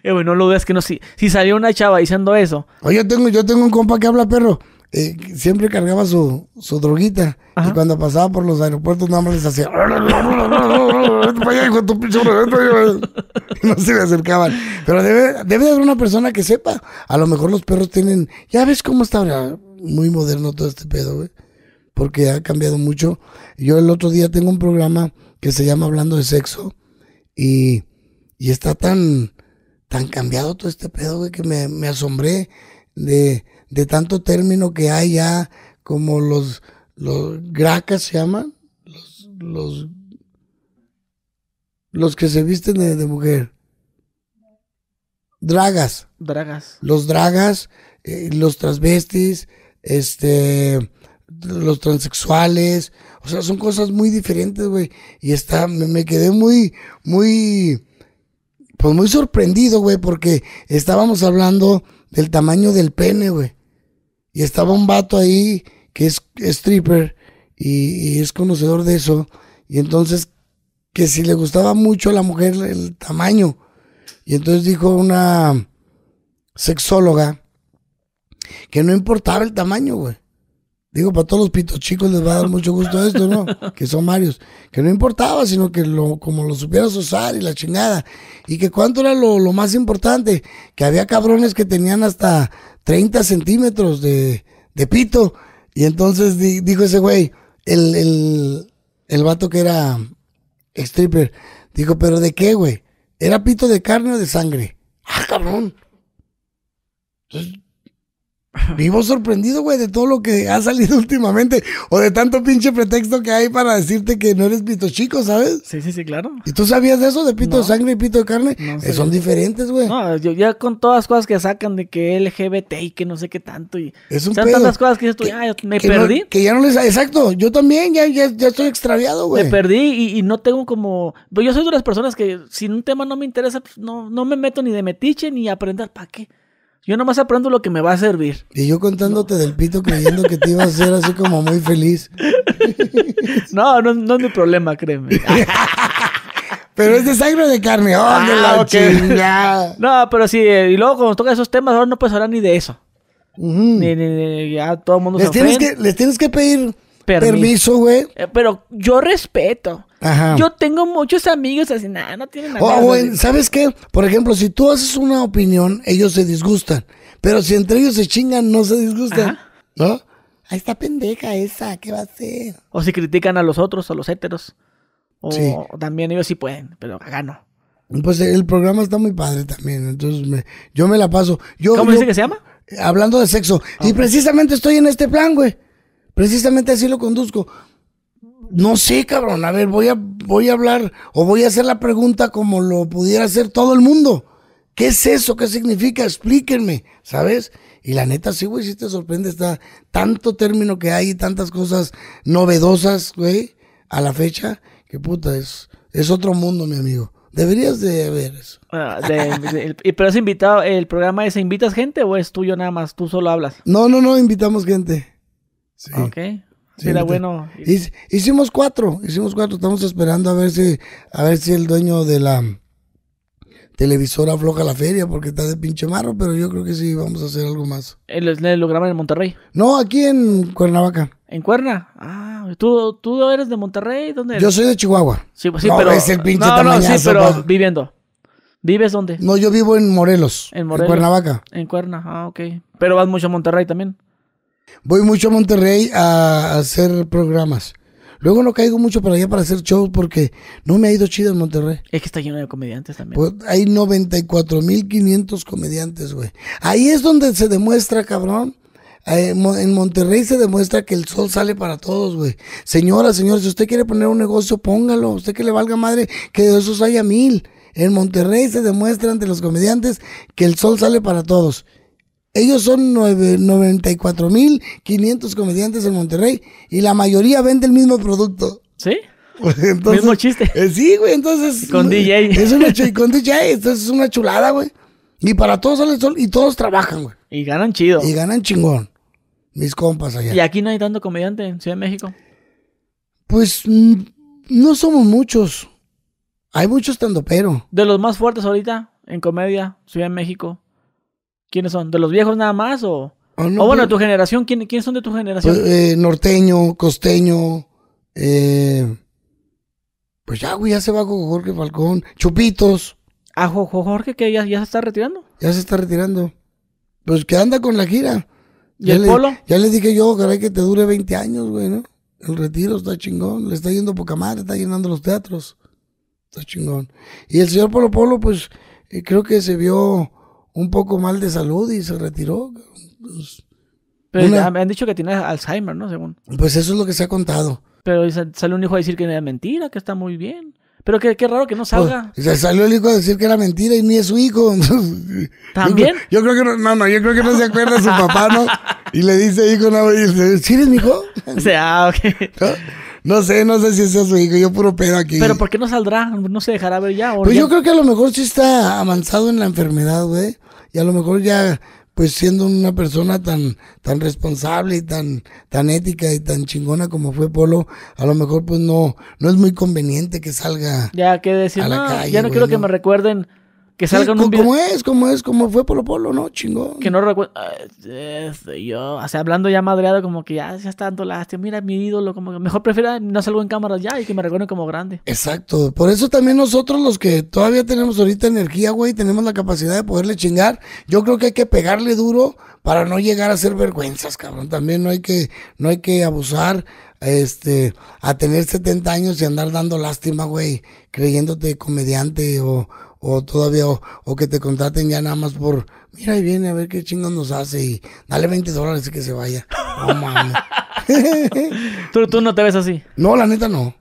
Eh, güey, no lo veas que no. Si, si salió una chava diciendo eso, Oye, yo tengo, yo tengo un compa que habla perro. Eh, siempre cargaba su, su droguita. Ajá. Y cuando pasaba por los aeropuertos, nada más les hacía. "Vete pa' allá, hijo de tu pinche madre, vete pa' allá". Y no se le acercaban. Pero debe, debe de haber una persona que sepa. A lo mejor los perros tienen. Ya ves cómo está. Muy moderno todo este pedo, güey. Porque ha cambiado mucho. Yo el otro día tengo un programa que se llama Hablando de Sexo. Y, Y está tan, tan cambiado todo este pedo, güey, que me, me asombré de, de tanto término que hay ya, como los, los gracas se llaman, los, los, los que se visten de, de mujer. Dragas Dragas. los dragas, eh, los transvestis, este, los transexuales, o sea, son cosas muy diferentes, güey. Y está, me, quedé muy, muy, pues muy sorprendido, güey, porque estábamos hablando del tamaño del pene, güey. Y estaba un vato ahí que es stripper y, y es conocedor de eso. Y entonces, que si le gustaba mucho a la mujer el tamaño. Y entonces dijo una sexóloga que no importaba el tamaño, güey. Digo, para todos los pitos chicos les va a dar mucho gusto esto, ¿no? Que son varios. Que no importaba, sino que lo, como lo supieras usar y la chingada. Y que cuánto era lo, lo más importante, que había cabrones que tenían hasta 30 centímetros de, de pito. Y entonces di- dijo ese güey, el, el, el vato que era stripper, dijo, pero ¿de qué, güey? ¿Era pito de carne o de sangre? Ah, cabrón. Entonces, vivo sorprendido, güey, de todo lo que ha salido últimamente. O de tanto pinche pretexto que hay para decirte que no eres pito chico, ¿sabes? Sí, sí, sí, claro. ¿Y tú sabías de eso, de pito No. de sangre y pito de carne? No Eh, sabía. son diferentes, güey. No, yo ya con todas las cosas que sacan de que LGBT y que no sé qué tanto y Es un son pedo. tantas cosas que dices tú, Que- "Ay, me que no- perdí. que ya no les... Exacto, yo también, ya, ya, ya estoy extraviado, güey. Me perdí y, y no tengo como... Pues yo soy de las personas que si un tema no me interesa, pues no, no me meto ni de metiche ni a aprender. ¿Para qué? Yo nomás aprendo lo que me va a servir. Y yo contándote del pito creyendo que te iba a hacer así como muy feliz. No, no, no es mi problema, créeme. Pero es de sangre o de carne. ¡Oh, Ah, de la chingada! No, pero sí, eh, y luego cuando toca esos temas, ahora no puedes hablar ni de eso. Ujú. Ni, ni- ni- ya todo el mundo Les se tienes, que, les tienes que pedir Permiso. güey. Eh, pero yo respeto. Ajá. Yo tengo muchos amigos así, nada, no tienen nada. O, güey, ¿sabes qué? Por ejemplo, si tú haces una opinión, ellos se disgustan. Pero si entre ellos se chingan, no se disgustan. Ajá. ¿No? Ahí está pendeja esa, ¿qué va a hacer? O si critican a los otros, a los héteros. O Sí. también ellos sí pueden, pero acá no. Pues el programa está muy padre también. Entonces, me- yo me la paso. Yo, ¿Cómo yo- dice que se llama? Hablando de sexo. Y precisamente estoy en este plan, güey. Precisamente así lo conduzco. No sé, cabrón. A ver, voy a, voy a hablar o voy a hacer la pregunta como lo pudiera hacer todo el mundo. ¿Qué es eso? ¿Qué significa? Explíquenme, ¿sabes? Y la neta, sí, güey, sí te sorprende. Está tanto término que hay, tantas cosas novedosas, güey, a la fecha, que puta, es, es otro mundo, mi amigo. Deberías de ver eso. Ah, de- de- y- pero es invitado, el programa es ¿invitas gente o es tuyo nada más? Tú solo hablas. No, no, no, invitamos gente. Sí. Ok. Sí, ahorita- bueno. Hic- Hicimos cuatro, hicimos cuatro. Estamos esperando a ver si, a ver si el dueño de la televisora afloja la feria porque está de pinche marro, pero yo creo que sí vamos a hacer algo más. El- lo graban en Monterrey. No, aquí en Cuernavaca. ¿En Cuerna? Ah, ¿tú, tú eres de Monterrey? ¿Dónde eres? Yo soy de Chihuahua. Sí, pues sí, No, pero... es el pinche no, no, sí, pero pa. viviendo. ¿Vives dónde? No, yo vivo en Morelos, En en, Morelos. Cuernavaca. En Cuerna, ah, ok. Pero vas mucho a Monterrey también. Voy mucho a Monterrey a, hacer programas. Luego no caigo mucho para allá para hacer shows porque no me ha ido chido en Monterrey. Es que está lleno de comediantes también. Pues hay 94.500 comediantes, güey. Ahí es donde se demuestra, cabrón. Eh, en Monterrey se demuestra que el sol sale para todos, güey. Señora, señor, si usted quiere poner un negocio, póngalo. Usted que le valga madre, que de esos haya mil. En Monterrey se demuestra ante los comediantes que el sol sale para todos. Ellos son nueve- 94.500 comediantes en Monterrey y la mayoría vende el mismo producto. ¿Sí? Entonces, Mismo chiste. eh, sí, güey, entonces. Con DJ. Es una con DJ, entonces es una chulada, güey. Y para todos sale el sol y todos trabajan, güey. Y ganan chido. Y ganan chingón. Mis compas allá. Y aquí no hay tanto comediante en Ciudad de México. Pues no somos muchos. Hay muchos pero De los más fuertes ahorita en comedia, Ciudad de México. ¿Quiénes son? ¿De los viejos nada más o...? Oh, no, o bueno, de pues- tu generación, ¿quién, ¿quiénes son de tu generación? Pues, eh, norteño, costeño, eh, pues ya, güey, ya se va con Jorge Falcón. Chupitos, Ah, Jo- Jo- Jorge, que ya, ya se está retirando. ya se está retirando. Pues que anda con la gira. ¿Y Ya el le, Polo? Ya le dije yo, caray, que te dure 20 años, güey, ¿no? El retiro está chingón, le está yendo poca madre, está llenando los teatros. Está chingón. Y el señor Polo Polo, pues, eh, creo que se vio un poco mal de salud y se retiró. Pues, Pero Una- me han dicho que tiene Alzheimer, ¿no? Según. pues eso es lo que se ha contado. Pero sa- sale un hijo a decir que era mentira, que está muy bien. Pero qué, qué raro que no salga. Pues, se salió el hijo a decir que era mentira y ni es su hijo. ¿También? Yo, creo- yo creo que no, no, no, yo creo que no se acuerda de su papá, ¿no? Y le dice hijo, no, y dice, ¿sí eres mi hijo? O sea, ok. No, No sé, no sé si ese es su hijo, yo puro pedo aquí. Pero ¿por qué no saldrá? ¿No se dejará ver ya? ¿O Pues ya- yo creo que a lo mejor sí está avanzado en la enfermedad, güey. Y a lo mejor ya, pues siendo una persona tan, tan responsable y tan, tan ética y tan chingona como fue Polo, a lo mejor pues no, no es muy conveniente que salga. Ya que decir, A la no, calle, ya no güey, quiero que me recuerden que Sí, salga co- un video. como es, como es, como fue Polo Polo, ¿no? Chingón. Que no recuerdo. yo, o sea, hablando ya madreado, como que ya, ya está dando lástima. Mira mi ídolo, como que mejor prefiero no salgo en cámaras ya y que me recuerden como grande. Exacto. Por eso también nosotros los que todavía tenemos ahorita energía, güey, tenemos la capacidad de poderle chingar. Yo creo que hay que pegarle duro para no llegar a hacer vergüenzas, cabrón. También no hay que, no hay que abusar, este, a tener 70 años y andar dando lástima, güey, creyéndote comediante o, o todavía, o, o que te contraten ya nada más por, mira, ahí viene a ver qué chingón nos hace y dale 20 dólares y que se vaya. No mames. Tú, tú no te ves así. no, la neta no.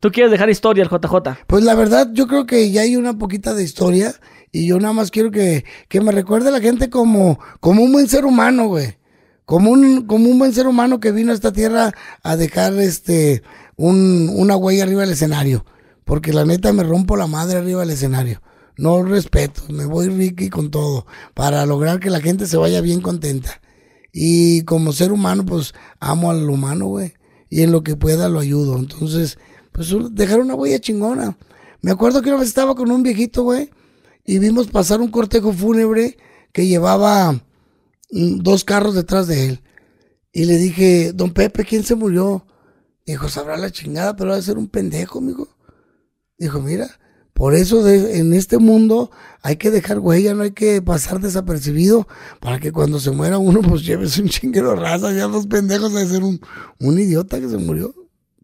Tú quieres dejar historia al JJ. Pues la verdad, yo creo que ya hay una poquita de historia y yo nada más quiero que, que me recuerde la gente como, como un buen ser humano, güey. Como un, como un buen ser humano que vino a esta tierra a dejar este, un, una huella arriba del escenario. Porque la neta me rompo la madre arriba del escenario. No respeto, me voy Ricky con todo para lograr que la gente se vaya bien contenta. Y como ser humano, pues amo al humano, güey. Y en lo que pueda lo ayudo. Entonces, pues dejar una huella chingona. Me acuerdo que una vez estaba con un viejito, güey, y vimos pasar un cortejo fúnebre que llevaba mm, dos carros detrás de él. Y le dije, don Pepe, ¿quién se murió? Dijo, sabrá la chingada, pero va a ser un pendejo, amigo. Dijo, mira, por eso de- en este mundo hay que dejar huella, no hay que pasar desapercibido para que cuando se muera uno, pues lleves un chinguero raza. Ya los pendejos de ser un, un idiota que se murió,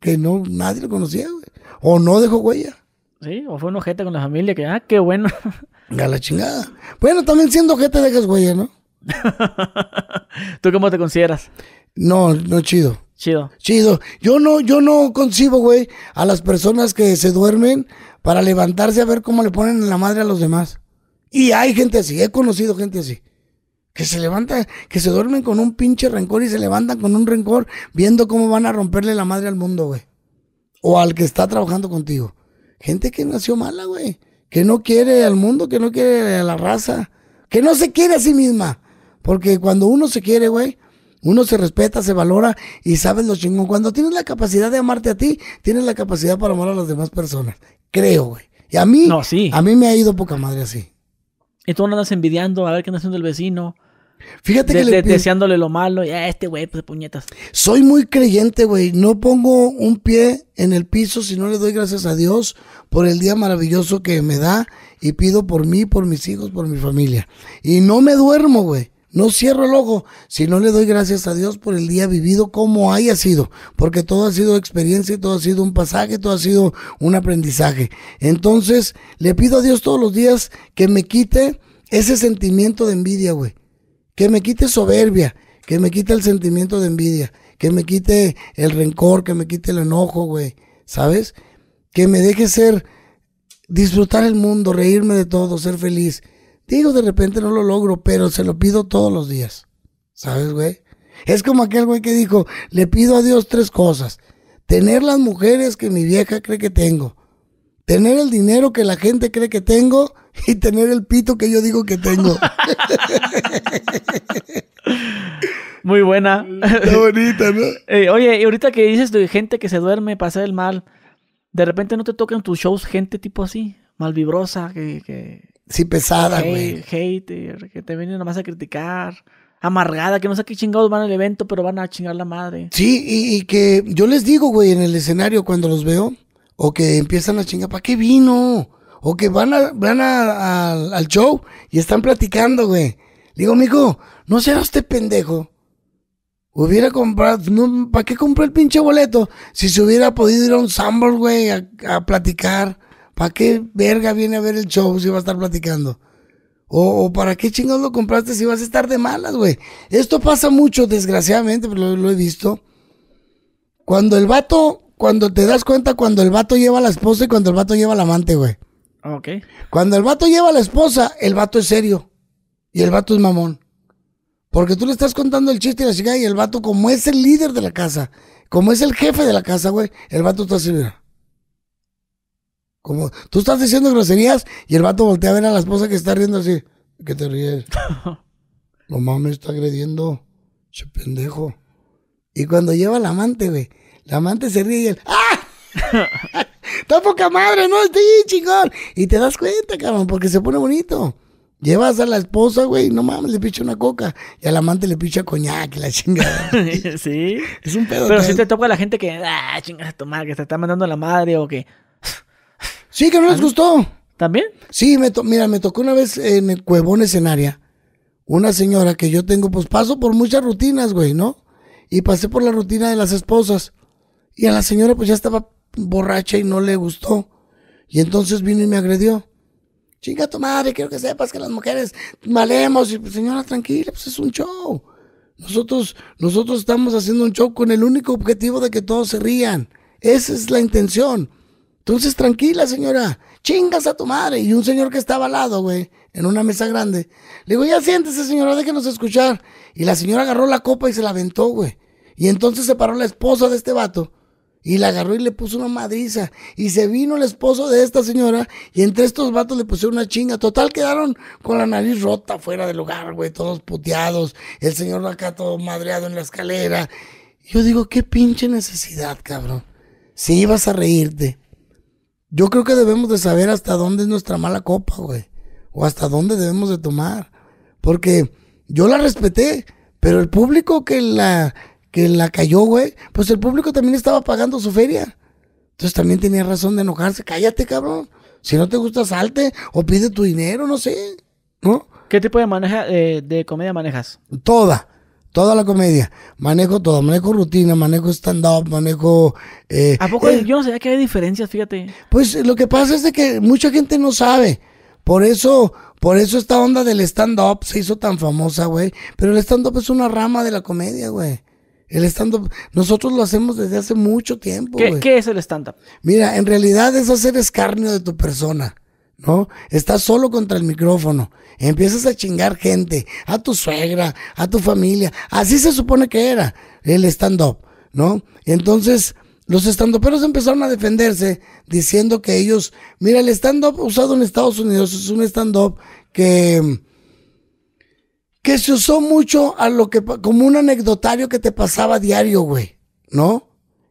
que no nadie lo conocía, güey. O no dejó huella. ¿Sí? O fue un ojete con la familia que, ah, qué bueno. A la chingada. Bueno, también siendo gente dejas huella, ¿no? ¿Tú cómo te consideras? No, no chido. Chido. Chido. Yo no, yo no concibo, güey, a las personas que se duermen para levantarse a ver cómo le ponen en la madre a los demás. Y hay gente así, he conocido gente así. Que se levanta, que se duermen con un pinche rencor y se levantan con un rencor viendo cómo van a romperle la madre al mundo, güey. O al que está trabajando contigo. Gente que nació mala, güey. Que no quiere al mundo, que no quiere a la raza. Que no se quiere a sí misma. Porque cuando uno se quiere, güey, uno se respeta, se valora y sabes lo chingón. Cuando tienes la capacidad de amarte a ti, tienes la capacidad para amar a las demás personas. Creo, güey. Y a mí, No, sí. a mí me ha ido poca madre así. Y tú no andas envidiando a ver qué anda haciendo el vecino. Fíjate de- que le de- deseándole lo malo. Ya, este güey, pues puñetas. soy muy creyente, güey. No pongo un pie en el piso si no le doy gracias a Dios por el día maravilloso que me da y pido por mí, por mis hijos, por mi familia. Y no me duermo, güey. No cierro el ojo si no le doy gracias a Dios por el día vivido como haya sido, porque todo ha sido experiencia, y todo ha sido un pasaje, todo ha sido un aprendizaje. Entonces, le pido a Dios todos los días que me quite ese sentimiento de envidia, güey que me quite soberbia, que me quite el sentimiento de envidia, que me quite el rencor, que me quite el enojo, güey, ¿sabes? Que me deje ser, disfrutar el mundo, reírme de todo, ser feliz. Digo, de repente no lo logro, pero se lo pido todos los días, ¿sabes, güey? Es como aquel güey que dijo, le pido a Dios tres cosas. Tener las mujeres que mi vieja cree que tengo. Tener el dinero que la gente cree que tengo y tener el pito que yo digo que tengo. Muy buena. Está bonita, ¿no? Eh, oye, y ahorita que dices de gente que se duerme para hacer el mal, de repente no te tocan tus shows gente tipo así, malvibrosa, que, que Sí, pesada, güey. hate, hater, que te vienen nomás a criticar, amargada, que no sé qué chingados van al evento, pero van a chingar la madre. Sí, y, y que yo les digo, güey, en el escenario cuando los veo, o que empiezan a chingar, ¿para qué vino? O que van, a, van a- al- al show y están platicando, güey. Digo, mijo, no será usted pendejo. Hubiera comprado, no, ¿para qué compró el pinche boleto? Si se hubiera podido ir a un Sambor, güey, a, a platicar. ¿Para qué verga viene a ver el show si va a estar platicando? O, o para qué chingados lo compraste si vas a estar de malas, güey. Esto pasa mucho, desgraciadamente, pero lo, lo he visto. Cuando el vato, cuando te das cuenta, cuando el vato lleva a la esposa y cuando el vato lleva al amante, güey. Ok. Cuando el vato lleva a la esposa, el vato es serio. Y el vato es mamón. Porque tú le estás contando el chiste y la chica y el vato, como es el líder de la casa, como es el jefe de la casa, güey, el vato está así, mira. Como tú estás diciendo groserías y el vato voltea a ver a la esposa que está riendo así. ¿Qué te ríes? No mames, está agrediendo. Che pendejo. Y cuando lleva al amante, güey, la amante se ríe y él, ¡ah! Está poca madre, ¿no? Estoy chingón. Y te das cuenta, cabrón, porque se pone bonito. Llevas a la esposa, güey, no mames, le picha una coca. Y al amante le picha coñac, la chingada. sí. es un pedo. Pero si te toca la gente que, ah, chingas a tu madre, que te está mandando la madre o que. Sí, que no les gustó. ¿También? Sí, me to- mira, me tocó una vez en el Cuevón Escenaria. Una señora que yo tengo, pues paso por muchas rutinas, güey, ¿no? Y pasé por la rutina de las esposas. Y a la señora, pues ya estaba borracha y no le gustó. Y entonces vino y me agredió. Chinga tu madre, quiero que sepas que las mujeres malemos. Y pues, señora, tranquila, pues es un show. Nosotros, nosotros estamos haciendo un show con el único objetivo de que todos se rían. Esa es la intención. Entonces, tranquila, señora. Chingas a tu madre. Y un señor que estaba al lado, güey, en una mesa grande. Le digo, ya siéntese, señora, déjenos escuchar. Y la señora agarró la copa y se la aventó, güey. Y entonces se paró la esposa de este vato. Y la agarró y le puso una madriza. Y se vino el esposo de esta señora. Y entre estos vatos le pusieron una chinga. Total, quedaron con la nariz rota fuera del lugar, güey. Todos puteados. El señor acá todo madreado en la escalera. Yo digo, qué pinche necesidad, cabrón. Si ibas a reírte. Yo creo que debemos de saber hasta dónde es nuestra mala copa, güey. O hasta dónde debemos de tomar. Porque yo la respeté, pero el público que la, que la cayó, güey, pues el público también estaba pagando su feria. Entonces también tenía razón de enojarse. Cállate, cabrón. Si no te gusta, salte o pide tu dinero, no sé. ¿No? ¿Qué tipo de, maneja, eh, de comedia manejas? Toda. Toda la comedia. Manejo todo. Manejo rutina, manejo stand-up, manejo... eh, ¿A poco? eh, Yo no sabía que había diferencias, fíjate. Pues lo que pasa es de que mucha gente no sabe. Por eso, por eso esta onda del stand-up se hizo tan famosa, güey. Pero el stand-up es una rama de la comedia, güey. El stand-up, nosotros lo hacemos desde hace mucho tiempo, ¿Qué, güey. qué es el stand-up? Mira, en realidad es hacer escarnio de tu persona, ¿no? Estás solo contra el micrófono. Empiezas a chingar gente, a tu suegra, a tu familia. Así se supone que era el stand-up, ¿no? Entonces, los estandoperos empezaron a defenderse diciendo que ellos, mira, el stand-up usado en Estados Unidos es un stand-up que que se usó mucho a lo que como un anecdotario que te pasaba diario, güey, ¿no?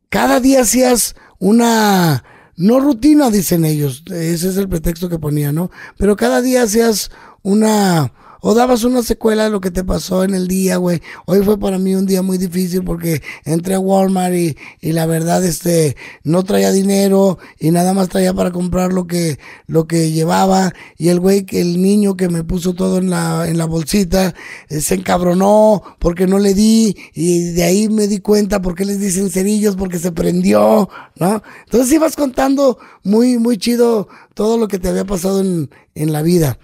Cada día hacías una no rutina, dicen ellos, ese es el pretexto que ponía, ¿no? Pero cada día hacías una o dabas una secuela de lo que te pasó en el día, güey. Hoy fue para mí un día muy difícil porque entré a Walmart y, y la verdad, este, no traía dinero y nada más traía para comprar lo que, lo que llevaba. Y el güey, el niño que me puso todo en la, en la bolsita, eh, se encabronó porque no le di y de ahí me di cuenta por qué les dicen cerillos porque se prendió, ¿no? Entonces ibas contando muy, muy chido todo lo que te había pasado en, en la vida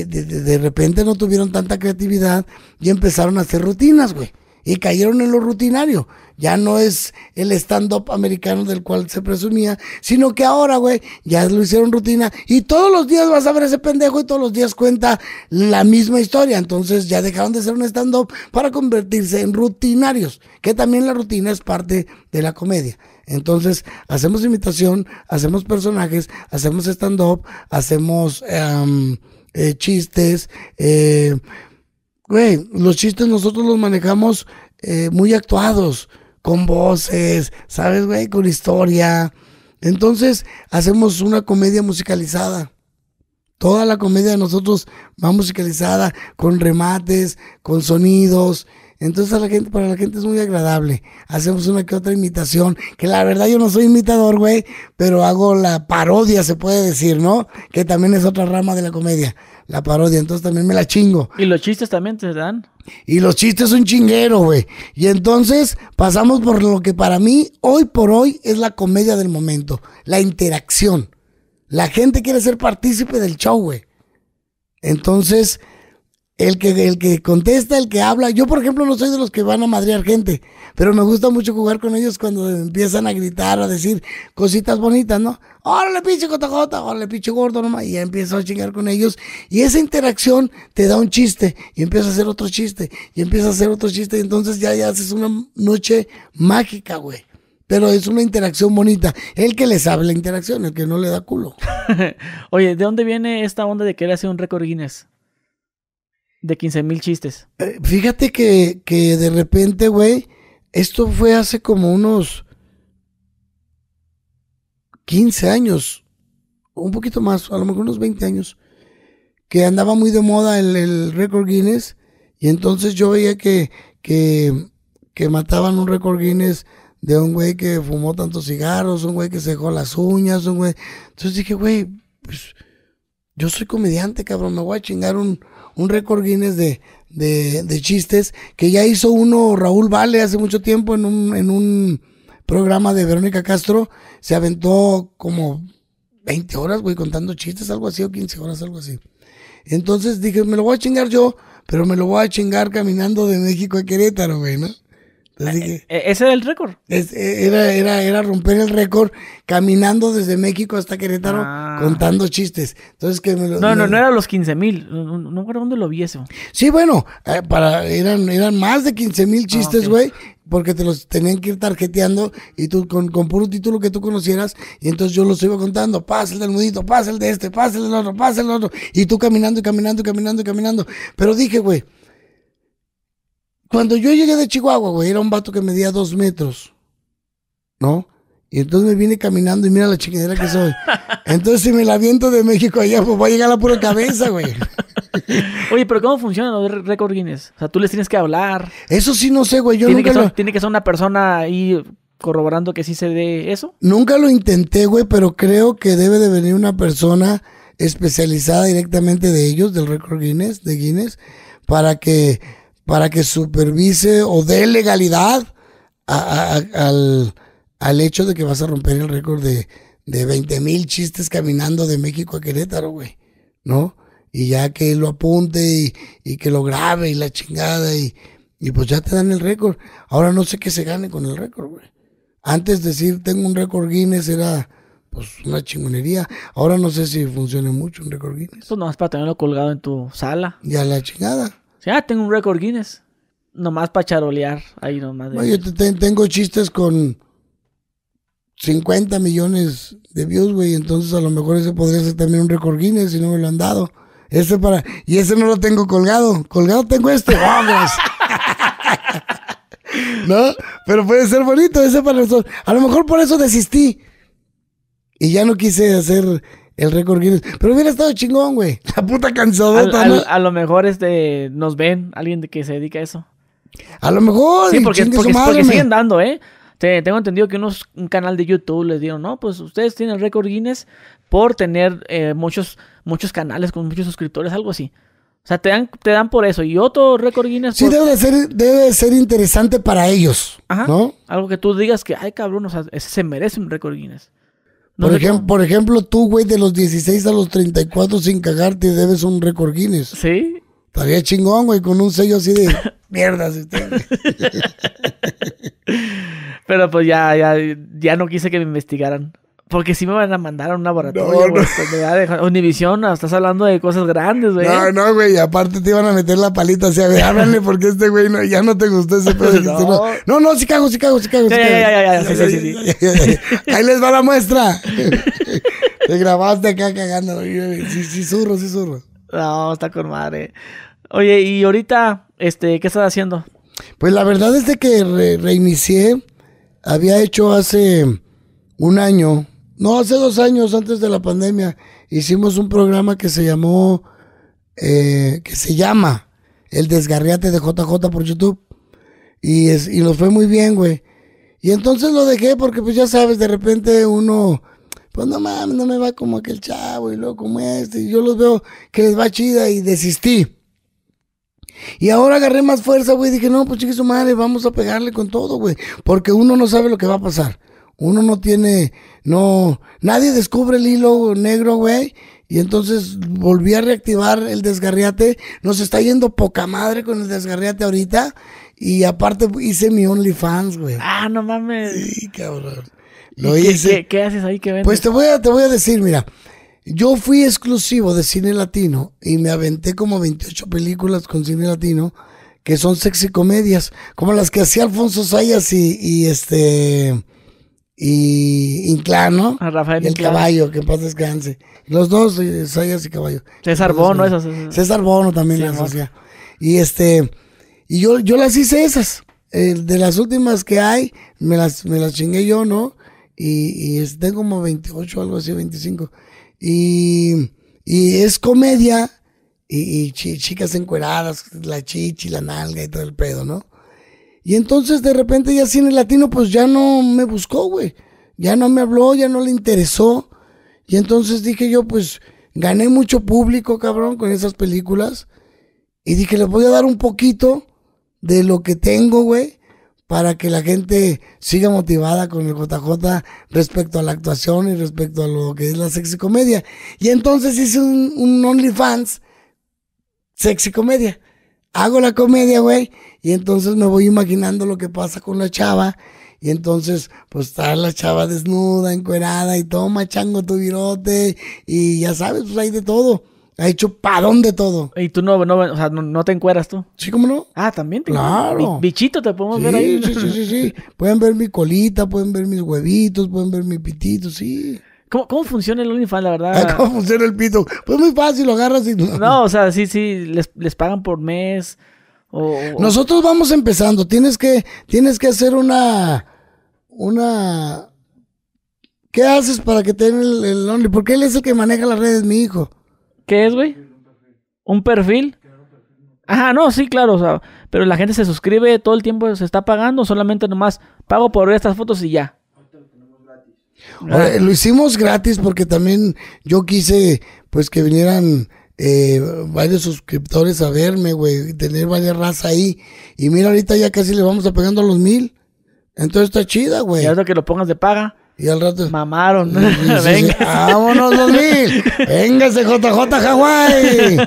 eh, de, de- repente no tuvieron tanta creatividad y empezaron a hacer rutinas, güey. Y cayeron en lo rutinario. Ya no es el stand-up americano del cual se presumía, sino que ahora, güey, ya lo hicieron rutina y todos los días vas a ver ese pendejo y todos los días cuenta la misma historia. Entonces ya dejaron de ser un stand-up para convertirse en rutinarios, que también la rutina es parte de la comedia. Entonces, hacemos imitación, hacemos personajes, hacemos stand-up, hacemos em, eh, chistes. eh, güey, los chistes nosotros los manejamos eh, muy actuados, con voces, ¿sabes, güey? Con historia. Entonces, hacemos una comedia musicalizada. Toda la comedia de nosotros va musicalizada, con remates, con sonidos. Entonces a la gente, para la gente es muy agradable. Hacemos una que otra imitación, que la verdad yo no soy imitador, güey, pero hago la parodia, se puede decir, ¿no? Que también es otra rama de la comedia, la parodia. Entonces también me la chingo. ¿Y los chistes también te dan? Y los chistes son chinguero, güey. Y entonces pasamos por lo que para mí, hoy por hoy, es la comedia del momento. La interacción. La gente quiere ser partícipe del show, güey. Entonces, el que, el que contesta, el que habla. Yo, por ejemplo, no soy de los que van a madrear gente, pero me gusta mucho jugar con ellos cuando empiezan a gritar, a decir cositas bonitas, ¿no? Órale, pinche cotajota, órale, pinche gordo, nomás. Y ya empiezo a chingar con ellos. Y esa interacción te da un chiste, y empieza a hacer otro chiste, y empieza a hacer otro chiste, y entonces ya, ya haces una noche mágica, güey. Pero es una interacción bonita. El que le sabe la interacción, el que no le da culo. Oye, ¿de dónde viene esta onda de querer hacer un récord Guinness? De 15 mil chistes. Eh, fíjate que, que de repente, güey, esto fue hace como unos 15 años, un poquito más, a lo mejor unos 20 años, que andaba muy de moda el, el récord Guinness y entonces yo veía que, que, que mataban un récord Guinness de un güey que fumó tantos cigarros, un güey que se dejó las uñas, un güey. Entonces dije, güey, pues yo soy comediante, cabrón, me voy a chingar un, un récord Guinness de, de, chistes que ya hizo uno Raúl Vale hace mucho tiempo en un, en un programa de Verónica Castro. Se aventó como 20 horas, güey, contando chistes, algo así, o 15 horas, algo así. Entonces dije, me lo voy a chingar yo, pero me lo voy a chingar caminando de México a Querétaro, güey, ¿no? Entonces dije, E- Ese era el récord. es- era, era, era romper el récord caminando desde México hasta Querétaro Ah. contando chistes. Entonces que me lo- No, no, no era los 15 mil. No, no, no dónde lo vi eso. Sí, bueno, eh, para, eran, eran más de 15 mil chistes, ok. güey, porque te los tenían que ir tarjeteando y tú con, con puro título que tú conocieras, y entonces yo los iba contando, pasa el del nudito, pasa el de este, pasa el del otro, pasa el del otro, y tú caminando y caminando y caminando y caminando. Pero dije, güey, cuando yo llegué de Chihuahua, güey, era un vato que medía dos metros, ¿no? Y entonces me vine caminando y mira la chingadera que soy. Entonces si me la viento de México allá, pues voy a llegar a la pura cabeza, güey. Oye, pero ¿cómo funcionan los récord Guinness? O sea, tú les tienes que hablar. Eso sí no sé, güey, yo ¿Tiene nunca que, lo... ser, tiene que ser una persona ahí corroborando que sí se dé eso. Nunca lo intenté, güey, pero creo que debe de venir una persona especializada directamente de ellos, del récord Guinness, de Guinness, para que, para que supervise o dé legalidad a- a- a- al, al hecho de que vas a romper el récord de, de 20 mil chistes caminando de México a Querétaro, güey, ¿no? Y ya que lo apunte y, y que lo grabe y la chingada y, y pues ya te dan el récord. Ahora no sé qué se gane con el récord, güey. Antes decir tengo un récord Guinness era pues una chingonería. Ahora no sé si funcione mucho un récord Guinness. Eso nomás para tenerlo colgado en tu sala. Y a la chingada. O sea, ah, tengo un récord Guinness. Nomás para charolear. Ahí nomás. de- yo te- te- tengo chistes con 50 millones de views, güey. Entonces a lo mejor ese podría ser también un récord Guinness si no me lo han dado. Ese para, y ese no lo tengo colgado. Colgado tengo este. ¡Vamos! ¿No? Pero puede ser bonito ese para nosotros. A lo mejor por eso desistí. Y ya no quise hacer el récord Guinness. Pero hubiera estado chingón, güey. La puta cansadota, al- ¿no? a lo mejor este nos ven alguien de que se dedica a eso. A lo mejor. Sí, porque, su porque, madre, porque me- siguen dando, ¿eh? Te- tengo entendido que unos, un canal de YouTube les dieron, no, pues ustedes tienen récord Guinness por tener eh, muchos, muchos canales con muchos suscriptores, algo así. O sea, te dan, te dan por eso. Y otro récord Guinness Sí, por debe de ser, debe de ser interesante para ellos, Ajá. ¿no? algo que tú digas que, ay, cabrón, o sea, ese se merece un récord Guinness. No Por, sé ejem- cómo- por ejemplo, tú, güey, de los 16 a los 34 sin cagarte debes un récord Guinness. Sí. Estaría chingón, güey, con un sello así de mierda. así, te- Pero pues ya, ya, ya no quise que me investigaran. Porque si me van a mandar a un laboratorio, No, güey, Univision, estás hablando de cosas grandes, güey. No, no, güey, aparte te iban a meter la palita así, a ver, háblale porque este güey no, ya no te gustó ese pedo. No. No, no, no, sí cago, sí cago, sí cago. sí ya, ya, sí. Ahí les va la muestra. Te grabaste acá cagando. Sí, sí, zurro, sí, zurro. No, está con madre. Oye, y ahorita, este, ¿qué estás haciendo? Pues la verdad es de que re- reinicié. Había hecho hace un año, no, hace dos años antes de la pandemia, hicimos un programa que se llamó, eh, que se llama El Desgarriate de JJ por YouTube. Y, es, y nos fue muy bien, güey. Y entonces lo dejé porque, pues ya sabes, de repente uno, pues no mames, no me va como aquel chavo y luego como este. Y yo los veo que les va chida y desistí. Y ahora agarré más fuerza, güey. Dije, no, pues chique su madre, vamos a pegarle con todo, güey. Porque uno no sabe lo que va a pasar. Uno no tiene, no, nadie descubre el hilo negro, güey. Y entonces volví a reactivar el desgarriate. Nos está yendo poca madre con el desgarriate ahorita. Y aparte hice mi OnlyFans, güey. Ah, no mames. Sí, cabrón. ¿Y Lo qué, hice. qué- qué haces ahí que vendes? Pues te voy a, te voy a decir, mira, yo fui exclusivo de cine latino y me aventé como 28 películas con cine latino que son sexy comedias, como las que hacía Alfonso Sayas y, y este y Inclán, ¿no? A Rafael y el Inclán. caballo, que en paz descanse. Los dos, eh, Sayas y caballo. César Bono, esas. César Bono también Sí, las hacía. Y este, y yo, yo las hice esas. Eh, de las últimas que hay, me las, me las chingué yo, ¿no? Y, y tengo como 28, algo así, 25. Y, y es comedia y, y chi- chicas encueradas, la chichi, la nalga y todo el pedo, ¿no? Y entonces de repente ya cine latino pues ya no me buscó, güey. Ya no me habló, ya no le interesó. Y entonces dije yo pues gané mucho público, cabrón, con esas películas. Y dije, les voy a dar un poquito de lo que tengo, güey, para que la gente siga motivada con el JJ respecto a la actuación y respecto a lo que es la sexy comedia. Y entonces hice un, un OnlyFans sexy comedia. Hago la comedia, güey, y entonces me voy imaginando lo que pasa con la chava. Y entonces, pues está la chava desnuda, encuerada, y toma chango tu virote, y ya sabes, pues hay de todo. Ha hecho padón de todo. Y tú no, no, o sea, no, no te encueras tú. ¿Sí, cómo no? Ah, también. te- Claro. Bi- Bichito te podemos ver ahí. Sí, sí, sí, sí. Pueden ver mi colita, pueden ver mis huevitos, pueden ver mi pitito, sí. ¿Cómo, ¿Cómo funciona el OnlyFans, la verdad? ¿Cómo funciona el pito? Pues muy fácil, lo agarras y... No, o sea, sí, sí, les, les pagan por mes. O, o- Nosotros vamos empezando. Tienes que, tienes que hacer una, una. ¿Qué haces para que te den el, el Only? Porque él es el que maneja las redes, mi hijo. ¿Qué es, güey? ¿Un perfil? Ajá, no, sí, claro, o sea, pero la gente se suscribe todo el tiempo, se está pagando, solamente nomás pago por ver estas fotos y ya. Ahora, lo hicimos gratis porque también yo quise, pues, que vinieran eh, varios suscriptores a verme, güey, tener varias razas ahí. Y mira, ahorita ya casi le vamos a pegando a los mil. Entonces está chida, güey. Y ahora que lo pongas de paga, Y al rato. mamaron. Venga. Vámonos, 2000. Véngase, JJ Hawái.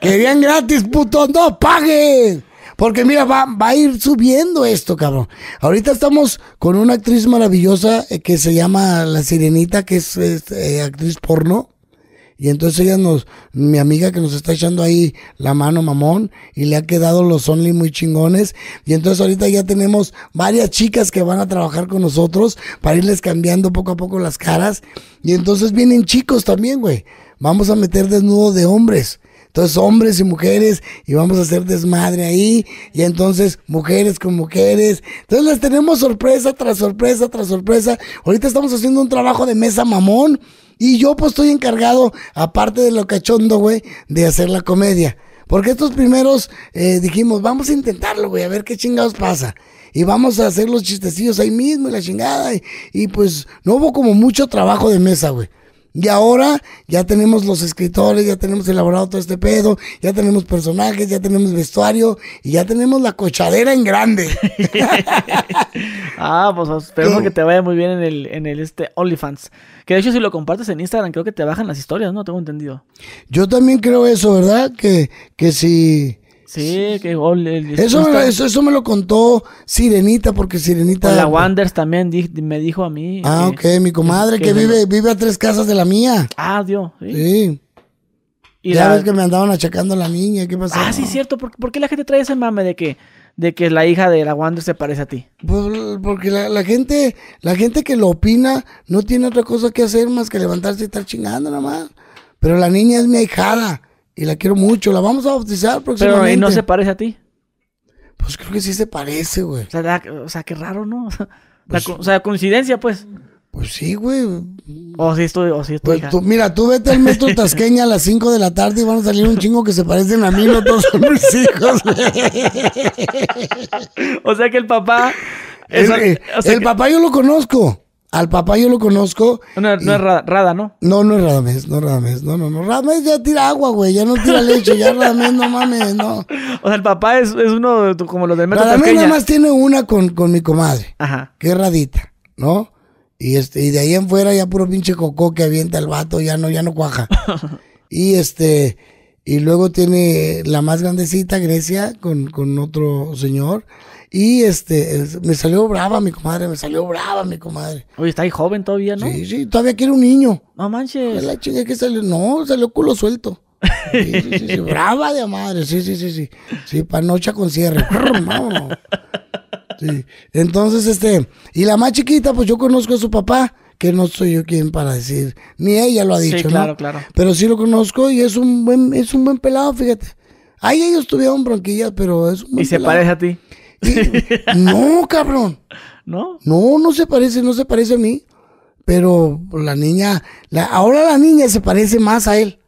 Querían gratis, puto. No paguen. Porque mira, va, va a ir subiendo esto, cabrón. Ahorita estamos con una actriz maravillosa eh, que se llama La Sirenita, que es, eh, actriz porno. Y entonces ella nos, mi amiga que nos está echando ahí la mano mamón y le ha quedado los only muy chingones. Y entonces ahorita ya tenemos varias chicas que van a trabajar con nosotros para irles cambiando poco a poco las caras. Y entonces vienen chicos también, güey. Vamos a meter desnudo de hombres. Entonces, hombres y mujeres, y vamos a hacer desmadre ahí, y entonces mujeres con mujeres. Entonces, les tenemos sorpresa tras sorpresa tras sorpresa. Ahorita estamos haciendo un trabajo de mesa mamón, y yo pues estoy encargado, aparte de lo cachondo, güey, de hacer la comedia. Porque estos primeros eh, dijimos, vamos a intentarlo, güey, a ver qué chingados pasa. Y vamos a hacer los chistecillos ahí mismo y la chingada. Y, y pues no hubo como mucho trabajo de mesa, güey. Y ahora ya tenemos los escritores, ya tenemos elaborado todo este pedo, ya tenemos personajes, ya tenemos vestuario y ya tenemos la cochadera en grande. Ah, pues esperemos que te vaya muy bien en el, en el este OnlyFans. Que de hecho si lo compartes en Instagram creo que te bajan las historias, ¿no? Tengo entendido. Yo también creo eso, ¿verdad? Que, que si... Sí, que ol- el- Eso, Insta- eso, eso me lo contó Sirenita, porque Sirenita... la Wanders también di- me dijo a mí. Ah, que- ok, mi comadre que, que- vive, vive a tres casas de la mía. Ah, Dios. ¿sí? Sí. Y ya la- ves que me andaban achacando a la niña, ¿qué pasó? Ah, sí, cierto. ¿Por, por qué la gente trae ese mame de que, de que la hija de la Wanders se parece a ti? Pues, porque la, la gente, la gente que lo opina no tiene otra cosa que hacer más que levantarse y estar chingando nada más. Pero la niña es mi ahijada y la quiero mucho. La vamos a bautizar Pero próximamente. y no se parece a ti. Pues creo que sí se parece, güey. O sea, la- o sea, qué raro, ¿no? La co- o sea, coincidencia, pues. Pues sí, güey. O si estoy, o si estoy. Pues tú, mira, tú vete al metro Tasqueña a las 5 de la tarde y van a salir un chingo que se parecen a mí, no todos son mis hijos. O sea que el papá. El, eh, o sea el que- papá yo lo conozco. Al papá yo lo conozco. no, no es ra- Rada, ¿no? No, no es Radamés, no es Radamés. No, no, no. Radamés ya tira agua, güey. Ya no tira leche. Ya Radamés, no mames, no. O sea, el papá es, es uno de tu- como los del metro Radamés Tasqueña. nada más tiene una con, con mi comadre, Ajá. que es Radita, ¿no? Y este, y de ahí en fuera ya puro pinche cocó que avienta el vato, ya no, ya no cuaja. y este, y luego tiene la más grandecita, Grecia, con, con otro señor. Y este, es- me salió brava mi comadre, me salió brava mi comadre. Oye, está ahí joven todavía, ¿no? Sí, sí, todavía quiere un niño. No manches. Es la chinga que salió. No, salió culo suelto. Sí, sí, sí, sí, brava de madre. Sí, sí, sí, sí. Sí, panocha con cierre. Sí. Entonces, este, y la más chiquita, pues yo conozco a su papá, que no soy yo quien para decir, ni ella lo ha Sí, dicho, claro, ¿no? claro. Pero sí lo conozco y es un buen, es un buen pelado, fíjate. Ahí ellos tuvieron bronquillas, pero es un buen Y se parece a ti, no, cabrón. ¿no? No, no se parece, no se parece a mí. Pero la niña, la, ahora la niña se parece más a él.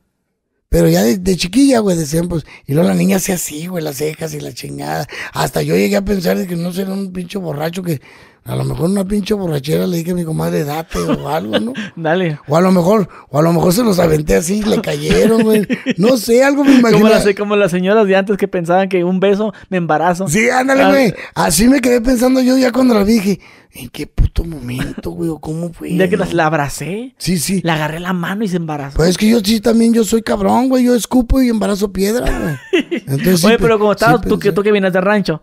Pero ya de, de chiquilla, güey, decían, pues, y luego la niña hacía así, güey, las cejas y la chingada. Hasta yo llegué a pensar de que no será un pinche borracho que, a lo mejor una pinche borrachera le dije a mi comadre, date o algo, ¿no? Dale. O a lo mejor, o a lo mejor se los aventé así, le cayeron, güey. No sé, algo me Como imagino. las, como las señoras de antes que pensaban que un beso me embarazo. Sí, ándale, Ah, güey. Así me quedé pensando yo ya cuando la vi, dije, ¿en qué puto momento, güey? ¿O cómo fue? Ya que las- la abracé, Sí, sí. le agarré la mano y se embarazó. Pues es que yo sí también, yo soy cabrón, güey. Yo escupo y embarazo piedra, güey. Entonces, sí Oye, pe- pero como sí estabas, tú, que, pensé. tú que vienes de rancho,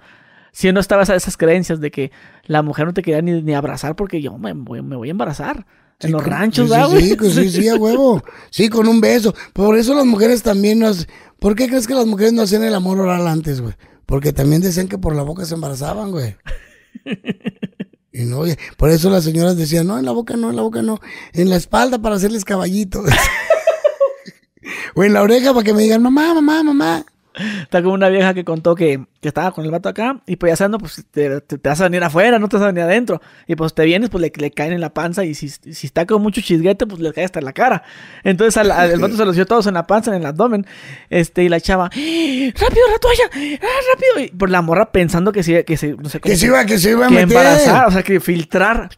si no estabas a esas creencias de que la mujer no te quería ni, ni abrazar porque yo me voy, me voy a embarazar. Sí, en los ranchos, sí, ¿verdad, sí, güey? sí, sí, sí, a huevo. Sí, con un beso. Por eso las mujeres también no hacen- ¿Por qué crees que las mujeres no hacían el amor oral antes, güey? Porque también decían que por la boca se embarazaban, güey. Y no, oye, por eso las señoras decían, no, en la boca no, en la boca no. En la espalda para hacerles caballito. o en la oreja para que me digan, mamá, mamá, mamá. Está como una vieja que contó que, que estaba con el vato acá y pues ya sabes, no, pues te, te- te vas a venir afuera, no te vas a venir adentro. Y pues te vienes, pues le, le caen en la panza y si, si está con mucho chisguete, pues le cae hasta en la cara. Entonces al, al- el vato se los dio todos en la panza, en el abdomen. Este, y la chava, ¡Eh! ¡rápido, la toalla! ¡Ah, rápido! Y por la morra pensando que se, que se, no sé, Que se iba, que se iba a que meter. embarazar, o sea, que filtrar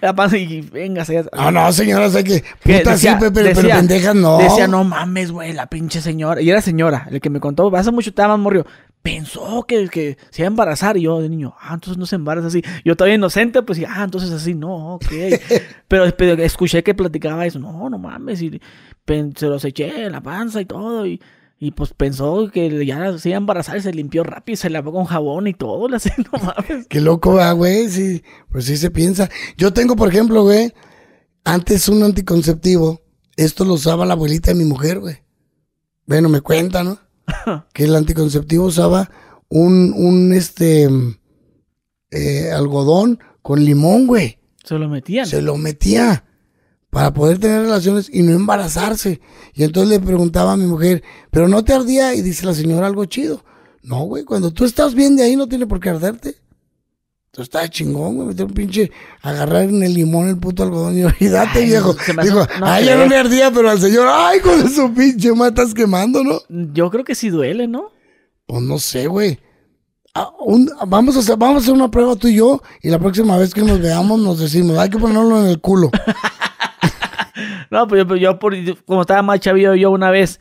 la panza y venga, se No, no, señoras, hay que. que Puta, sí, pe- pero, pero decía- pendejas no. Decía, no mames, güey, la pinche señora. Y era señora, el que me contó, hace mucho estaba más morrió. Pensó que, que se iba a embarazar. Y yo, de niño, ah, entonces no se embaraza así. Yo todavía inocente, pues, y, ah, entonces así, no, ok. pero, pero escuché que platicaba eso. No, no mames. Y pen- se los eché en la panza y todo. Y, y pues pensó que ya se iba a embarazar y se limpió rápido y se lavó con jabón y todo. Le hace, no mames. Qué loco, güey. Sí, pues sí se piensa. Yo tengo, por ejemplo, güey, antes un anticonceptivo. Esto lo usaba la abuelita de mi mujer, güey. Bueno, me cuenta, ¿no? que el anticonceptivo usaba un, un, este, eh, algodón con limón, güey. Se lo metían. Se lo metía para poder tener relaciones y no embarazarse. Y entonces le preguntaba a mi mujer, ¿pero no te ardía? Y dice la señora algo chido. No, güey, cuando tú estás bien de ahí no tiene por qué arderte. Tú estás chingón, güey, meter un pinche, agarrar en el limón el puto algodón y Ay, viejo. no ay, ya no le ardía, pero al señor, ay, con su pinche ma estás quemando, ¿no? Yo creo que sí duele, ¿no? Pues no sé, güey. Ah, un- vamos, a hacer, vamos a hacer una prueba tú y yo y la próxima vez que nos veamos nos decimos, hay que ponerlo en el culo. No, pues yo, yo por, como estaba más chavillo yo una vez,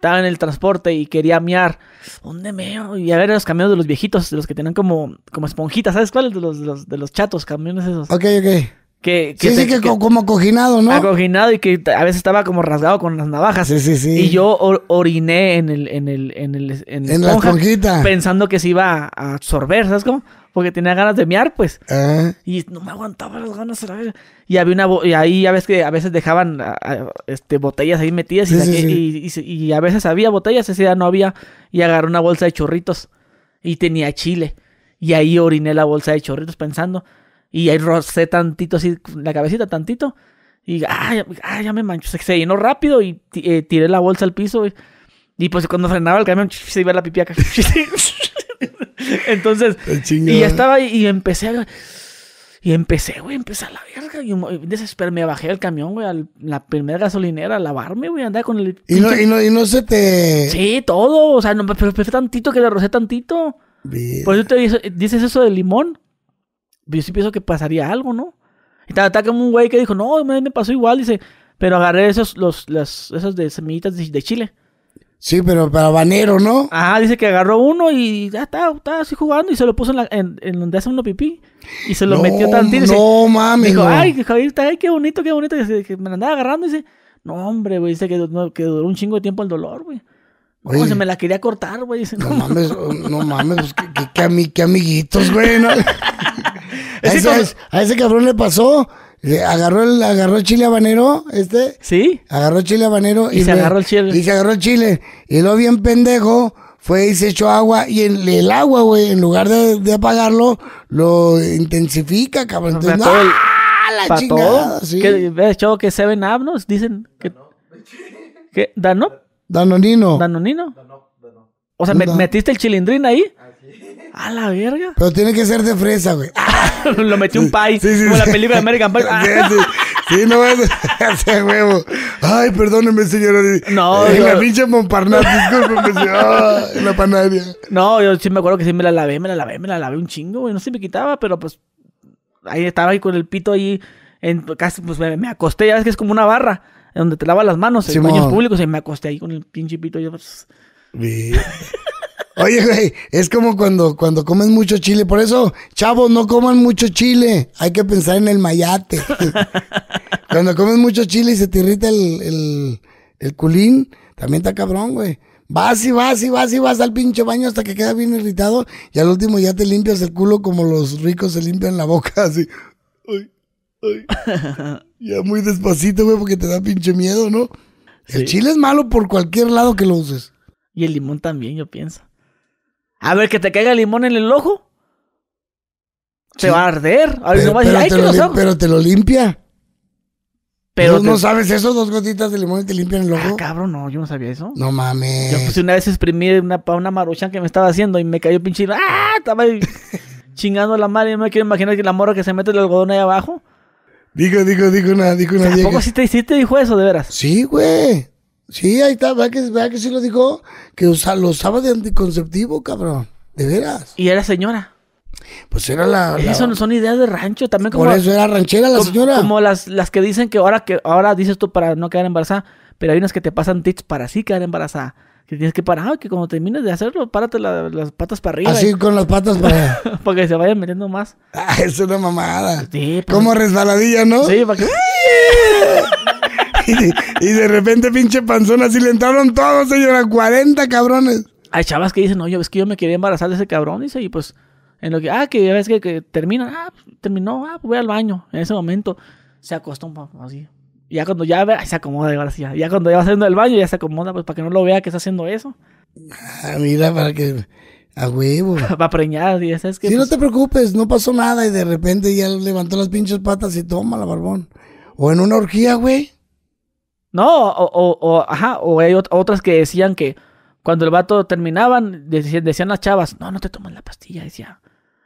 estaba en el transporte y quería miar. ¿Dónde meo? Y a ver los camiones de los viejitos, de los que tenían como, como esponjitas, ¿sabes cuáles? De los, de los, de los chatos, camiones esos. Ok, ok. Que, Sí, sí, te- que, co- como coginado, ¿no? acoginado y que a veces estaba como rasgado con las navajas. Sí, sí, sí. Y yo or- oriné en el, en el, en el, en En la esponjita. pensando que se iba a absorber, ¿sabes cómo? Porque tenía ganas de miar, pues. Ah, Y no me aguantaba las ganas a la vez. Y había una bo- y ahí ya ves que a veces dejaban a- a- este botellas ahí metidas y, Sí, sí, saqué- sí. y- y se- y a veces había botellas, ese día no había. Y agarré una bolsa de chorritos y tenía chile. Y ahí oriné la bolsa de chorritos pensando. Y ahí rocé tantito así, la cabecita tantito. Y ah, ya, ah, ya me mancho. Se, se llenó rápido y eh, tiré la bolsa al piso. güey. Y pues cuando frenaba el camión, se iba la pipi acá. Entonces, y ya estaba y empecé a... Y empecé, güey, empecé a la verga. Y mo- desesperé, me bajé del camión, güey, a la primera gasolinera a lavarme, güey, andaba con el... y, no, y, no, y no se te... Sí, todo, o sea, no, pero fue tantito que le rocé tantito. Bien. Por eso te dice- dices eso del limón. Yo sí pienso que pasaría algo, ¿no? Y estaba, estaba como un güey que dijo, no, me, me pasó igual, dice, pero agarré esos, los, las, esos de semillitas de, de chile. Sí, pero para banero, ¿no? Ajá, dice que agarró uno y ya está, está así jugando y se lo puso en, la- en, en donde hace uno pipí. Y se lo No, metió tantito. no, mami, Dijo, no. ay, dijo, ay, qué bonito, qué bonito. Dice, que me la andaba agarrando y dice, no, hombre, güey, dice que, no, que duró un chingo de tiempo el dolor, güey. Oye. se me la quería cortar, güey. Dice, No no, mames, oh, no mames, pues, qué, qué- qué ami- qué amiguitos, güey, ¿no? A Es que ese, cuando- a ese cabrón le pasó, agarró el, agarró el chile habanero, este, ¿Sí? agarró chile habanero Y se le- agarró el chile. Y se agarró el chile. Y luego bien pendejo, fue y se echó agua. Y el, el agua, güey, en lugar de, de apagarlo, lo intensifica, cabrón. Entonces, todo el- ¡ah, la chingada! todo. Sí. Que, hecho, que Seven Up, ¿no? Dicen que... que ¿Danop? Danonino. ¿Danonino? O sea, ¿me- No. ¿metiste el chilindrín ahí? A la verga. Pero tiene que ser de fresa, güey. lo metí un pie. Sí, sí, como sí. la película de American Pie. Sí, no a hacer huevo. Ay, perdóneme, señora. No, En la pinche Montparnasse, discúlpeme. Ah, en la panadería. No, yo sí me acuerdo que sí me la lavé, me la lavé, me la lavé un chingo, güey. No se me quitaba, pero pues ahí estaba ahí con el pito ahí. En, casi, pues me, me acosté, ya ves que es como una barra donde te lavas las manos en baños públicos y me acosté ahí con el pinche pito. y Yo, pues. Oye, güey, es como cuando, cuando comes mucho chile. Por eso, chavos, no coman mucho chile. Hay que pensar en el mayate. cuando comes mucho chile y se te irrita el, el, el culín, también está cabrón, güey. Vas y vas y vas y vas al pinche baño hasta que queda bien irritado y al último ya te limpias el culo como los ricos se limpian la boca, así. Ay, ay. Ya muy despacito, güey, porque te da pinche miedo, ¿no? El chile es malo por cualquier lado que lo uses. y el limón también, yo pienso. A ver, que te caiga limón en el ojo. Sí. Te va a arder. Ahora Pero, no va a decir, pero ay, te que lo, lim- pero te lo limpia. Pero ¿No, te- no sabes eso? Dos gotitas de limón y te limpian el Ah, ojo. cabrón, no, yo no sabía eso. No mames. Yo pues una vez exprimí una, una maruchan que me estaba haciendo y me cayó pinche. ¡Ah! Estaba ahí chingando la madre. No me quiero imaginar que la morra que se mete el algodón ahí abajo. Digo, digo, digo una, digo una ¿A poco sí te, sí te dijo eso, de veras? Sí, güey. Sí, ahí está. ¿Verdad que, verdad que sí lo dijo? Que usa, lo usaba de anticonceptivo, cabrón. De veras. Y era señora. Pues era la... la- Eso no son ideas de rancho. También como, por eso era ranchera la como, señora. como las, las que dicen que ahora, que ahora dices tú para no quedar embarazada. Pero hay unas que te pasan tips para sí quedar embarazada. Que tienes que parar, que cuando termines de hacerlo, párate la- las patas para arriba. Así con las patas para... para que se vayan metiendo más. ah, es una mamada. Sí, pues- Como resbaladilla, ¿no? Sí, para que... Y, de, repente pinche panzón así le entraron todos, señora. 40 cabrones. Hay chavas que dicen, no, yo es que yo me quería embarazar de ese cabrón, dice, y pues, en lo que, ah, que ya ves que, que termina, ah, pues, terminó, ah, pues voy al baño. En ese momento se acostó un poco así. Y ya cuando ya ve, ay, se acomoda, ahora sí, ya. Ya cuando ya va haciendo el baño, ya se acomoda, pues para que no lo vea que está haciendo eso. Ah, mira, para que... A huevo. Va a preñar, y es que. Sí, no pues, te preocupes, no pasó nada y de repente ya levantó las pinches patas y toma la barbón. O en una orgía, güey. No, o, o, o, ajá, o hay ot- otras que decían que cuando el vato terminaban, decían, las chavas, no, no te tomas la pastilla, decía,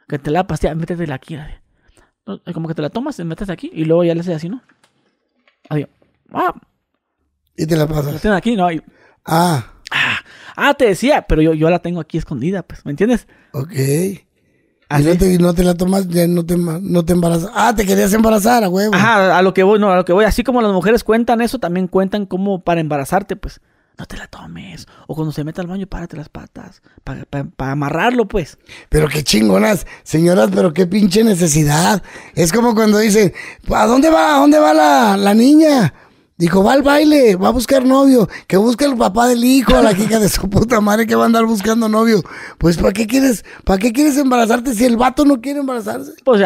que te la pastilla, métetela aquí. No, como que te la tomas, te metes aquí, y luego ya le haces así, ¿no? Adiós. Ah, Y te la pasas. aquí, no. y- Ah, ah, ah, te decía, pero yo, yo la tengo aquí escondida, pues, ¿me entiendes? ok. Y Así. no te, y no te la tomas, ya no te, no te embarazas. Ah, te querías embarazar, a huevo. Ajá, a lo que voy, no, a lo que voy. Así como las mujeres cuentan eso, también cuentan como para embarazarte, pues. No te la tomes. O cuando se meta al baño, párate las patas. Para amarrarlo, pues. Pero qué chingonas, señoras, pero qué pinche necesidad. Es como cuando dicen, ¿a dónde va? ¿A dónde va la, la niña? Dijo, va al baile, va a buscar novio, que busque el papá del hijo, a la hija de su puta madre que va a andar buscando novio. Pues ¿para qué quieres, para qué quieres embarazarte si el vato no quiere embarazarse? Pues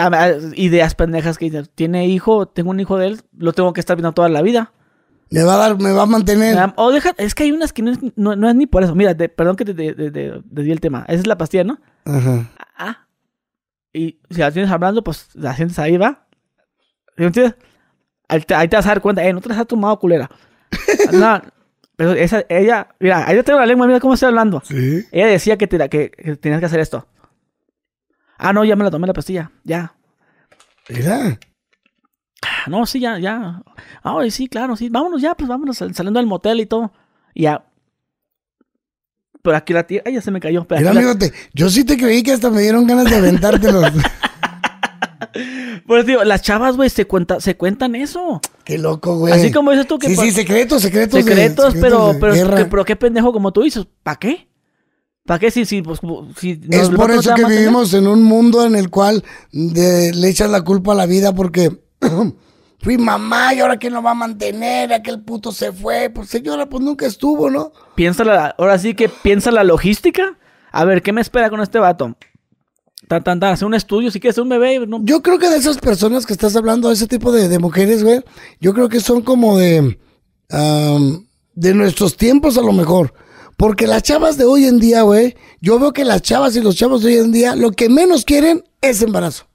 ideas pendejas que dicen, tiene hijo, tengo un hijo de él, lo tengo que estar viendo toda la vida. Me va a dar, me va a mantener. Ah, O deja, es que hay unas que no es, no, no es ni por eso. Mira, te- perdón que te, te- te- te- te di el tema. Esa es la pastilla, ¿no? Ajá. Ah. Y si la tienes hablando, pues la sientes ahí, va. ¿Sí ¿Me entiendes? Ahí te, ahí te vas a dar cuenta, eh, no te las has tomado, culera. no, pero esa, ella, mira, ahí yo tengo la lengua, mira cómo estoy hablando. Sí. Ella decía que, te que, que tenías que hacer esto. Ah, no, ya me la tomé la pastilla, ya. Mira. Ah, No, sí, ya, ya. Ay, sí, claro, sí. Vámonos ya, pues vámonos sal- saliendo del motel y todo. Y ya. Pero aquí la tía, ay, ya se me cayó. Pero Mira, la- yo sí te creí que hasta me dieron ganas de aventártelos. Pues digo, las chavas, güey, se, cuenta, se cuentan eso. Qué loco, güey. Así como dices tú que Sí, sí, secretos, secretos. secretos, pero, de pero, que- pero qué pendejo como tú dices. ¿Para qué? ¿Para qué si, si, pues, si Es por eso que vivimos en un mundo en el cual de- le echas la culpa a la vida porque fui mamá y ahora quién lo va a mantener, aquel puto se fue. Pues señora, pues nunca estuvo, ¿no? Piensa la, ahora sí que piensa la logística. A ver, ¿qué me espera con este vato? Tan, tan, tan, hacer un estudio, si quieres un bebé. No, Yo creo que de esas personas que estás hablando, ese tipo de, de mujeres, güey, yo creo que son como de, de nuestros tiempos a lo mejor. Porque las chavas de hoy en día, güey, yo veo que las chavas y los chavos de hoy en día, lo que menos quieren es embarazo.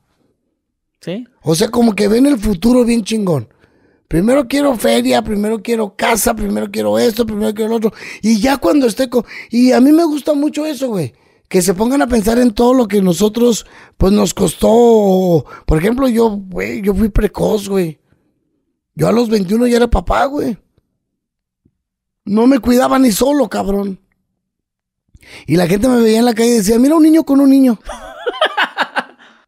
¿Sí? O sea, como que ven el futuro bien chingón. Primero quiero feria, primero quiero casa, primero quiero esto, primero quiero lo otro. Y ya cuando esté con... Y a mí me gusta mucho eso, güey. Que se pongan a pensar en todo lo que nosotros, pues nos costó. Por ejemplo, yo, güey, yo fui precoz, güey. Yo a los 21 ya era papá, güey. No me cuidaba ni solo, cabrón. Y la gente me veía en la calle y decía, mira un niño con un niño.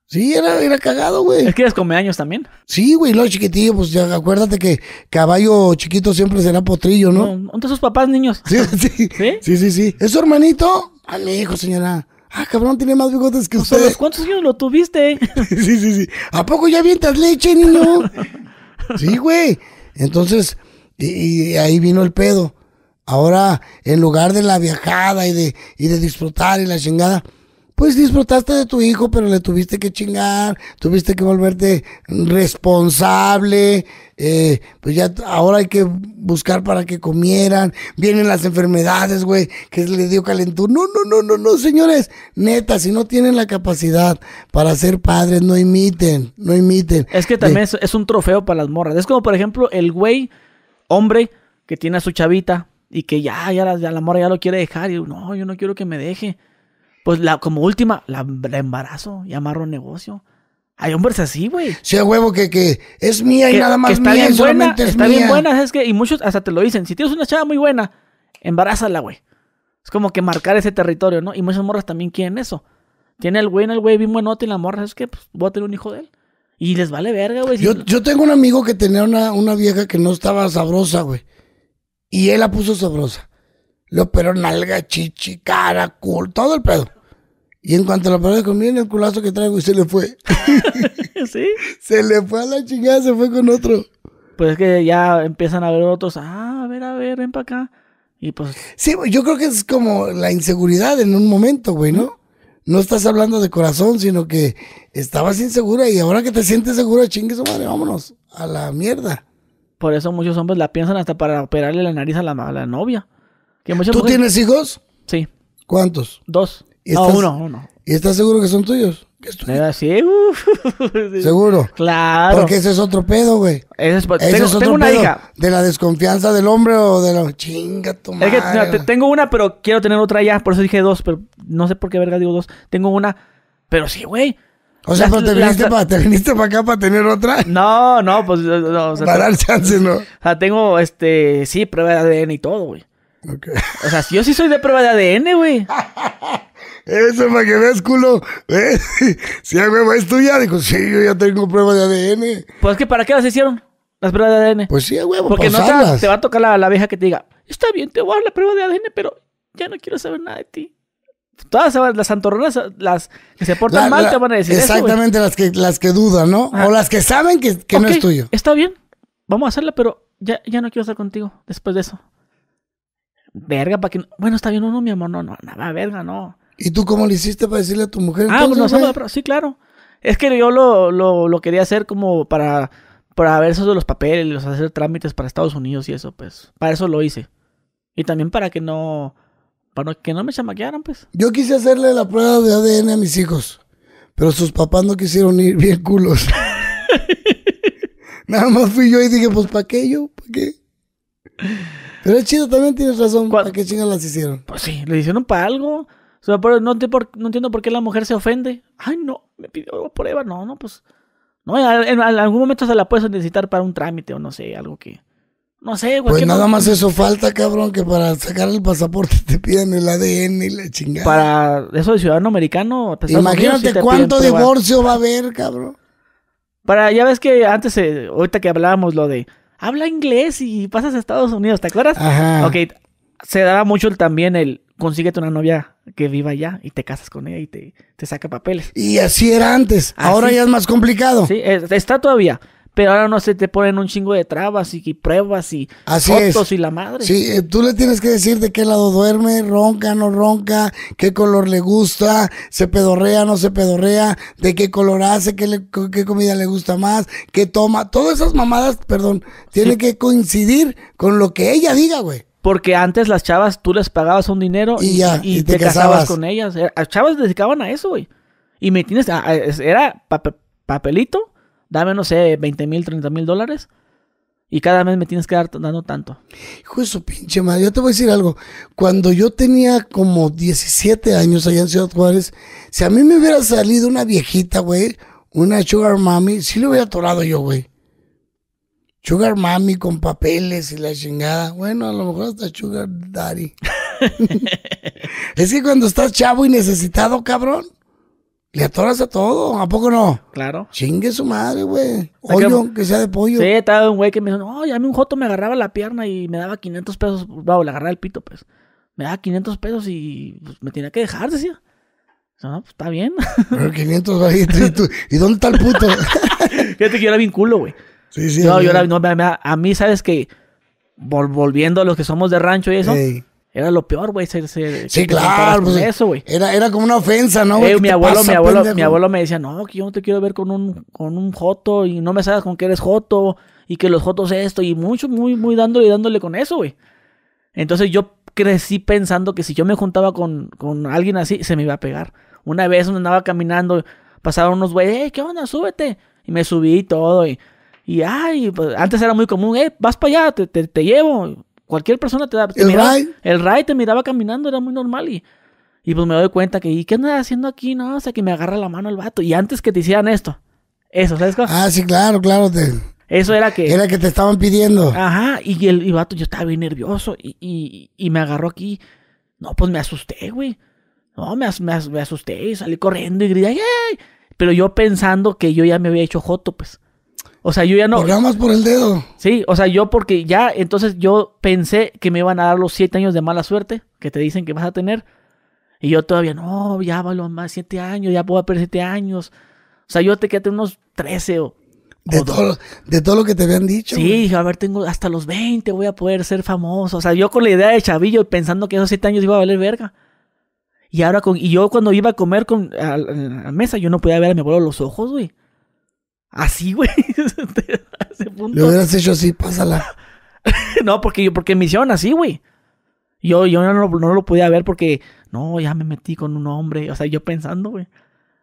Sí, era, era cagado, güey. Es que eres come años también. Sí, güey, lo chiquitillo, pues ya acuérdate que caballo chiquito siempre será potrillo, ¿no? ¿No? ¿Dónde sus papás, niños? Sí, sí, ¿Sí? sí, sí, sí. ¿Es su hermanito? Ah, mi hijo, señora. Ah, cabrón, tiene más bigotes que usted. sea, ¿los ¿Cuántos años lo tuviste? Sí, sí, sí. ¿A poco ya avientas leche, niño? Sí, güey. Entonces, y, y ahí vino el pedo. Ahora, en lugar de la viajada y de, y de disfrutar y la chingada, pues disfrutaste de tu hijo, pero le tuviste que chingar, tuviste que volverte responsable, eh, pues ya ahora hay que buscar para que comieran, vienen las enfermedades, güey, que le dio calentura. No, no, no, no, no, señores, neta, si no tienen la capacidad para ser padres, no imiten, no imiten. Es que también es, es un trofeo para las morras. Es como, por ejemplo, el güey, hombre, que tiene a su chavita y que ya, ya, la, ya la morra ya lo quiere dejar. Y no, yo no quiero que me deje. Pues la, como última, la, la embarazo y amarro negocio. Hay hombres así, güey. Sí, huevo que, que es mía y Que, nada más que está mía y bien buena, solamente es está mía. bien buena, ¿sabes qué? Y muchos hasta te lo dicen. Si tienes una chava muy buena, embarázala, güey. Es como que marcar ese territorio, ¿no? Y muchas morras también quieren eso. Tiene el güey, el güey bien buenote y la morra, ¿sabes qué? Pues voy a tener un hijo de él. Y les vale verga, güey. Yo, yo tengo un amigo que tenía una, una vieja que no estaba sabrosa, güey. Y él la puso sabrosa. Le operó nalga, chichi, cara, culo, todo el pedo. Y en cuanto la operó, dijo, miren el culazo que traigo y se le fue. sí. se le fue a la chingada, se fue con otro. Pues es que ya empiezan a ver otros. Ah, a ver, a ver, ven para acá. Y pues, Sí, yo creo que es como la inseguridad en un momento, güey, ¿no? No estás hablando de corazón, sino que estabas insegura y ahora que te sientes segura, chingue su madre, vámonos a la mierda. por eso muchos hombres la piensan hasta para operarle la nariz a la, a la novia. Que ¿Tú mujeres- tienes hijos? Sí, ¿Cuántos? dos. ¿Y No, estás- uno, uno. ¿Y estás seguro que son tuyos? Que es tuyo. Sí. Seguro. Claro. Porque ese es otro pedo, güey. Ese es- Ese tengo, es otro tengo una pedo. hija. De la desconfianza del hombre o de la chinga tu Es que no, te- tengo una, pero quiero tener otra ya. Por eso dije dos, pero no sé por qué verga digo dos. Tengo una, pero sí, güey. O sea, Las- pero te las- viniste, para, te viniste para acá para tener otra. No, no, pues no, o sea, para dar chance, ¿no? o sea, tengo este, sí, prueba de ADN y todo, güey. Ok. O sea, yo sí soy de prueba de ADN, güey. Eso para que veas, culo. ¿Eh? Si a huevo es tuya, dijo, sí, yo ya tengo prueba de ADN. Pues que para qué las hicieron las pruebas de ADN. Pues sí, huevo, Porque no te, te va a tocar la, la vieja que te diga, está bien, te voy a dar la prueba de ADN, pero ya no quiero saber nada de ti. Todas las santorronas, las que se portan La- mal, la- te van a decir eso. Exactamente, las que, las que dudan, ¿no? Ajá. O las que saben que, que no es tuyo. Está bien, vamos a hacerla, pero ya, ya no quiero estar contigo después de eso. Verga, para que... no- Bueno, está bien, no, no, mi amor, no, no, nada, verga, no. ¿Y tú cómo le hiciste para decirle a tu mujer? Ah, entonces, la prueba, sí, claro. Es que yo lo, lo, lo quería hacer como para, para ver eso de los papeles, hacer trámites para Estados Unidos y eso, pues. Para eso lo hice. Y también para que no... Para no- que no me chamaquearan, pues. Yo quise hacerle la prueba de ADN a mis hijos, pero sus papás no quisieron ir bien culos. Nada más fui yo y dije, pues ¿para qué yo? ¿Para qué? Pero es chido, también tienes razón. ¿Para qué chingas las hicieron? Pues sí, le hicieron para algo. O sea, pero no, entiendo por, no entiendo por qué la mujer se ofende. Ay, no, me pidió prueba. No, no, pues. No, en, en algún momento se la puedes necesitar para un trámite o no sé, algo que. No sé, güey. Pues nada no- más eso falta, cabrón, que para sacar el pasaporte te piden el ADN y la chingada. Para eso de ciudadano americano. Imagínate te cuánto divorcio va a haber, cabrón. Para, ya ves que antes, eh, ahorita que hablábamos lo de. habla inglés y pasas a Estados Unidos, ¿te acuerdas? Ajá. Ok, se daba mucho el- también el consíguete una novia que viva allá y te casas con ella y te, te saca papeles. Y así era antes. Así. Ahora ya es más complicado. Sí, es- está todavía. Pero ahora no se te ponen un chingo de trabas y, y pruebas y Así fotos es. y la madre. Sí, eh, tú le tienes que decir de qué lado duerme, ronca, no ronca, qué color le gusta, se pedorrea, no se pedorrea, de qué color hace, qué, le- qué comida le gusta más, qué toma. Todas esas mamadas, perdón, tienen que coincidir con lo que ella diga, güey. Porque antes las chavas tú les pagabas un dinero Y ya, y te, te casabas. casabas. con ellas. Era- Las chavas se dedicaban a eso, güey. Y me tienes. a- a- Era pape- papelito, dame, no sé, 20 mil, 30 mil dólares. Y cada mes me tienes que dar dando tanto. Hijo de su pinche madre, yo te voy a decir algo. Cuando yo tenía como 17 años allá en Ciudad Juárez, si a mí me hubiera salido una viejita, güey, una sugar mami, sí le hubiera atorado yo, güey. Sugar mami con papeles y la chingada. Bueno, a lo mejor hasta sugar daddy. es que cuando estás chavo y necesitado, cabrón, le atoras a todo. ¿A poco no? Claro. Chingue su madre, güey. Hoyo, que sea de pollo. Sí, estaba un güey que me dijo, no, ya un joto me agarraba la pierna y me daba 500 pesos. Wow, le agarraba el pito, pues. Me daba 500 pesos y pues, me tenía que dejar, decía. No, pues está bien. Pero 500 bajitos. ¿Y, tú- ¿Y dónde está el puto? Fíjate que yo era bien culo, güey. Sí, sí. No, yo no, me- me- a mí, ¿sabes que Volviendo a los que somos de rancho y eso, Ey. era lo peor, güey. Sí, claro. pues, eso, güey. Era, era como una ofensa, ¿no? mi abuelo, pasa, mi abuelo, pendejo? mi abuelo me decía, no, que yo no te quiero ver con un, con un joto y no me sabes con que eres joto y que los jotos esto y mucho, muy, muy dándole y dándole con eso, güey. Entonces yo crecí pensando que si yo me juntaba con, con alguien así, se me iba a pegar. Una vez andaba caminando, pasaron unos güeyes, "Ey, ¿qué onda? Súbete. Y me subí y todo. Y, y ay, pues, antes era muy común, eh, vas para allá, te, te, te llevo. Cualquier persona te da. te El miraba-. El ride te miraba caminando, era muy normal. Y, y pues me doy cuenta que, ¿y qué andas haciendo aquí? No, o sea, que me agarra la mano el vato. Y antes que te hicieran esto, eso, ¿sabes? qué? Ah, sí, claro, claro. te- Eso era que. era que te estaban pidiendo. Ajá, y el y vato, yo estaba bien nervioso y, y, y me agarró aquí. No, pues me asusté, güey. No, me, as- me, as- me asusté y salí corriendo y grité, ¡ay! Pero yo pensando que yo ya me había hecho joto, pues. O sea, yo ya no. Por nada más por el dedo. Sí, o sea, yo porque ya, entonces yo pensé que me iban a dar los siete años de mala suerte que te dicen que vas a tener. Y yo todavía, no, ya va los más siete años, ya puedo perder siete años. O sea, yo te quedé unos 13 o... De todo, de todo lo que te habían dicho. Sí, a ver, tengo hasta los 20, voy a poder ser famoso. O sea, yo con la idea de chavillo pensando que esos siete años iba a valer verga. Y ahora con, y yo cuando iba a comer con, a, a mesa, yo no podía ver a mi abuelo los ojos, güey. Así, güey. Le hubieras hecho así, pásala. no, porque yo, porque me hicieron así, güey. Yo, yo no, lo- no lo podía ver porque, no, ya me metí con un hombre. O sea, yo pensando, güey.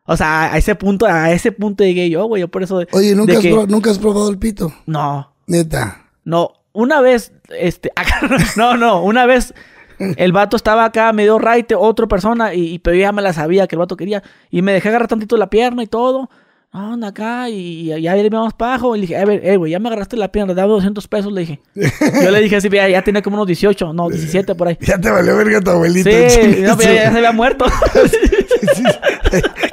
O sea, a ese punto, a ese punto llegué yo, güey. Yo por eso. Oye, ¿nunca has, que- pro- ¿nunca has probado el pito? No, Neta. no. Una vez, este, no, no, una vez el vato estaba acá, me dio raite, otra persona, y, y pero yo ya me la sabía que el vato quería. Y me dejé agarrar tantito la pierna y todo. No, anda acá, y, y ya le vamos para abajo. Y le dije, a ver, eh, güey, ya me agarraste la pierna, dame 200 pesos, le dije. Yo le dije así, ya, ya tenía como unos 18, no, 17 por ahí. Ya te valió verga tu abuelito. Sí, no, pero ya, ya se había muerto.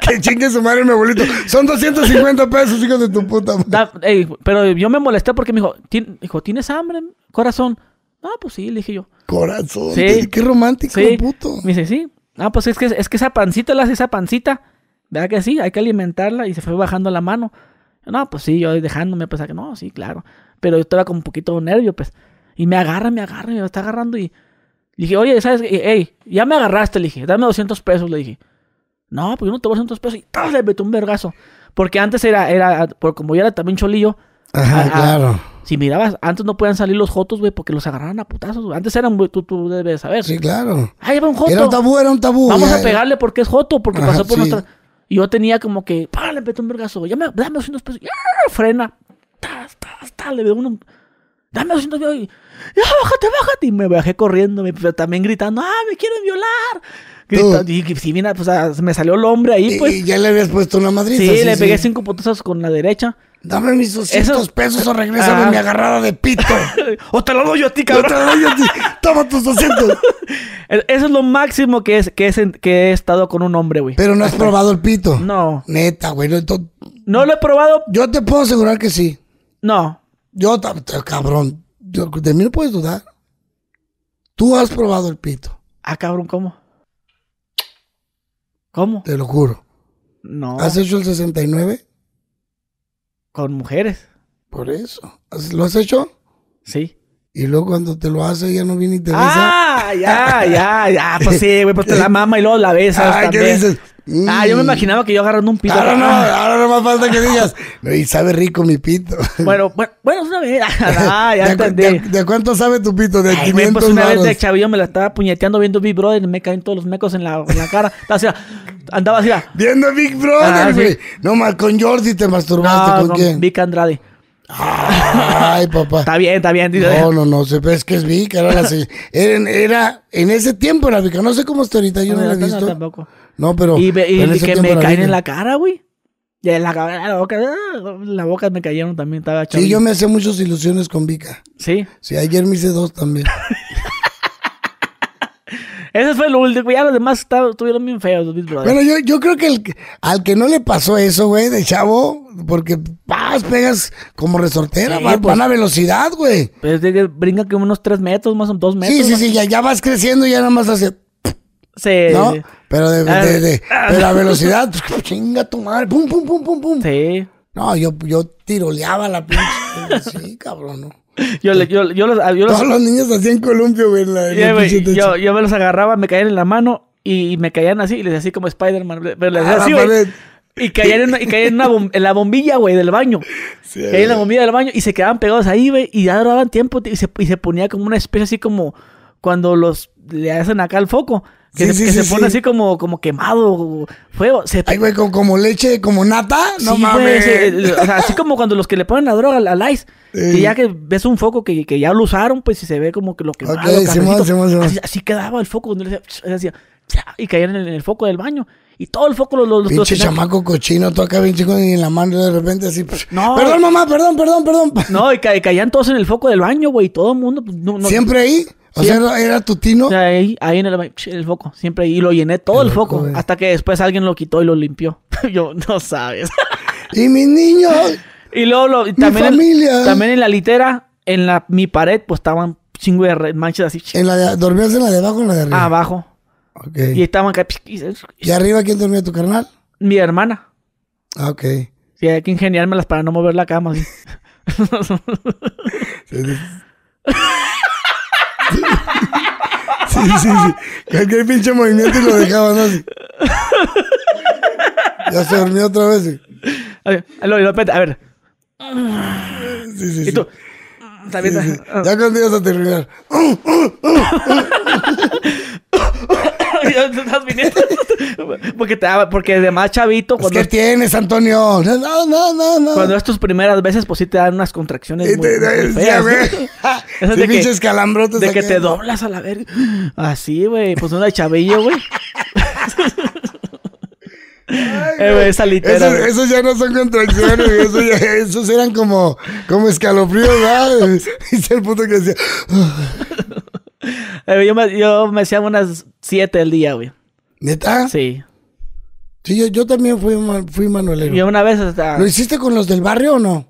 que chingue su madre mi abuelito. Son 250 pesos, hijo de tu puta madre. Da- ey, pero yo me molesté porque me dijo, "Tien- dijo, ¿tienes hambre, corazón? No, pues sí, le dije yo. Corazón. Sí. Qué romántico, puto. Me dice, sí. Ah, pues es que, es que esa pancita la hace esa pancita. ¿Verdad que sí? Hay que alimentarla y se fue bajando la mano. No, pues sí, yo dejándome, pues, que no, sí, claro. Pero yo estaba con un poquito nervio, pues. Y me agarra, me agarra, me está agarrando y... Le dije, oye, ¿sabes? qué? Ey, ya me agarraste, le dije, dame 200 pesos, le dije. No, pues yo no te voy a 200 pesos. Y ¡tas! le metí un vergazo. Porque antes era, era, por como yo era también cholillo, Ajá, Ah, ah. claro. si mirabas, antes no podían salir los jotos, güey, porque los agarraban a putazos, güey. Antes eran, güey, tú, tú debes saber. Sí, claro. Ahí va un joto. Era un tabú, era un tabú. Vamos ya, a pegarle porque es joto, porque Ajá, pasó por sí. nuestra. Y yo tenía como que, ¡pá! Le metí un vergazo. Ya me, dame 200 pesos. ¡Ya! Frena. Tas, tas, tas, le veo uno. Dame 200 pesos. Y, ¡Ya, bájate, bájate! Y me bajé corriendo, me- pero también gritando, ¡ah, me quieren violar! Gritando, y sí, mira, pues ah, se me salió el hombre ahí, pues. y ya le habías puesto una madriza. sí, le pegué cinco putazos con la derecha. Dame mis 200 Eso- pesos o regrésame Ah. mi agarrada de pito. o te lo doy yo a ti, Yo te cabrón. doy a ti. Toma tus 200. E- Eso es lo máximo que, es, que, es en- que he estado con un hombre, güey. Pero no has probado el pito. No. Neta, güey. no, to- No lo he probado. Yo te puedo asegurar que sí. No. Yo, cabrón, yo- de mí no puedes dudar. Tú has probado el pito, Ah, cabrón, ¿cómo? ¿Cómo? te lo juro. No, ¿Has hecho el 69? Con mujeres. Por eso. ¿Has- ¿Lo has hecho? Sí. Y luego cuando te lo hace ya no viene y te besa. Ah, ya, ya, ya. Pues sí, güey, pues te la mama y luego la besas. Ay, ¿qué también. Ah, yo me imaginaba que yo agarrando un pito. Ahora no, Ah. ahora no más falta que digas. "No, Y sabe rico mi pito. Bueno, bueno, bueno, es una vez. Ah, ya ¿De, entendí. de- de cuánto sabe tu pito? De Ay, güey, 500 pues una vez de chavillo me la estaba puñeteando viendo Big Brother y me caen todos los mecos en la, en la cara. Así, andaba así. Viendo Big Brother, Ah, sí. güey. No, más con Jordi te masturbaste. No, ¿Con, con quién? Vic Andrade. Ay, papá. Está bien, está bien. No, no, no, es que es Vic, era la era, era- en ese tiempo era Vic, no sé cómo está ahorita, yo no, la he no, visto. tampoco. No, pero Y, que me caen en la cara, güey. Y en la, cabeza, la boca, ah, la boca me cayeron también, estaba Sí, chavillo. yo me hacía muchas ilusiones con Vika. Sí. Sí, ayer me hice dos también. Ese fue lo último. Ya los demás estuvieron bien feos, los. Bueno, yo, yo creo que el que- al que no le pasó eso, güey, de chavo, porque vas, pegas como resortera, Sí, va- pues. van a velocidad, güey. Pero es de que brinca como unos 3 metros, más o menos 2 metros. Sí, sí, sí, ya, ya vas creciendo y ya nada más hace, Sí, ¿no? Pero de, Ah, de, de- ah. pero a velocidad, pues, chinga tu madre, pum, pum, pum, pum, pum. Sí. No, yo, yo tiroleaba la pinche. Sí, cabrón, ¿no? Yo, le- yo, yo los, yo los- Todos los niños hacían columpio, güey, en la, en Yeah, yo, yo me los agarraba, me caían en la mano y, y me caían así, y les decía así como Spider-Man. Pero les A decía la así, güey. pared. Y caían en, una- y caían en, una bom- en la bombilla, güey, del baño. Sí, caían en la bombilla del baño y se quedaban pegados ahí, güey. Y ya duraban tiempo y se, y se ponía como una especie así como cuando los le hacen acá el foco. Que, Sí, se, sí, que sí, se pone sí. así como, como quemado, fuego. Se, Ay, güey, con, como leche, como nata. No mames. eh, o sea, así como cuando los que le ponen la droga al, al ice, que ya que ves un foco que, que ya lo usaron, pues y se ve como que lo quemado, Ok, cafecito. Simón, Simón, Simón. Así, así quedaba el foco donde le decía, y caían en el, en el foco del baño. Y todo el foco lo, lo, los Pinche chamaco cochino, tú acá bien chico y en la mano de repente así. pff, No. Perdón, mamá, perdón, perdón, perdón. No, y ca- caían todos en el foco del baño, güey, y todo el mundo. Pues, no, no- ¿Siempre ahí? O sea, era, tu tino. O sea, ahí, ahí en el, el foco, siempre ahí. Y lo llené todo el foco, güey. hasta que después alguien lo quitó y lo limpió. Yo, no sabes. Y mis niños. Y luego lo, y también, en- familia. también en la litera, en la, mi pared, pues estaban chingo de manchas así En la de, ¿Dormías en la de abajo o en la de arriba? abajo. Y estaban acá, ¿Y arriba quién dormía tu carnal? mi hermana. Ah, ok. Sí, hay que ingeniármelas para no mover la cama. así. Sí, sí, sí. Cualquier pinche movimiento y lo dejaban así. Ya se durmió otra vez. sí. A ver, a ver. Sí, sí, Y tú. Sí, sí. Ya cuando ibas a terminar. Ya estás viniendo. Porque, te, porque de más chavito, Pues, cuando, ¿Qué tienes, Antonio? No, no, no, no. cuando es tus primeras veces, pues sí te dan unas contracciones muy, muy feas. Sí, de pinches calambrotes De que te doblas a la verga. Así, güey. Pues una de chavillo, güey. Eh, güey, esa litera. Esos, ya no son contracciones, esos, ya- esos eran como, como escalofríos, ¿verdad? Dice el puto que decía, Eh, yo, me, yo me hacía unas siete al día, güey. ¿Neta? Sí, Sí. yo, yo también fui, fui manuelero. Y una vez hasta... ¿Lo hiciste con los del barrio o no?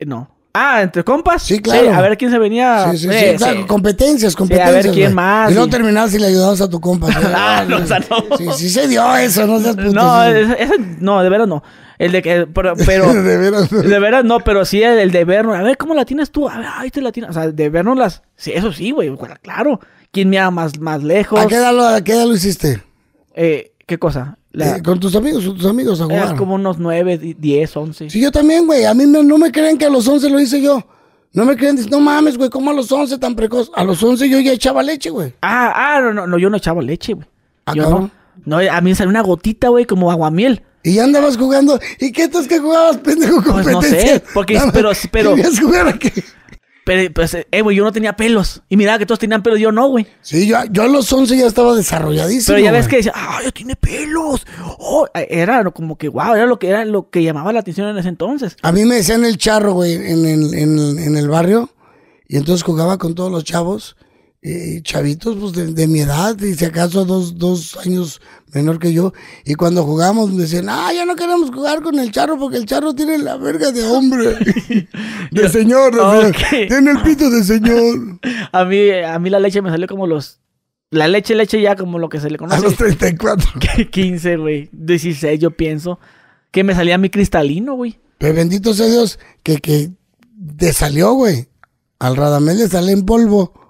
No. Ah, ¿entre compas? Sí, claro. a ver quién se venía. Sí, sí, Eh, sí, claro, sí. competencias, competencias. ver quién más, Y y- terminabas y le ayudabas a tu compa. ¿sí? Ah, no, o sea, no. Sí, sí se dio eso, no seas puto. No, sí. ese, no, de veras no. El de que... Pero... pero de veras. De veras no, pero sí el, el de vernos. A ver, ¿cómo la tienes tú? A ver, ahí te la tienes. O sea, de vernos las... Sí, eso sí, güey. Claro. ¿Quién mira más, más lejos? ¿A qué, edad lo, ¿A qué edad lo hiciste? Eh, ¿Qué cosa? La- Eh, con tus amigos, con tus amigos a jugar. como unos 9, 10, 11. Sí, yo también, güey. A mí me- no me creen que a los 11 lo hice yo. No me creen, no mames, güey, ¿cómo a los 11 tan precoz? A los 11 yo ya echaba leche, güey. Ah, ah, no, no, no, yo no echaba leche, güey. Ah, yo no. No, a mí me salió una gotita, güey, como aguamiel. Y ya andabas jugando. ¿Y qué entonces que jugabas, pendejo, Pues no competencia? sé, porque- pero- pero- ¿Querías jugar a qué? Pero, pues, eh, güey, yo no tenía pelos. Y miraba que todos tenían pelos, yo no, güey. Sí, yo, yo a los 11 ya estaba desarrolladísimo. Pero ya ves güey. que decía, ah, ya tiene pelos. Oh, era como que, wow, era lo que era lo que llamaba la atención en ese entonces. A mí me decían el charro, güey, en, el- en el- en el barrio. Y entonces jugaba con todos los chavos. Eh, chavitos pues de, de mi edad, y si acaso dos, dos años menor que yo. Y cuando jugamos me decían, ah, ya no queremos jugar con el charro porque el charro tiene la verga de hombre. de señor, de señor. Ok. Tiene el pito de señor. A mí, a mí la leche me salió como los... La leche, leche ya como lo que se le A conoce. los 34. 15, güey. 16, yo pienso. Que me salía mi cristalino, güey. Pero bendito sea Dios que, que te salió, güey. Al Radamel le sale en polvo.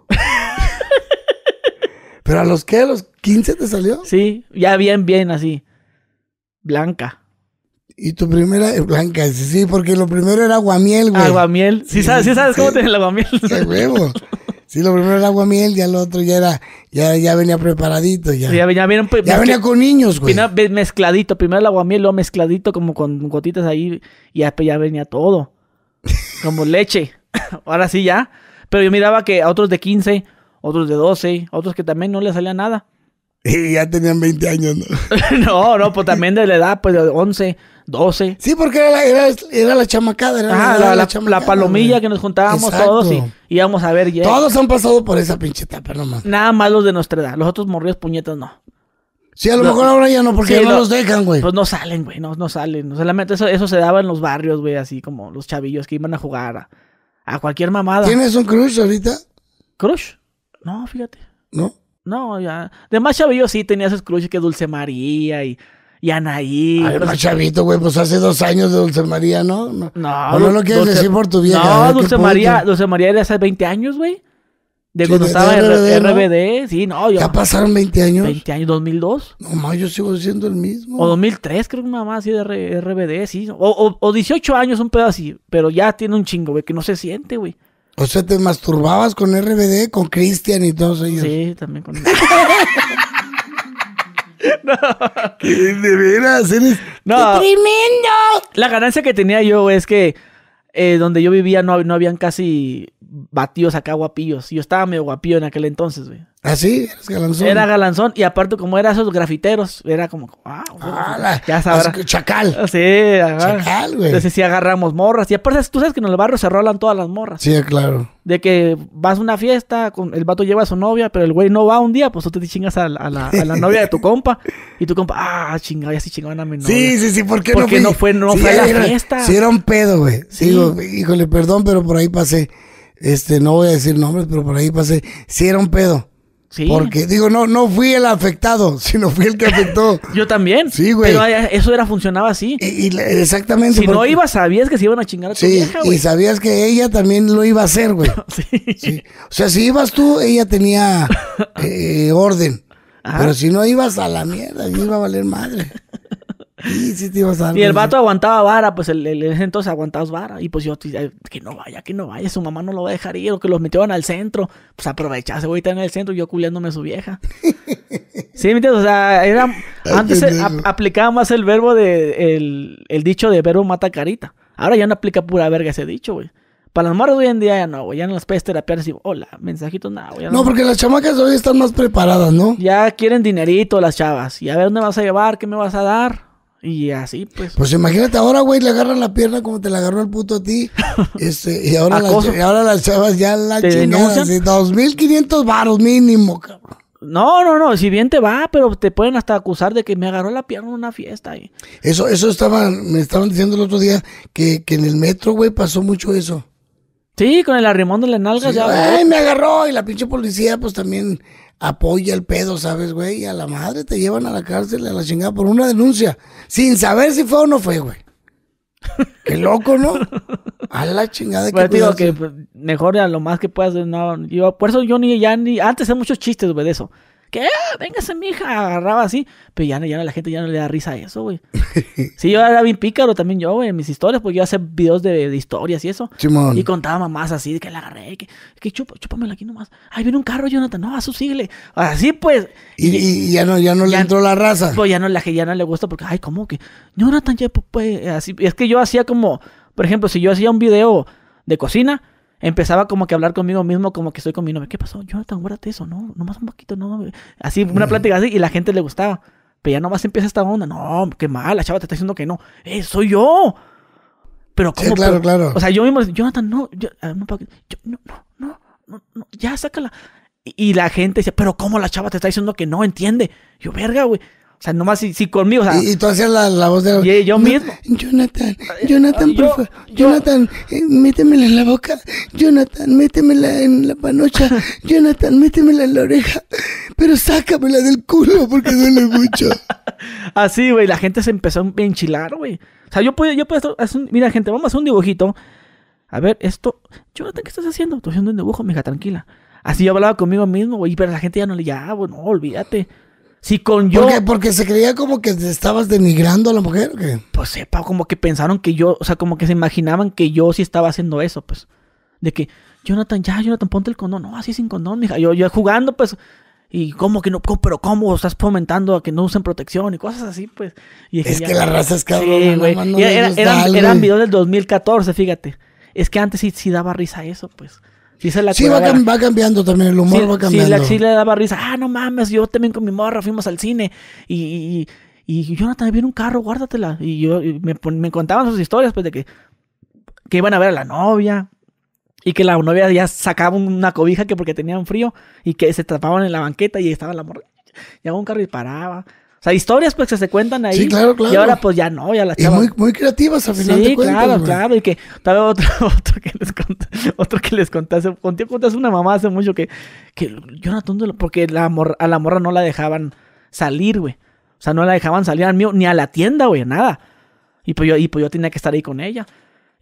Pero a los qué, a los 15 te salió. Sí, ya bien, bien así. Blanca. Y tu primera, eh, blanca, sí, sí, porque lo primero era aguamiel, güey. Aguamiel. Sí, Sí, sabes, sí sabes cómo sí. tiene el aguamiel. Qué huevo. Sí, lo primero era aguamiel, ya lo otro ya era, ya, ya venía preparadito, ya. ya, ya vieron, pues, Ya venía con niños, güey. Mezcladito, primero el aguamiel, luego mezcladito como con gotitas ahí y ya, pues, ya venía todo. Como leche. Ahora sí ya. Pero yo miraba que a otros de 15, otros de 12, otros que también no les salía nada. Y ya tenían 20 años, ¿no? no, no, pues también de la edad, pues de 11, 12. Sí, porque era la, era, era la chamacada, era Ajá, la, la- la chamacada, palomilla güey. que nos juntábamos Exacto. todos y íbamos a ver. ya- Todos han pasado por esa pinche etapa, nomás. Nada más los de nuestra edad. Los otros morridos puñetas no. Sí, a lo mejor ahora ya no, porque Sí, ya no lo- los dejan, güey. Pues no salen, güey, no, no salen. Solamente eso, eso se daba en los barrios, güey, así como los chavillos que iban a jugar a, a cualquier mamada. ¿Tienes un crush ahorita? ¿Crush? No, fíjate. ¿No? No, ya. De más chavillo sí tenía esos crushes que Dulce María y, y Anaí. Ay, cosas- más chavito, güey, pues hace dos años de Dulce María, ¿no? No, No, ¿O no lo quieres Dulce- decir por tu vieja. No, ¿eh? ¿Qué Dulce? María, Dulce María era hace 20 años, güey. De Sí, cuando de- estaba de RBD, sí, no, yo. Ya pasaron 20 años. 20 años, 2002. No, más yo sigo siendo el mismo. O 2003, creo que mamá así de R- RBD, sí. O, o, o 18 años, un pedo así. Pero ya tiene un chingo, güey, que no se siente, güey. O sea, te masturbabas con RBD, con Cristian y todos ellos. Sí, también con. ¿Qué? De veras, eres. No, ¡Tremendo! la ganancia que tenía yo es que eh, donde yo vivía no, no habían casi batidos acá guapillos. Yo estaba medio guapillo en aquel entonces, güey. ¿Así? ¿Eres galanzón? Era galanzón y aparte como era esos grafiteros, era como, ¡Hala! ya sabrás. Chacal. Sí, ajá. Chacal, güey. Entonces sí agarramos morras. Y aparte, tú sabes que en el barrio se rolan todas las morras. Sí, claro. De que vas a una fiesta, con, el vato lleva a su novia, pero el güey no va un día, pues tú te chingas a, la- a la, a la novia de tu compa. Y tu compa, ah, chingada, ya sí chingaban a mi novia. Sí, sí, sí, ¿por qué Porque no no fue- no Sí, fue a la era- fiesta. Sí, era un pedo, güey. Sí. Digo, híjole, perdón, pero por ahí pasé. Este, no voy a decir nombres, pero por ahí pasé. Sí, era un pedo. Sí. Porque, digo, no, no fui el afectado, sino fui el que afectó. Yo también. Sí, güey. Pero eh, eso era, funcionaba así. y, exactamente. Si no ibas, sabías que se iban a chingar a tu Sí, vieja, y güey. sabías que ella también lo iba a hacer, güey. Sí. Sí. O sea, si ibas tú, ella tenía eh, orden. Ajá. Pero si no ibas a la mierda, iba a valer madre. Sí, sí Y el vato aguantaba vara, pues el, el, ese entonces aguantabas vara. Y pues yo, eh, que no vaya, que no vaya, su mamá no lo va a dejar ir, o que los metieron al centro. Pues aprovechase, güey, estar en el centro yo culiándome a su vieja. sí, ¿me entiendes? O sea, era, antes se aplicaba más el verbo de, el, el dicho de verbo mata carita. Ahora ya no aplica pura verga ese dicho, güey. Para las morras de hoy en día ya no, güey. Ya no las puedes terapiar así, hola, mensajitos, nada, güey. ya No, porque las chamacas hoy están más preparadas, ¿no? Ya quieren dinerito las chavas. Y a ver dónde vas a llevar, qué me vas a dar. Y así, pues. Pues imagínate ahora, güey, le agarran la pierna como te la agarró el puto a ti. Este, y ahora, las, y ahora las chavas ya la ¿Te chingada. denuncian? sí, 2.500 varos mínimo, cabrón. No, no, no, si bien te va, pero te pueden hasta acusar de que me agarró la pierna en una fiesta. Y... Eso, eso estaban, me estaban diciendo el otro día que, que en el metro, güey, pasó mucho eso. Sí, con el arrimón de las nalgas Sí, ya. Ay, me agarró. Y la pinche policía, pues también apoya el pedo, ¿sabes, güey? Y a la madre te llevan a la cárcel, a la chingada, por una denuncia. Sin saber si fue o no fue, güey. Qué loco, ¿no? A la chingada. Pero que te digo que pues, mejor a lo más que puedas. No, yo, por eso yo ni ya ni. Antes hacía muchos chistes, güey, de eso. Que, ah, véngase, mija, agarraba así. Pero ya, no- ya no, la gente ya no le da risa a eso, güey. sí, yo era bien pícaro también yo, güey, en mis historias, porque yo hacía videos de, de historias y eso. Simón. Y contaba mamás así, de que la agarré, que, que chupa, chúpamela aquí nomás. Ay, viene un carro, Jonathan. No, a su síguele. Así pues. Y, y ya no, ya no le entró la raza. Pues ya no, la ya no le gusta porque, ay, ¿cómo que? Jonathan ya, pues, pues, así. Es que yo hacía como, por ejemplo, si yo hacía un video de cocina, empezaba como que a hablar conmigo mismo, como que estoy con mi novia. ¿Qué pasó? Jonathan, guárdate eso, no, nomás un poquito, no. Así, una plática así, y la gente le gustaba. Pero ya nomás empieza esta onda. No, qué mal, la chava te está diciendo que no. ¡Eh, soy yo! Pero Sí, ¿cómo? claro, Pero- claro. O sea, yo mismo, Jonathan, no, yo, yo- no, no, no, no, no, ya, sácala. Y, y la gente decía, pero ¿cómo la chava te está diciendo que no entiende? Yo, verga, güey. O sea, nomás si, si conmigo, o sea, Y, y tú hacías la, la voz de... Y yo No, mismo. Jonathan, Jonathan, yo- por favor. yo- Jonathan, eh, métemela en la boca. Jonathan, métemela en la panocha. Jonathan, métemela en la oreja. Pero sácamela del culo porque duele mucho. Así, güey, la gente se empezó a enchilar, güey. O sea, yo puedo, yo puedo hacer un- mira, gente, vamos a hacer un dibujito. A ver, esto, Jonathan, ¿qué estás haciendo? Estoy haciendo un dibujo, mija, tranquila. Así yo hablaba conmigo mismo, güey, pero la gente ya no le, ya, güey, no, olvídate. Si con yo, ¿Por qué? Porque se creía como que estabas denigrando a la mujer. ¿o qué? pues sepa, como que pensaron que yo, o sea, como que se imaginaban que yo sí estaba haciendo eso, pues. De que, Jonathan, ya, Jonathan, ponte el condón. No, así sin condón, mija. Yo, yo jugando, pues. Y cómo que no, ¿Cómo? pero cómo estás fomentando a que no usen protección y cosas así, pues. Y Es que la raza es Sí, nada güey. no era- eran, eran videos del 2014, fíjate. Es que antes sí, sí daba risa eso, pues. Sí, se la Sí, va, curaba. cam- va cambiando también, el humor Sí, va sí, cambiando. la- sí le daba risa. Ah, no mames, yo también con mi morra fuimos al cine. Y, y, y, Jonathan, viene un carro, guárdatela. Y yo y me, me contaban sus historias, pues, de que, que iban a ver a la novia. Y que la novia ya sacaba una cobija que porque tenían frío. Y que se tapaban en la banqueta y estaba la morra. Llegaba un carro y paraba. O sea, historias pues que se cuentan ahí. Sí, claro, claro. Y ahora pues ya no, ya las Y chavas- muy, muy creativas al final Sí, de cuentas. claro, claro. Y que estaba otro, otro que les conté, otro que les conté hace, conté, conté una mamá hace mucho que, que Jonathan, ¿dónde lo- porque la morra- a la morra no la dejaban salir, güey. O sea, no la dejaban salir al mío, ni a la tienda, güey, nada. Y pues yo, y pues yo tenía que estar ahí con ella.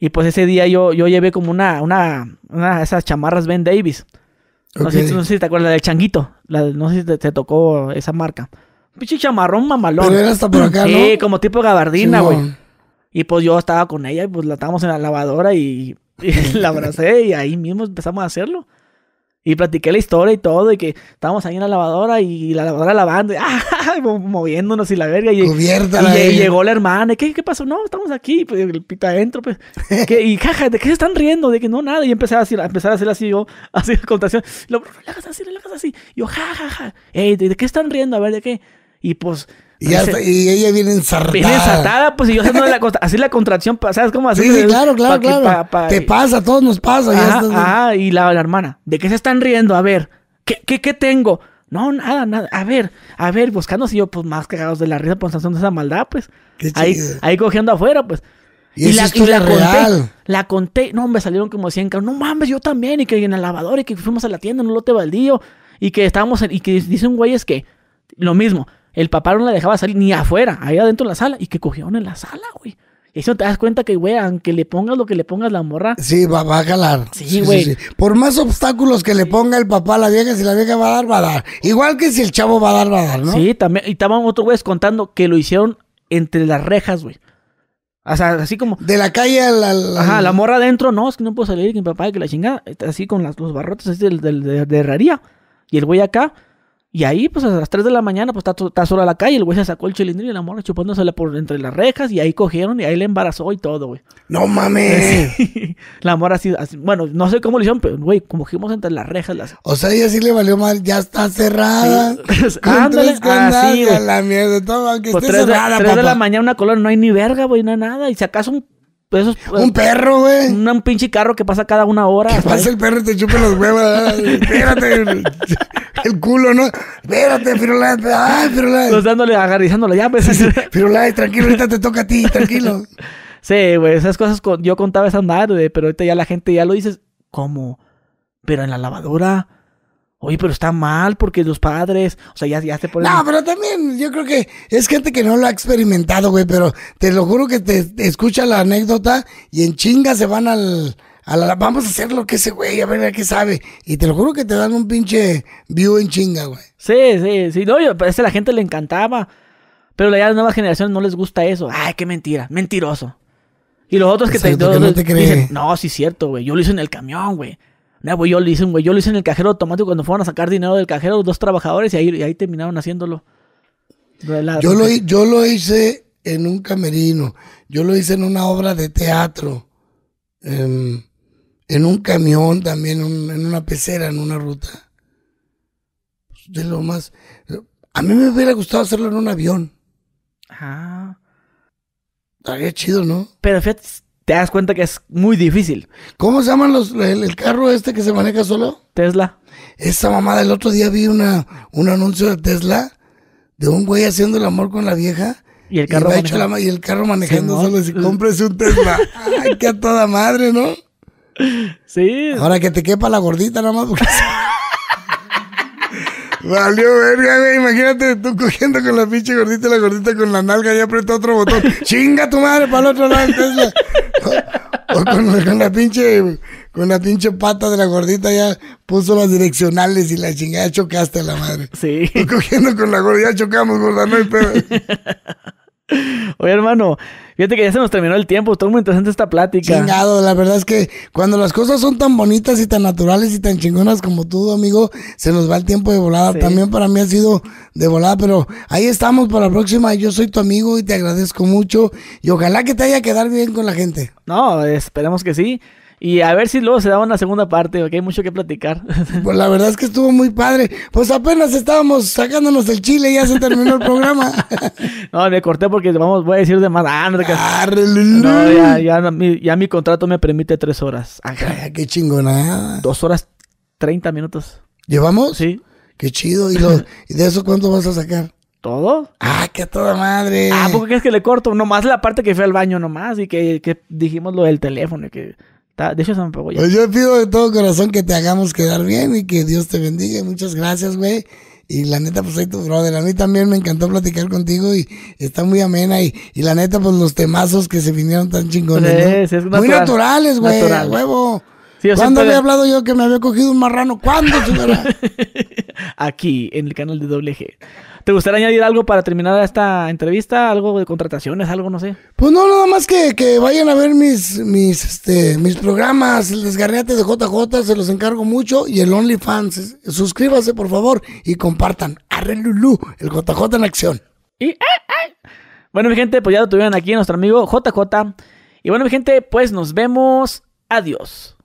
Y pues ese día yo, yo llevé como una, una, una de esas chamarras Ben Davis. No, sé, no sé si te acuerdas, la del changuito. La, no sé si te, te tocó esa marca. Pinche chamarrón mamalón. Pero era hasta por acá, Sí, ¿no? como tipo gabardina, güey. Y pues yo estaba con ella y pues la estábamos en la lavadora y, y la abracé y ahí mismo empezamos a hacerlo. Y platiqué la historia y todo y que estábamos ahí en la lavadora y la lavadora lavando y ¡ah! mo- moviéndonos y la verga. Y, Cubierta y ella. llegó la hermana. y, ¿Qué, ¿Qué pasó? No, estamos aquí. Pues el pito adentro. Pues. Y jaja, ¿de qué se están riendo? De que no, nada. Y empecé a, decir, a empezar a hacer así yo, así contación. Y le hagas así, le hagas así. Y yo, ja, ja, ja. Ey, ¿de, de qué están riendo? A ver, ¿de qué? Y pues... Y, dice- y ella viene ensartada. Viene desatada, pues, y yo haciendo la, así la contracción, ¿sabes cómo? Así Sí, sí, claro, claro, que- claro. pa- pa- Te pasa, a todos nos pasa. ya Ajá, estás- ajá, y la, la hermana, ¿de qué se están riendo? A ver, ¿qué, qué, qué tengo? No, nada, nada. A ver, a ver, buscando si yo, pues, más cagados de la risa por haciendo esa maldad, pues. Qué Ahí, ahí cogiendo afuera, pues. Y es historia conté, real. la conté, no, me salieron como 100 caros. No mames, yo también, y que en el lavador, y que fuimos a la tienda en un lote baldío, y que estábamos, en- y que dicen güeyes que, lo mismo, el papá no la dejaba salir ni afuera, ahí adentro en la sala, y que cogieron en la sala, güey. Y eso te das cuenta que, güey, aunque le pongas lo que le pongas la morra, Sí, va, va a jalar. Sí, güey. Por más obstáculos que le ponga el papá a la vieja, si la vieja va a dar, va a dar. Igual que si el chavo va a dar, va a dar, ¿no? Sí, también. Y estaban otros güeyes contando que lo hicieron entre las rejas, güey. O sea, así como. De la calle a la... la- Ajá, la morra adentro, no, es que no puedo salir, que mi papá, que la chingada. Así con las- los barrotes así de, de herrería. Y el güey acá. Y ahí, pues a las 3 de la mañana, pues está, sola la calle. El güey se sacó el chilindrín y la morra chupándosela por entre las rejas. Y ahí cogieron y ahí le embarazó y todo, güey. No mames. la morra así, así- Bueno, no sé cómo lo hicieron, pero, güey, como cogimos entre las rejas. Las... O sea, ella sí le valió mal, ya está cerrada. Sí. Ándale, así, la mierda, todo, aunque Pues esté 3 de, cerrada, tres de papá. la mañana, una colonia, no hay ni verga, güey, no hay nada. Y si acaso un. Pues, Esos, Un perro, güey. un, un pinche carro que pasa cada una hora. hasta Pasa ahí. el perro y te chupa los huevos. Espérate. El culo, ¿no? Espérate, Firulais. Ay, Firulais. Los dándole, agarrizándole, ya, pues. Firulais, tranquilo, ahorita te toca a ti, tranquilo. Sí, güey, esas cosas con- yo contaba esa madre, güey, pero ahorita ya la gente ya lo dices, ¿cómo? Pero en la lavadora, oye, pero está mal porque los padres, o sea, ya, ya se ponen... No, pero también yo creo que es gente que no lo ha experimentado, güey, pero te lo juro que te, te escucha la anécdota y en chinga se van al... A la, vamos a hacer lo que ese güey, a ver a qué sabe. Y te lo juro que te dan un pinche view en chinga, güey. Sí, sí, sí, no, yo, pues, a la gente le encantaba, pero ya a las nuevas generaciones no les gusta eso. Ay, qué mentira, mentiroso. Y los otros que te, que no te dicen, no, sí es cierto, güey, yo lo hice en el camión, güey. No, güey, yo lo hice, güey, yo lo hice en el cajero automático cuando fueron a sacar dinero del cajero los dos trabajadores y ahí, y ahí terminaron haciéndolo. La- Yo lo, yo lo hice en un camerino, yo lo hice en una obra de teatro, em, en un camión también, un- en una pecera, en una ruta. De lo más... A mí me hubiera gustado hacerlo en un avión. Ah. Estaría chido, ¿no? Pero fíjate, te das cuenta que es muy difícil. ¿Cómo se llaman los, el, el carro este que se maneja solo? Tesla. Esa mamada, el otro día vi una, un anuncio de Tesla de un güey haciendo el amor con la vieja. Y el carro la ma- y el carro manejando Simón. solo. Si cómprese un Tesla. Ay, que a toda madre, ¿no? Sí. Ahora que te quepa la gordita nada más porque... Valió verga, güey. Imagínate tú cogiendo con la pinche gordita y la gordita con la nalga y apretó otro botón. ¡Chinga tu madre para el otro lado del Tesla! O, o con, con la pinche con la pinche pata de la gordita ya puso las direccionales y la chingada chocaste a la madre. Sí. Tú cogiendo con la gorda, ya chocamos, gorda, no hay pedo. Oye, hermano, fíjate que ya se nos terminó el tiempo. Estuvo muy interesante esta plática. Chingado, la verdad es que cuando las cosas son tan bonitas y tan naturales y tan chingonas como tú, amigo, se nos va el tiempo de volada. Sí. También para mí ha sido de volada, pero ahí estamos para la próxima. Yo soy tu amigo y te agradezco mucho y ojalá que te haya quedado bien con la gente. No, esperemos que sí. Y a ver si luego se da una segunda parte, porque hay mucho que platicar. Pues la verdad es que estuvo muy padre. Pues apenas estábamos sacándonos el chile y ya se terminó el programa. no, me corté porque vamos, voy a decir de más. Ah, no. Arrele. No, ya, ya, mi, ya mi contrato me permite tres horas. Ah, Ay, qué chingona. Dos horas, treinta minutos. ¿Llevamos? Sí. Qué chido. ¿Y, lo, ¿Y de eso cuánto vas a sacar? ¿Todo? Ah, qué toda madre. Ah, ¿por qué crees que le corto? Nomás la parte que fue al baño nomás y que, que dijimos lo del teléfono. y Que, de hecho, pegó ya. Pues yo pido de todo corazón que te hagamos quedar bien y que Dios te bendiga. Muchas gracias, güey. Y la neta, pues soy tu brother. A mí también me encantó platicar contigo y está muy amena. Y, y la neta, pues los temazos que se vinieron tan chingones. Muy natural. naturales, güey. Natural. Huevo. Sí, yo ¿Cuándo había hablado yo que me había cogido un marrano? ¿Cuándo, señora? Aquí, en el canal de Doble G. ¿Te gustaría añadir algo para terminar esta entrevista? ¿Algo de contrataciones? ¿Algo, no sé? Pues no, nada más que, que vayan a ver mis, mis, este, mis programas, el desgarriate de JJ, se los encargo mucho, y el OnlyFans. Suscríbase, por favor, y compartan. Arre Lulú, el JJ en acción. Y, ¡ay, ay! Bueno, mi gente, pues ya lo tuvieron aquí nuestro amigo JJ. Y bueno, mi gente, pues nos vemos. Adiós.